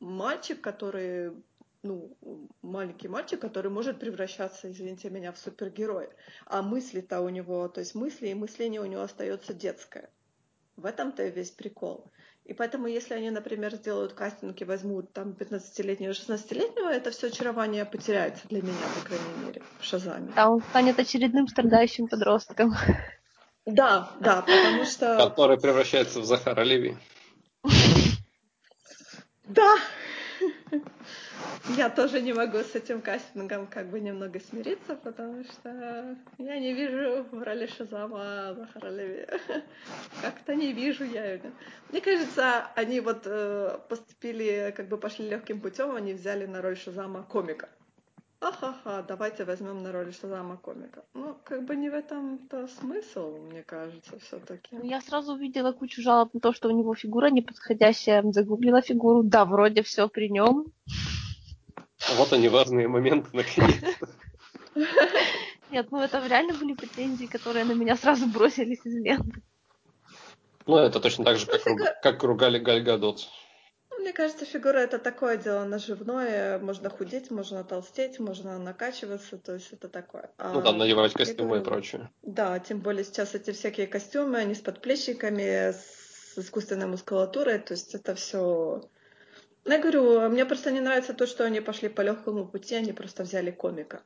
A: мальчик, который ну, маленький мальчик, который может превращаться, извините меня, в супергероя. А мысли-то у него, то есть мысли и мышление у него остается детское. В этом-то и весь прикол. И поэтому, если они, например, сделают кастинг и возьмут там 15-летнего, 16-летнего, это все очарование потеряется для меня, по крайней мере, в Шазаме.
C: Да, он станет очередным страдающим подростком.
A: Да, да, потому что...
B: Который превращается в Захара Леви.
A: Да, я тоже не могу с этим кастингом как бы немного смириться, потому что я не вижу в роли Шазама Захара Леви. Как-то не вижу я ее. Мне кажется, они вот э, поступили, как бы пошли легким путем, они взяли на роль Шазама комика. Ха-ха-ха, давайте возьмем на роль Шазама комика. Ну, как бы не в этом-то смысл, мне кажется, все-таки.
C: Ну, я сразу увидела кучу жалоб на то, что у него фигура неподходящая. Загуглила фигуру, да, вроде все при нем.
B: Вот они важные моменты, наконец-то.
C: Нет, ну это реально были претензии, которые на меня сразу бросились из ленты.
B: Ну, это точно так же, как, ну, руг... как ругали Галь Гадот.
A: Ну, мне кажется, фигура это такое дело наживное. Можно худеть, можно толстеть, можно накачиваться, то есть это такое.
B: Ну да, надевать костюмы говорю, и прочее.
A: Да, тем более сейчас эти всякие костюмы, они с подплечниками, с искусственной мускулатурой, то есть это все я говорю, мне просто не нравится то, что они пошли по легкому пути, они просто взяли комика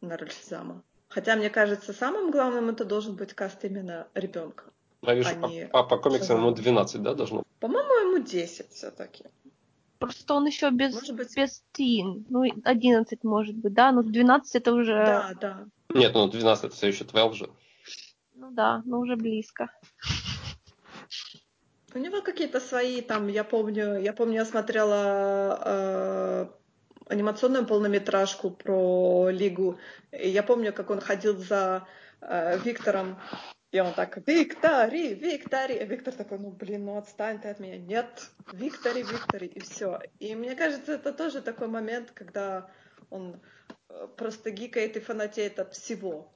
A: на роль Шазама. Хотя, мне кажется, самым главным это должен быть каст именно ребенка.
B: Я вижу, а по, по, по комиксам ему 12, да, должно?
A: По-моему, ему 10 все-таки.
C: Просто он еще без, может быть... без тин. Ну, 11 может быть, да? Но 12 это уже...
A: Да, да.
B: Нет, ну 12 это все еще 12 же.
C: Ну да, но уже близко.
A: У него какие-то свои там, я помню, я помню, я смотрела э, анимационную полнометражку про Лигу. И я помню, как он ходил за э, Виктором, и он так, Виктори, Виктори. И Виктор такой, ну блин, ну отстань ты от меня. Нет, Виктори, Виктори, и все. И мне кажется, это тоже такой момент, когда он э, просто гикает и фанатеет от всего.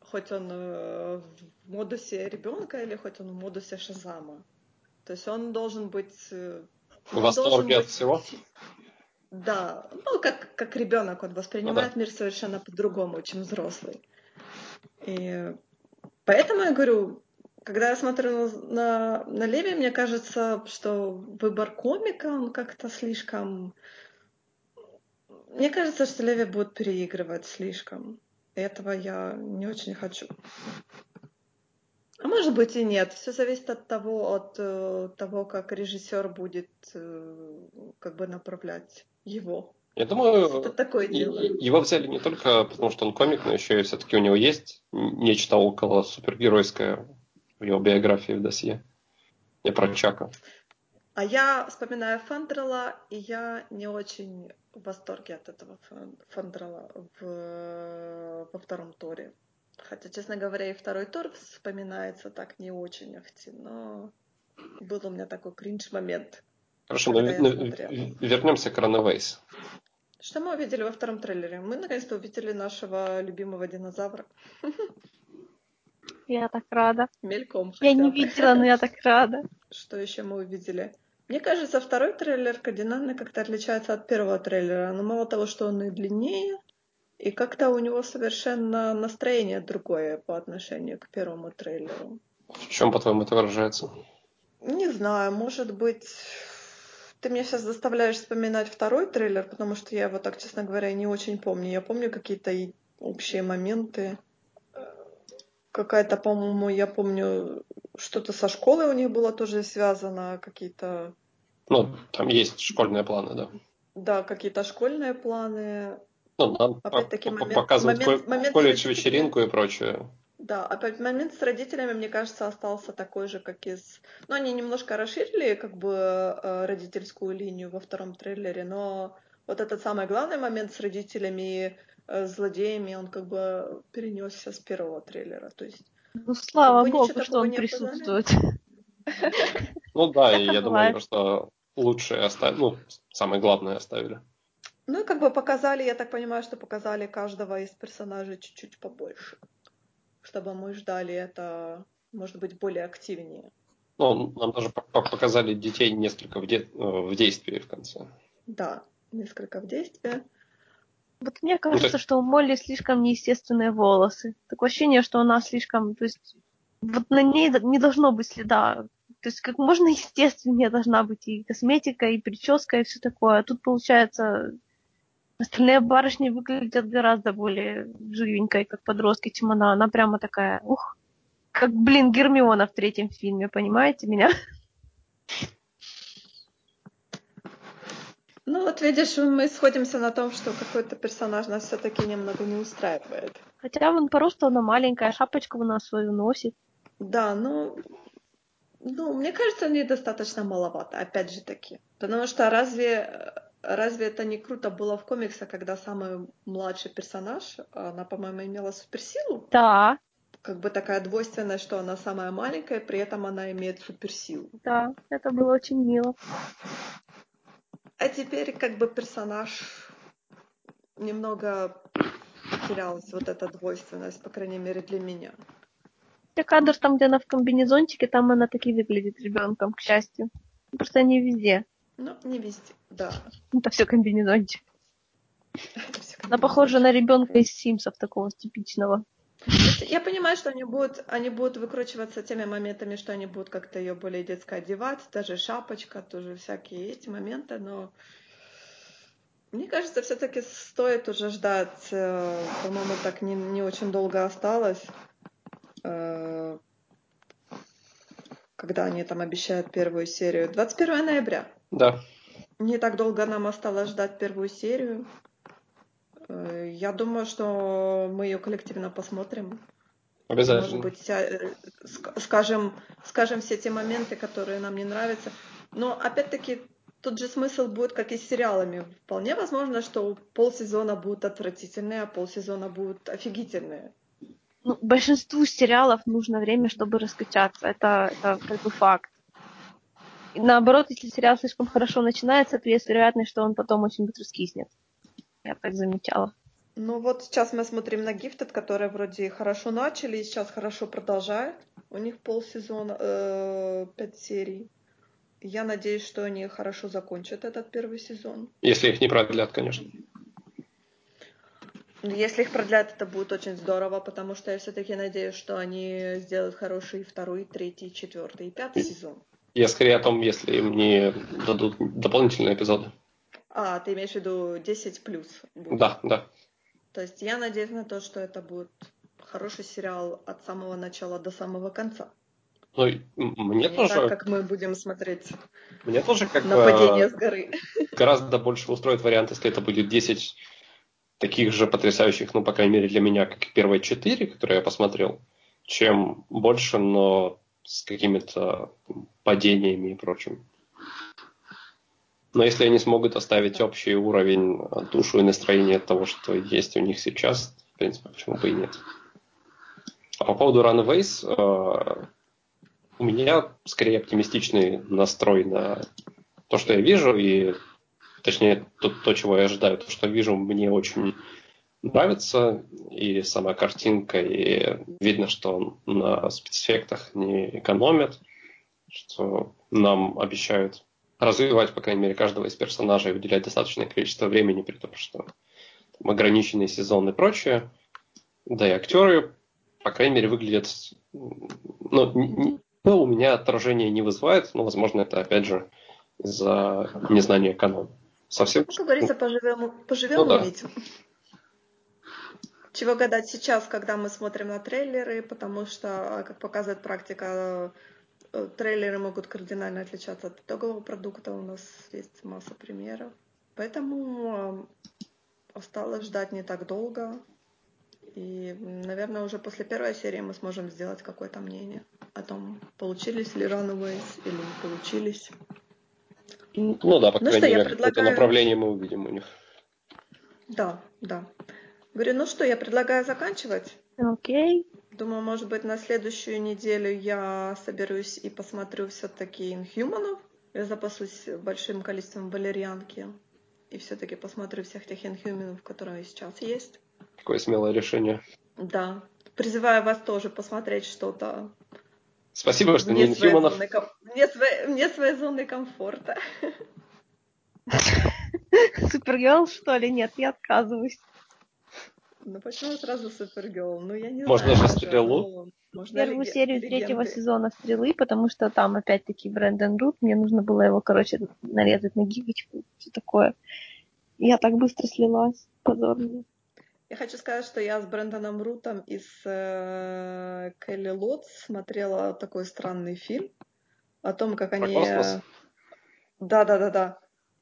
A: Хоть он э, в модусе ребенка или хоть он в модусе Шазама. То есть он должен быть... Э,
B: в восторге от всего?
A: Да, ну как, как ребенок, он воспринимает ну, да. мир совершенно по-другому, чем взрослый. И поэтому я говорю, когда я смотрю на, на Леви, мне кажется, что выбор комика, он как-то слишком... Мне кажется, что Леви будет переигрывать слишком. И этого я не очень хочу. А может быть и нет. Все зависит от того, от э, того, как режиссер будет э, как бы направлять его.
B: Я думаю, это такое дело. его взяли не только потому, что он комик, но еще и все-таки у него есть нечто около супергеройское в его биографии в досье. Я про Чака.
A: А я вспоминаю Фандрела, и я не очень в восторге от этого Фандрела в, во втором туре. Хотя, честно говоря, и второй тур вспоминается так не очень ахти, но был у меня такой кринж-момент.
B: Хорошо, но вернемся к Runaways.
A: Что мы увидели во втором трейлере? Мы наконец-то увидели нашего любимого динозавра.
C: Я так рада.
A: Мельком.
C: Я не видела, но я так рада.
A: Что еще мы увидели? Мне кажется, второй трейлер кардинально как-то отличается от первого трейлера. Но мало того, что он и длиннее, и как-то у него совершенно настроение другое по отношению к первому трейлеру.
B: В чем, по-твоему, это выражается?
A: Не знаю, может быть... Ты меня сейчас заставляешь вспоминать второй трейлер, потому что я его так, честно говоря, не очень помню. Я помню какие-то общие моменты. Какая-то, по-моему, я помню, что-то со школой у них было тоже связано, какие-то...
B: Ну, там есть школьные планы, да.
A: Да, какие-то школьные планы.
B: Ну, нам Опять-таки момент, показывают момент, момент колледж-вечеринку и прочее.
A: Да, а момент с родителями, мне кажется, остался такой же, как из... Ну, они немножко расширили как бы э, родительскую линию во втором трейлере, но вот этот самый главный момент с родителями, э, злодеями, он как бы перенесся с первого трейлера. То есть,
C: ну, слава как бы богу, что он присутствует.
B: Ну да, и я думаю, что лучшее оставили, ну, самое главное оставили.
A: Ну и как бы показали, я так понимаю, что показали каждого из персонажей чуть-чуть побольше чтобы мы ждали это, может быть, более активнее.
B: Ну, нам даже показали детей несколько в, де- в действии в конце.
A: Да, несколько в действии.
C: Вот мне кажется, ну, что у Молли слишком неестественные волосы. Такое ощущение, что она слишком, то есть, вот на ней не должно быть следа. То есть, как можно естественнее должна быть и косметика, и прическа, и все такое. А тут, получается, Остальные барышни выглядят гораздо более живенькой, как подростки, чем она. Она прямо такая, ух, как, блин, Гермиона в третьем фильме, понимаете меня?
A: Ну вот видишь, мы сходимся на том, что какой-то персонаж нас все-таки немного не устраивает.
C: Хотя он по росту она маленькая, шапочку у нас свою носит.
A: Да, ну, ну, мне кажется, мне достаточно маловато, опять же таки. Потому что разве разве это не круто было в комиксах, когда самый младший персонаж, она, по-моему, имела суперсилу?
C: Да.
A: Как бы такая двойственность, что она самая маленькая, при этом она имеет суперсилу.
C: Да, это было очень мило.
A: А теперь как бы персонаж немного потерялась вот эта двойственность, по крайней мере для меня.
C: Те кадр там, где она в комбинезончике, там она таки выглядит ребенком, к счастью. Просто не везде.
A: Ну, не везде, да.
C: Это все комбинезончик. Она похожа на ребенка из Симсов, такого типичного.
A: Я понимаю, что они будут, они будут выкручиваться теми моментами, что они будут как-то ее более детско одевать, даже шапочка, тоже всякие эти моменты, но мне кажется, все-таки стоит уже ждать, э, по-моему, так не, не очень долго осталось, э, когда они там обещают первую серию. 21 ноября.
B: Да.
A: Не так долго нам осталось ждать первую серию. Э, я думаю, что мы ее коллективно посмотрим.
B: Обязательно.
A: Может быть, э, скажем, скажем все те моменты, которые нам не нравятся. Но опять-таки тут же смысл будет, как и с сериалами. Вполне возможно, что полсезона будут отвратительные, а полсезона будут офигительные.
C: Ну, большинству сериалов нужно время, чтобы раскачаться. Это, это как бы факт наоборот, если сериал слишком хорошо начинается, то есть вероятность, что он потом очень быстро скиснет. Я так замечала.
A: Ну вот сейчас мы смотрим на Gifted, которые вроде хорошо начали и сейчас хорошо продолжают. У них полсезона, э, пять серий. Я надеюсь, что они хорошо закончат этот первый сезон.
B: Если их не продлят, конечно.
A: Если их продлят, это будет очень здорово, потому что я все-таки надеюсь, что они сделают хороший второй, третий, четвертый и пятый сезон.
B: Я скорее о том, если им не дадут дополнительные эпизоды.
A: А, ты имеешь в виду 10 плюс?
B: Да, да.
A: То есть я надеюсь на то, что это будет хороший сериал от самого начала до самого конца.
B: Ну, мне
A: не
B: тоже...
A: так, как мы будем смотреть
B: мне тоже как
A: нападение с горы.
B: Гораздо больше устроит вариант, если это будет 10 таких же потрясающих, ну, по крайней мере, для меня, как первые 4, которые я посмотрел, чем больше, но с какими-то падениями и прочим. Но если они смогут оставить общий уровень душу и настроения того, что есть у них сейчас, в принципе, почему бы и нет. А по поводу Runaways, э, у меня скорее оптимистичный настрой на то, что я вижу, и точнее то, то чего я ожидаю, то, что вижу, мне очень нравится, и сама картинка, и видно, что он на спецэффектах не экономит, что нам обещают развивать, по крайней мере, каждого из персонажей, выделять достаточное количество времени, при том, что там, ограниченный сезон и прочее. Да и актеры, по крайней мере, выглядят... Ну, не, ну, у меня отражение не вызывает, но, возможно, это, опять же, из-за незнания канона. Совсем...
A: Как говорится, поживем, поживем ну, увидим. Да. Чего гадать сейчас, когда мы смотрим на трейлеры, потому что, как показывает практика, э, трейлеры могут кардинально отличаться от итогового продукта. У нас есть масса примеров. Поэтому э, осталось ждать не так долго. И, наверное, уже после первой серии мы сможем сделать какое-то мнение о том, получились ли Runaways или не получились.
B: Ну да, по ну, крайней мере, предлагаю... какое направление мы увидим у них.
A: Да, да. Говорю, ну что, я предлагаю заканчивать.
C: Окей. Okay.
A: Думаю, может быть, на следующую неделю я соберусь и посмотрю все-таки Инхьюманов. Я запасусь большим количеством валерьянки и все-таки посмотрю всех тех Инхьюманов, которые сейчас есть.
B: Какое смелое решение.
A: Да. Призываю вас тоже посмотреть что-то.
B: Спасибо, что не Инхьюманов.
A: Зоны, мне, своей, мне своей зоны комфорта.
C: Супергерл, что ли? Нет, я отказываюсь.
A: Ну почему сразу Супергерл? Ну я не
B: Можно
A: знаю.
B: Можно же Стрелу?
C: Можно Первую лег... серию легенды. третьего сезона Стрелы, потому что там опять-таки Брэндон Рут, мне нужно было его, короче, нарезать на гигочку, все такое. Я так быстро слилась, позорно.
A: Я хочу сказать, что я с Брэндоном Рутом из э, Келли Лотс смотрела такой странный фильм о том, как они... Да, да, да, да.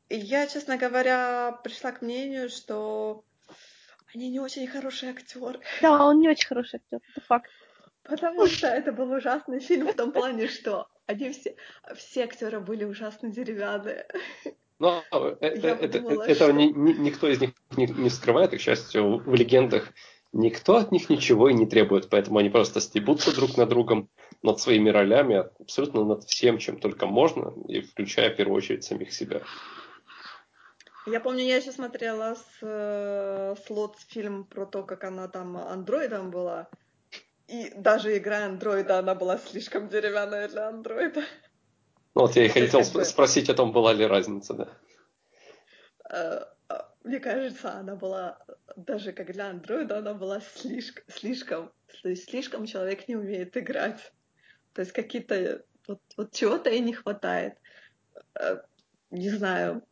A: И я, честно говоря, пришла к мнению, что они не очень хорошие актеры.
C: Да, он не очень хороший актер, это факт.
A: Потому что это был ужасный фильм в том плане, что они все, все актеры были ужасно деревянные.
B: Но э, это, это, этого что... ни, ни, никто из них не, не скрывает, и, к счастью, в легендах никто от них ничего и не требует, поэтому они просто стебутся друг над другом над своими ролями, абсолютно над всем, чем только можно, и включая в первую очередь самих себя.
A: Я помню, я еще смотрела с, э, слот фильм про то, как она там андроидом была. И даже игра андроида, она была слишком деревянная для андроида.
B: Ну, вот я и хотел сп- спросить о том, была ли разница, да.
A: Э, э, мне кажется, она была, даже как для андроида, она была слишком, слишком, то есть слишком человек не умеет играть. То есть какие-то, вот, вот чего-то и не хватает. Э, не знаю,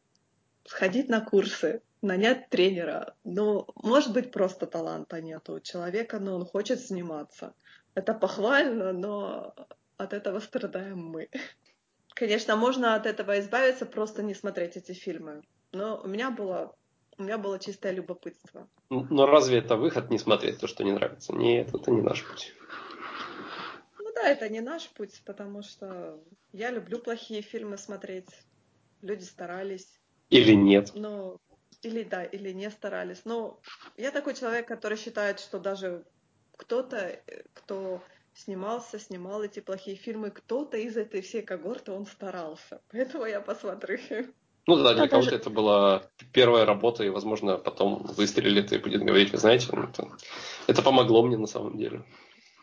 A: сходить на курсы, нанять тренера. Ну, может быть, просто таланта нет у человека, но он хочет заниматься. Это похвально, но от этого страдаем мы. Конечно, можно от этого избавиться, просто не смотреть эти фильмы. Но у меня было, у меня было чистое любопытство.
B: Но разве это выход не смотреть то, что не нравится? Нет, это не наш путь.
A: Ну да, это не наш путь, потому что я люблю плохие фильмы смотреть. Люди старались.
B: Или нет.
A: Но или да, или не старались. Но я такой человек, который считает, что даже кто-то, кто снимался, снимал эти плохие фильмы, кто-то из этой всей когорты, он старался. Поэтому я посмотрю.
B: Ну да, для кого-то это была первая работа, и, возможно, потом выстрелит и будет говорить, вы знаете, ну, это, это помогло мне на самом деле.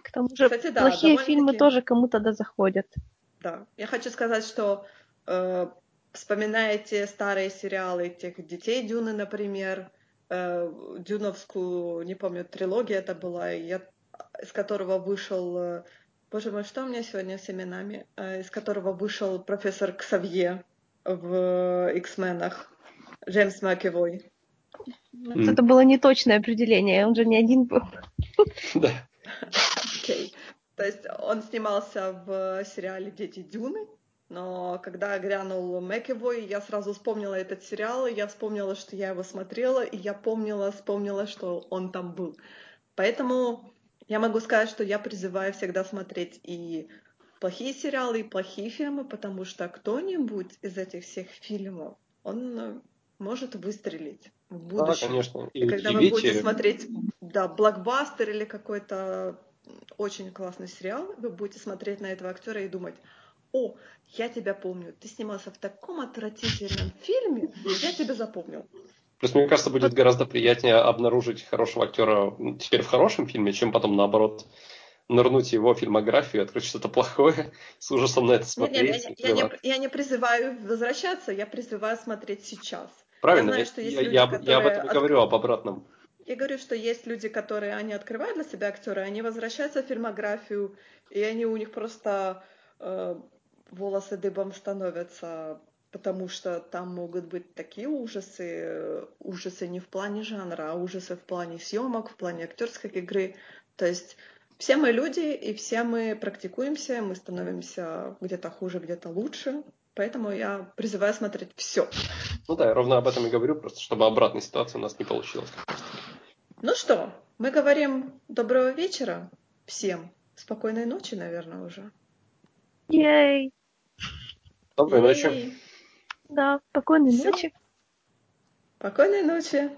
C: К тому же Кстати, да, плохие фильмы тоже кому-то да заходят.
A: Да, я хочу сказать, что э, вспоминаете старые сериалы тех детей Дюны, например, э, Дюновскую, не помню, трилогия это была, я, из которого вышел, э, боже мой, что у меня сегодня с именами, э, из которого вышел профессор Ксавье в X-менах, Джеймс Макэвой.
C: Mm. Это было неточное определение, он же не один был.
B: Да.
A: Окей. То есть он снимался в сериале «Дети Дюны», но когда грянул Мэкэвой, я сразу вспомнила этот сериал, и я вспомнила, что я его смотрела, и я помнила, вспомнила, что он там был. Поэтому я могу сказать, что я призываю всегда смотреть и плохие сериалы, и плохие фильмы, потому что кто-нибудь из этих всех фильмов, он э, может выстрелить в будущем.
B: Да, конечно.
A: И, и когда вы будете смотреть да, блокбастер или какой-то очень классный сериал, вы будете смотреть на этого актера и думать, о, я тебя помню, ты снимался в таком отвратительном фильме, я тебя запомнил.
B: Плюс, мне кажется, будет гораздо приятнее обнаружить хорошего актера теперь в хорошем фильме, чем потом, наоборот, нырнуть его фильмографию, открыть что-то плохое, с ужасом на это смотреть.
A: Нет, нет, я, я, не, я не призываю возвращаться, я призываю смотреть сейчас.
B: Правильно, я, знаю, что есть я, люди, я, которые... я об этом и говорю, об обратном.
A: Я говорю, что есть люди, которые, они открывают для себя актера, они возвращаются в фильмографию, и они у них просто э, волосы дыбом становятся, потому что там могут быть такие ужасы, ужасы не в плане жанра, а ужасы в плане съемок, в плане актерской игры. То есть все мы люди, и все мы практикуемся, мы становимся где-то хуже, где-то лучше. Поэтому я призываю смотреть все.
B: Ну да, я ровно об этом и говорю, просто чтобы обратной ситуации у нас не получилось.
A: Ну что, Мы говорим доброго вечера всем. Спокойной ночи, наверное, уже.
C: Ей.
B: Доброй ночи.
C: Да, спокойной
A: Всё.
C: ночи.
A: Спокойной ночи.